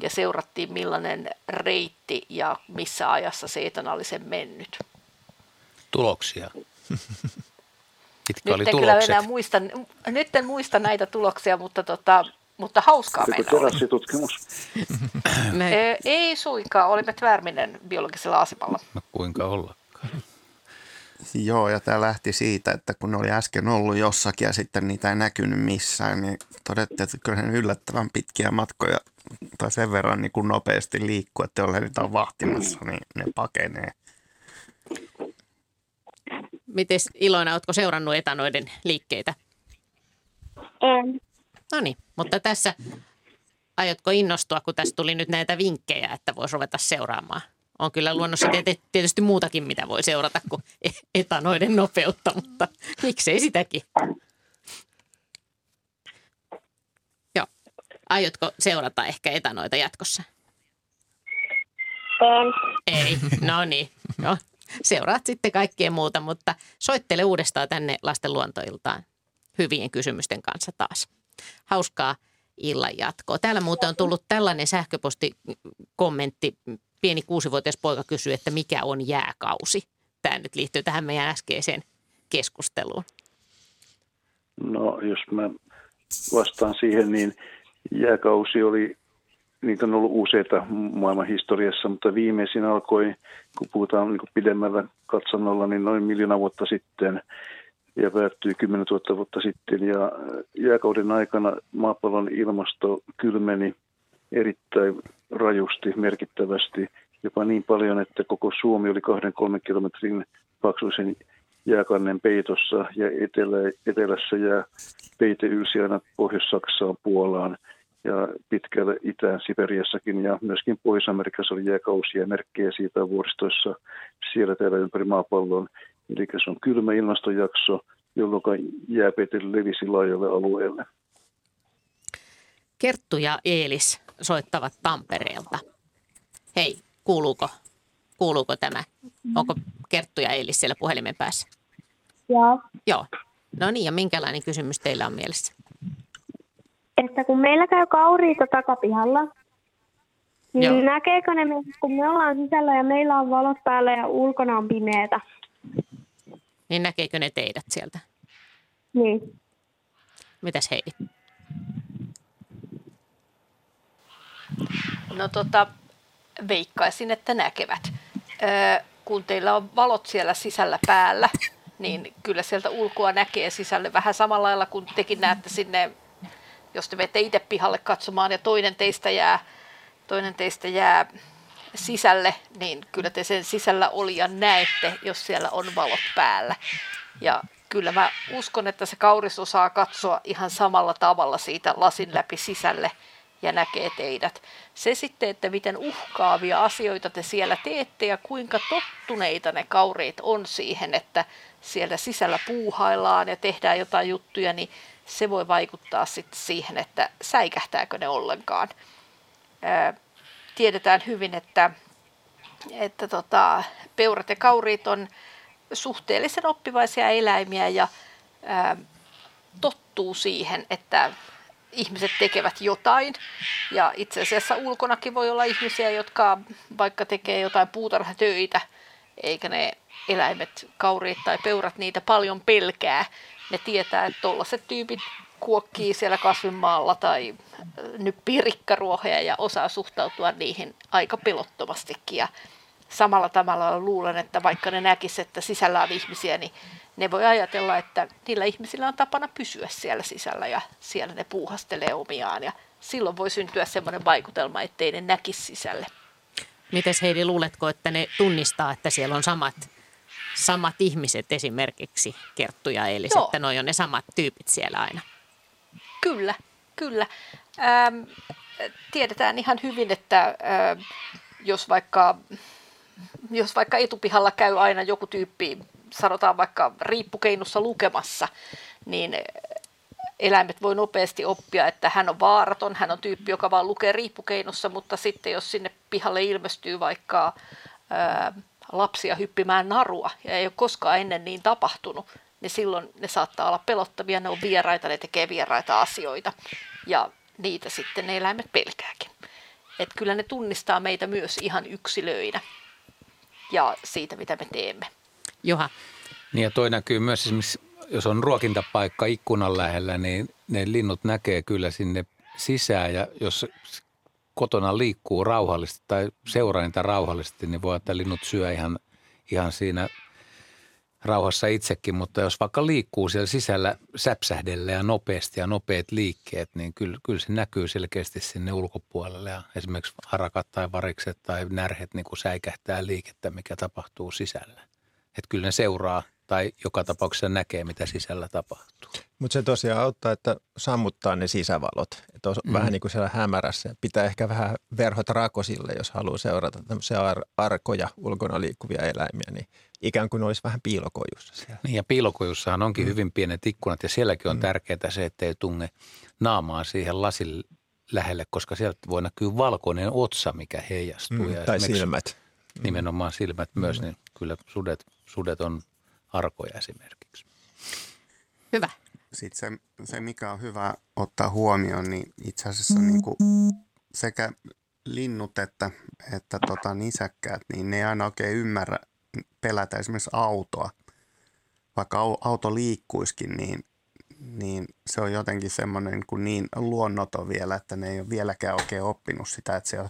ja seurattiin millainen reitti ja missä ajassa se etana oli sen mennyt. Tuloksia. <laughs> Mitkä nyt en kyllä enää muista, nyt en muista näitä tuloksia, mutta tota, mutta hauskaa Oliko meillä terassitutkimus? ei suinkaan, olimme Tvärminen biologisella asemalla. No kuinka olla? Joo, ja tämä lähti siitä, että kun ne oli äsken ollut jossakin ja sitten niitä ei näkynyt missään, niin todettiin, että kyllä ne yllättävän pitkiä matkoja tai sen verran niin kuin nopeasti liikkuu, että jolle niitä on vahtimassa, niin ne pakenee. Miten Ilona, oletko seurannut etanoiden liikkeitä? En. No niin, mutta tässä aiotko innostua, kun tässä tuli nyt näitä vinkkejä, että voisi ruveta seuraamaan? On kyllä luonnossa tietysti muutakin, mitä voi seurata kuin e- etanoiden nopeutta, mutta miksei sitäkin? Joo. Aiotko seurata ehkä etanoita jatkossa? En. Ei, no niin. No, seuraat sitten kaikkea muuta, mutta soittele uudestaan tänne lasten luontoiltaan hyvien kysymysten kanssa taas. Hauskaa illan jatkoa. Täällä muuten on tullut tällainen sähköpostikommentti. Pieni kuusivuotias poika kysyy, että mikä on jääkausi. Tämä nyt liittyy tähän meidän äskeiseen keskusteluun. No, jos mä vastaan siihen, niin jääkausi oli, niitä on ollut useita maailman historiassa, mutta viimeisin alkoi, kun puhutaan niin pidemmällä katsannolla, niin noin miljoona vuotta sitten – ja päättyi 10 000 vuotta sitten. Ja jääkauden aikana maapallon ilmasto kylmeni erittäin rajusti, merkittävästi, jopa niin paljon, että koko Suomi oli kahden kolmen kilometrin paksuisen jääkannen peitossa ja etelä, etelässä jää peite ylsi aina Pohjois-Saksaan, Puolaan ja pitkälle itään Siperiassakin ja myöskin Pohjois-Amerikassa oli jääkausia merkkejä siitä vuoristoissa siellä täällä ympäri maapallon. Eli se on kylmä ilmastojakso, jolloin jääpeite levisi laajalle alueelle. Kerttu ja Eelis soittavat Tampereelta. Hei, kuuluuko, kuuluuko tämä? Onko Kerttu ja Eelis siellä puhelimen päässä? Joo. Joo. No niin, ja minkälainen kysymys teillä on mielessä? Että kun meillä käy kauriita takapihalla, niin Joo. näkeekö ne, kun me ollaan sisällä ja meillä on valot päällä ja ulkona on pimeätä? Niin näkeekö ne teidät sieltä? Niin. Mitäs Heidi? No tota, veikkaisin, että näkevät. Öö, kun teillä on valot siellä sisällä päällä, niin kyllä sieltä ulkoa näkee sisälle vähän samalla lailla kuin tekin näette sinne, jos te menette itse pihalle katsomaan ja toinen teistä jää, toinen teistä jää sisälle, niin kyllä te sen sisällä olijan näette, jos siellä on valot päällä. Ja kyllä mä uskon, että se kauris osaa katsoa ihan samalla tavalla siitä lasin läpi sisälle ja näkee teidät. Se sitten, että miten uhkaavia asioita te siellä teette ja kuinka tottuneita ne kaureet on siihen, että siellä sisällä puuhaillaan ja tehdään jotain juttuja, niin se voi vaikuttaa sitten siihen, että säikähtääkö ne ollenkaan. Tiedetään hyvin, että, että tota, peurat ja kauriit on suhteellisen oppivaisia eläimiä ja ää, tottuu siihen, että ihmiset tekevät jotain. Ja itse asiassa ulkonakin voi olla ihmisiä, jotka vaikka tekee jotain puutarhatöitä, eikä ne eläimet, kauriit tai peurat niitä paljon pelkää. Ne tietää, että tuollaiset tyypit kuokkii siellä kasvimaalla tai nyppii rikkaruohoja ja osaa suhtautua niihin aika pelottomastikin. Ja samalla tavalla luulen, että vaikka ne näkisivät, että sisällä on ihmisiä, niin ne voi ajatella, että niillä ihmisillä on tapana pysyä siellä sisällä ja siellä ne puuhastelee omiaan. Ja silloin voi syntyä sellainen vaikutelma, ettei ne näkisi sisälle. Mites Heidi, luuletko, että ne tunnistaa, että siellä on samat, samat ihmiset esimerkiksi, Kerttu ja Eelis, Joo. että noi on ne samat tyypit siellä aina? Kyllä, kyllä. Ähm, tiedetään ihan hyvin, että ähm, jos vaikka, jos vaikka etupihalla käy aina joku tyyppi, sanotaan vaikka riippukeinussa lukemassa, niin eläimet voi nopeasti oppia, että hän on vaaraton, hän on tyyppi, joka vaan lukee riippukeinussa, mutta sitten jos sinne pihalle ilmestyy vaikka ää, lapsia hyppimään narua ja ei ole koskaan ennen niin tapahtunut, niin silloin ne saattaa olla pelottavia, ne on vieraita, ne tekee vieraita asioita ja niitä sitten ne eläimet pelkääkin. Et kyllä ne tunnistaa meitä myös ihan yksilöinä ja siitä, mitä me teemme. Juha, Niin ja toi näkyy myös esimerkiksi, jos on ruokintapaikka ikkunan lähellä, niin ne linnut näkee kyllä sinne sisään ja jos kotona liikkuu rauhallisesti tai seuraa niitä rauhallisesti, niin voi, että linnut syö ihan, ihan siinä rauhassa itsekin, mutta jos vaikka liikkuu siellä sisällä säpsähdellä ja nopeasti ja nopeat liikkeet, niin kyllä, kyllä se näkyy selkeästi sinne ulkopuolelle. Ja esimerkiksi harakat tai varikset tai närhet niin kuin säikähtää liikettä, mikä tapahtuu sisällä. Että kyllä ne seuraa tai joka tapauksessa näkee, mitä sisällä tapahtuu. Mutta se tosiaan auttaa, että sammuttaa ne sisävalot. Että on mm. vähän niin kuin siellä hämärässä. Pitää ehkä vähän verhot rakosille, jos haluaa seurata tämmöisiä ar- arkoja ulkona liikkuvia eläimiä, niin ikään kuin olisi vähän piilokojussa siellä. Niin ja piilokojussahan onkin mm. hyvin pienet ikkunat ja sielläkin on mm. tärkeää se, että ei tunge naamaa siihen lasin lähelle, koska sieltä voi näkyä valkoinen otsa, mikä heijastuu. Mm, ja tai silmät. Nimenomaan silmät myös, mm. niin kyllä sudet, sudet on arkoja esimerkiksi. Hyvä. Sitten se, se, mikä on hyvä ottaa huomioon, niin itse asiassa niin kuin sekä linnut että, että tota, nisäkkäät, niin ne ei aina oikein ymmärrä pelätä esimerkiksi autoa. Vaikka auto liikkuiskin, niin, niin se on jotenkin semmoinen kuin niin luonnoton vielä, että ne ei ole vieläkään oikein oppinut sitä, että se, on,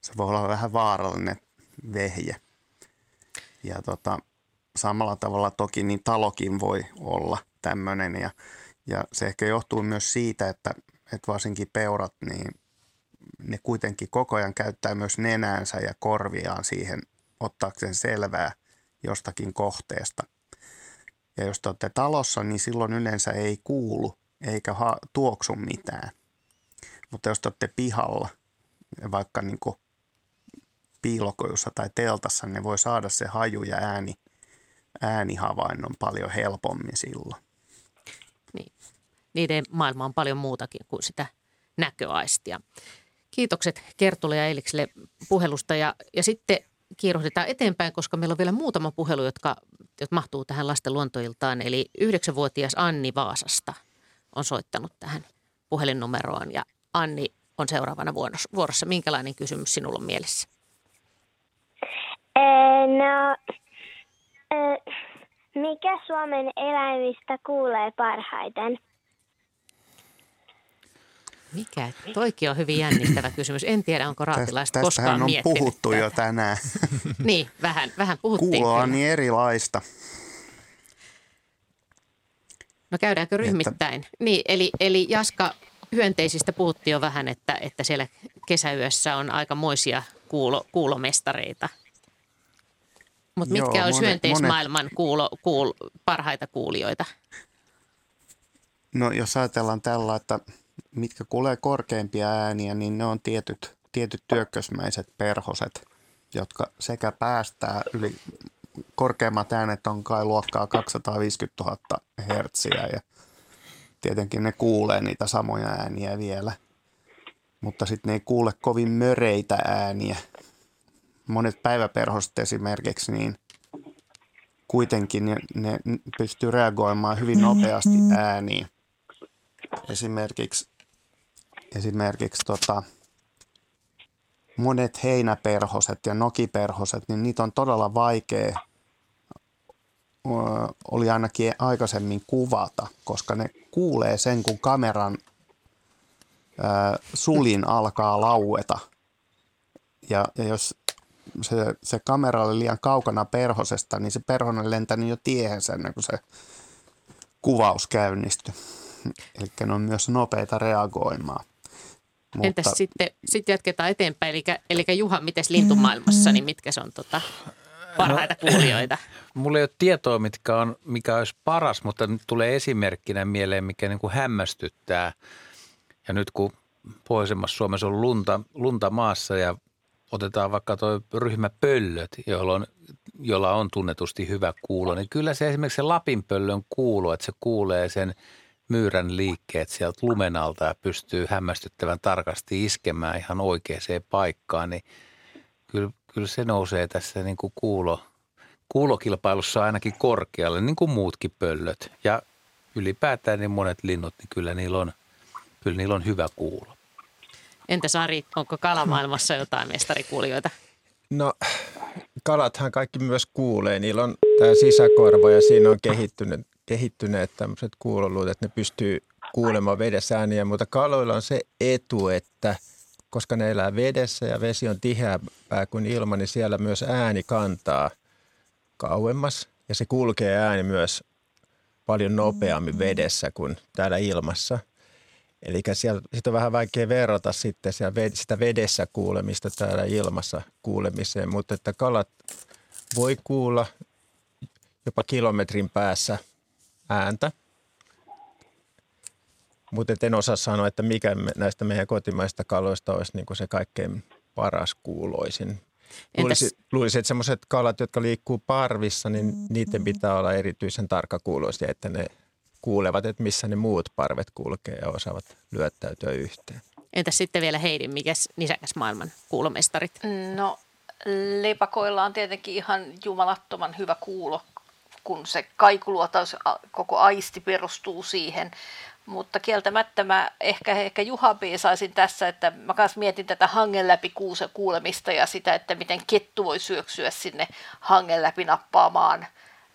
se voi olla vähän vaarallinen vehje. Ja tota, samalla tavalla toki niin talokin voi olla tämmöinen ja, ja se ehkä johtuu myös siitä, että, että varsinkin peurat, niin ne kuitenkin koko ajan käyttää myös nenäänsä ja korviaan siihen ottaakseen selvää jostakin kohteesta. Ja jos te olette talossa, niin silloin yleensä ei kuulu eikä ha- tuoksu mitään. Mutta jos te olette pihalla, vaikka niin piilokojussa tai teltassa, niin voi saada se haju ja ääni – äänihavainnon paljon helpommin silloin. Niin. Niiden maailma on paljon muutakin kuin sitä näköaistia. Kiitokset Kertulle ja Eilikselle puhelusta ja, ja sitten kiiruhdetaan eteenpäin, koska meillä on vielä muutama puhelu, jotka, jotka mahtuu tähän lasten luontoiltaan. Eli yhdeksänvuotias Anni Vaasasta on soittanut tähän puhelinnumeroon ja Anni on seuraavana vuorossa. Minkälainen kysymys sinulla on mielessä? No, mikä Suomen eläimistä kuulee parhaiten? Mikä? Toikin on hyvin jännittävä kysymys. En tiedä, onko raatilaiset koskaan on miettinyt puhuttu tätä. jo tänään. <laughs> niin, vähän, vähän puhuttiin. Kuulo on niin erilaista. No käydäänkö ryhmittäin? Että... Niin, eli, eli Jaska, hyönteisistä puhuttiin jo vähän, että, että siellä kesäyössä on aikamoisia kuulo, kuulomestareita – mutta mitkä Joo, olisi hyönteismaailman monet... kuulo, kuul, parhaita kuulijoita? No jos ajatellaan tällä, että mitkä kuulee korkeimpia ääniä, niin ne on tietyt, tietyt työkkösmäiset perhoset, jotka sekä päästää yli korkeimmat äänet on kai luokkaa 250 000 hertsiä ja tietenkin ne kuulee niitä samoja ääniä vielä. Mutta sitten ne ei kuule kovin möreitä ääniä, monet päiväperhoset esimerkiksi, niin kuitenkin ne, ne pystyy reagoimaan hyvin nopeasti ääniin. Esimerkiksi, esimerkiksi tota, monet heinäperhoset ja nokiperhoset, niin niitä on todella vaikea oli ainakin aikaisemmin kuvata, koska ne kuulee sen, kun kameran sulin alkaa laueta. Ja, ja jos se, se kamera oli liian kaukana perhosesta, niin se perhonen lentänyt jo tiehensä ennen kuin se kuvaus käynnistyi. Eli ne on myös nopeita reagoimaan. Mutta, Entäs sitten sit jatketaan eteenpäin, eli, eli Juha, miten lintumaailmassa, niin mitkä se on tota, parhaita <clears throat> kuulijoita? Mulla ei ole tietoa, mitkä on, mikä olisi paras, mutta nyt tulee esimerkkinä mieleen, mikä niin kuin hämmästyttää. Ja nyt kun pohjoisemmassa Suomessa on lunta, lunta maassa ja otetaan vaikka tuo ryhmä pöllöt, jolla on, jolla on tunnetusti hyvä kuulo, niin kyllä se esimerkiksi se Lapin pöllön kuulo, että se kuulee sen myyrän liikkeet sieltä lumenalta ja pystyy hämmästyttävän tarkasti iskemään ihan oikeaan paikkaan, niin kyllä, kyllä se nousee tässä niin kuin kuulo, kuulokilpailussa ainakin korkealle, niin kuin muutkin pöllöt. Ja ylipäätään niin monet linnut, niin kyllä niillä on, kyllä niillä on hyvä kuulo. Entä Sari, onko kalamaailmassa jotain mestarikuulijoita? No kalathan kaikki myös kuulee. Niillä on tämä sisäkorva ja siinä on kehittyneet, kehittyneet tämmöiset kuuloluut, että ne pystyy kuulemaan vedessä ääniä. Mutta kaloilla on se etu, että koska ne elää vedessä ja vesi on tiheämpää kuin ilma, niin siellä myös ääni kantaa kauemmas ja se kulkee ääni myös paljon nopeammin vedessä kuin täällä ilmassa. Eli siellä, sitä on vähän vaikea verrata sitten sitä vedessä kuulemista täällä ilmassa kuulemiseen, mutta että kalat voi kuulla jopa kilometrin päässä ääntä. Mutta en osaa sanoa, että mikä näistä meidän kotimaista kaloista olisi niin se kaikkein paras kuuloisin. Luulisi, luulisi, että sellaiset kalat, jotka liikkuu parvissa, niin niiden pitää olla erityisen tarkkakuuloisia, että ne kuulevat, että missä ne muut parvet kulkee ja osaavat lyöttäytyä yhteen. Entäs sitten vielä Heidi, mikä nisäkäs maailman kuulomestarit? No lepakoilla on tietenkin ihan jumalattoman hyvä kuulo, kun se kaikuluotaus, koko aisti perustuu siihen. Mutta kieltämättä mä ehkä, ehkä Juha B. saisin tässä, että mä kanssa mietin tätä hangen läpi kuulemista ja sitä, että miten kettu voi syöksyä sinne hangen läpi nappaamaan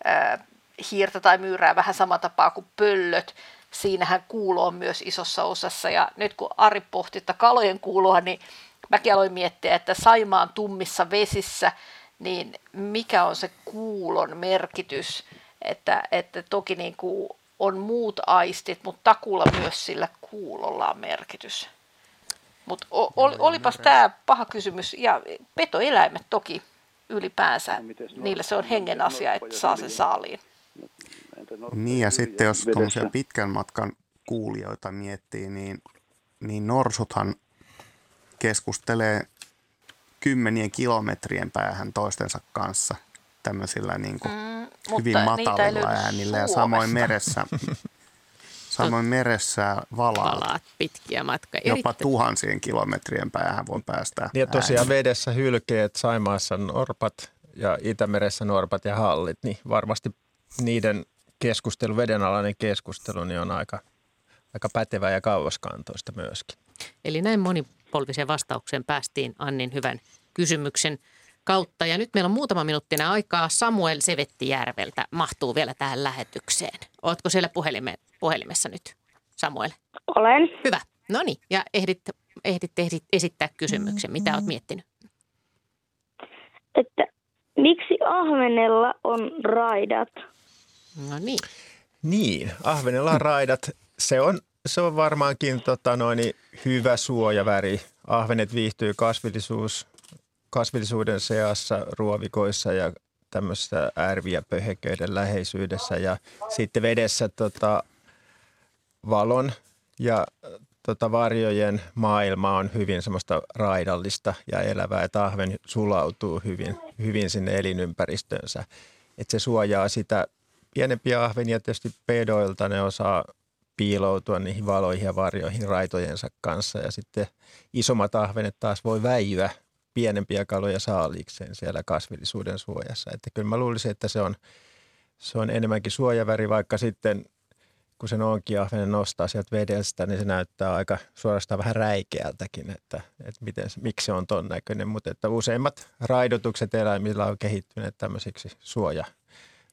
ää, hiirtä tai myyrää vähän sama tapaa kuin pöllöt. Siinähän kuulo on myös isossa osassa ja nyt kun Ari pohti että kalojen kuuloa, niin mäkin aloin miettiä, että Saimaan tummissa vesissä, niin mikä on se kuulon merkitys, että, että toki niin kuin on muut aistit, mutta takulla myös sillä kuulolla on merkitys. Mutta ol, olipas tämä paha kysymys. Ja petoeläimet toki ylipäänsä, niillä se on hengen asia, että saa sen saaliin. Niin ja sitten jos tuommoisia pitkän matkan kuulijoita miettii, niin, niin norsuthan keskustelee kymmenien kilometrien päähän toistensa kanssa tämmöisillä niin kuin mm, hyvin matalilla äänillä ja samoin meressä, samoin meressä valaat. valaat pitkiä matkaa. Jopa tuhansien kilometrien päähän voi päästä. Ja tosiaan ääni. vedessä hylkeet, Saimaassa norpat ja Itämeressä norpat ja hallit, niin varmasti niiden keskustelu, vedenalainen keskustelu, niin on aika, aika pätevä ja kauaskantoista myöskin. Eli näin monipolviseen vastaukseen päästiin Annin hyvän kysymyksen kautta. Ja nyt meillä on muutama minuuttinen aikaa. Samuel Sevettijärveltä mahtuu vielä tähän lähetykseen. Oletko siellä puhelime, puhelimessa nyt, Samuel? Olen. Hyvä. No niin, ja ehdit, ehdit, ehdit esittää kysymyksen. Mitä olet miettinyt? Että miksi ahvenella on raidat? No niin. Niin, ahvenella on raidat. Se on, se on varmaankin tota noin, hyvä suojaväri. Ahvenet viihtyy kasvillisuus, kasvillisuuden seassa, ruovikoissa ja tämmöistä ärviä pöheköiden läheisyydessä ja sitten vedessä tota, valon ja tota, varjojen maailma on hyvin semmoista raidallista ja elävää, että ahven sulautuu hyvin, hyvin sinne elinympäristönsä. Että se suojaa sitä pienempiä ahvenia tietysti pedoilta, ne osaa piiloutua niihin valoihin ja varjoihin raitojensa kanssa ja sitten isommat ahvenet taas voi väijyä pienempiä kaloja saaliikseen siellä kasvillisuuden suojassa. Että kyllä mä luulisin, että se on, se on enemmänkin suojaväri, vaikka sitten kun se ahvenen nostaa sieltä vedestä, niin se näyttää aika suorastaan vähän räikeältäkin, että, että miten, miksi se on ton näköinen. Mutta että useimmat raidotukset eläimillä on kehittyneet tämmöisiksi suoja,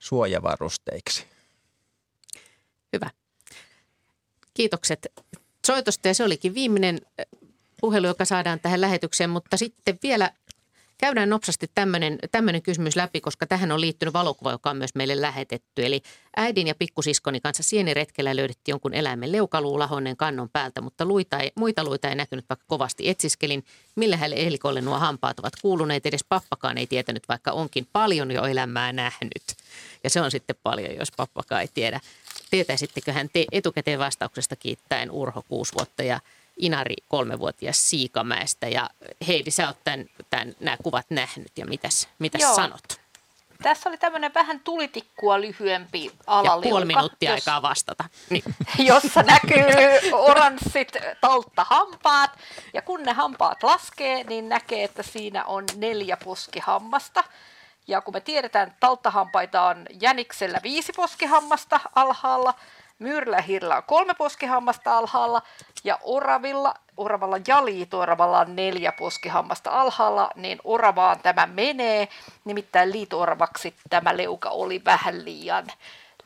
suojavarusteiksi. Hyvä. Kiitokset soitosta ja se olikin viimeinen puhelu, joka saadaan tähän lähetykseen, mutta sitten vielä käydään nopsasti tämmöinen kysymys läpi, koska tähän on liittynyt valokuva, joka on myös meille lähetetty. Eli äidin ja pikkusiskoni kanssa sieniretkellä löydettiin jonkun eläimen leukaluu lahonneen kannon päältä, mutta luita ei, muita luita ei näkynyt, vaikka kovasti etsiskelin. Millä hänelle elikolle nuo hampaat ovat kuuluneet, edes pappakaan ei tietänyt, vaikka onkin paljon jo elämää nähnyt. Ja se on sitten paljon, jos pappakaan ei tiedä. Tietäisittekö hän te etukäteen vastauksesta kiittäen Urho kuusi vuotta ja Inari kolmevuotias Siikamäestä. Ja Heidi, sä oot tämän, tämän, nämä kuvat nähnyt ja mitäs, mitäs Joo. sanot? Tässä oli tämmöinen vähän tulitikkua lyhyempi alaliuka. Ja puoli minuuttia jos, aikaa vastata. Niin. <laughs> Jossa näkyy oranssit talttahampaat. Ja kun ne hampaat laskee, niin näkee, että siinä on neljä poskihammasta. Ja kun me tiedetään, että talttahampaita on jäniksellä viisi poskihammasta alhaalla, Myyrlähirillä on kolme poskihammasta alhaalla ja oravilla, oravalla ja liitooravalla on neljä poskihammasta alhaalla, niin oravaan tämä menee. Nimittäin liitooravaksi tämä leuka oli vähän liian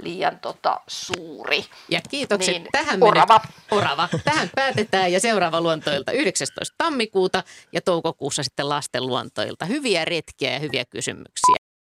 liian tota, suuri. Ja kiitokset. Niin, tähän orava. orava. Tähän päätetään ja seuraava luontoilta 19. tammikuuta ja toukokuussa sitten lasten luontoilta. Hyviä retkiä ja hyviä kysymyksiä.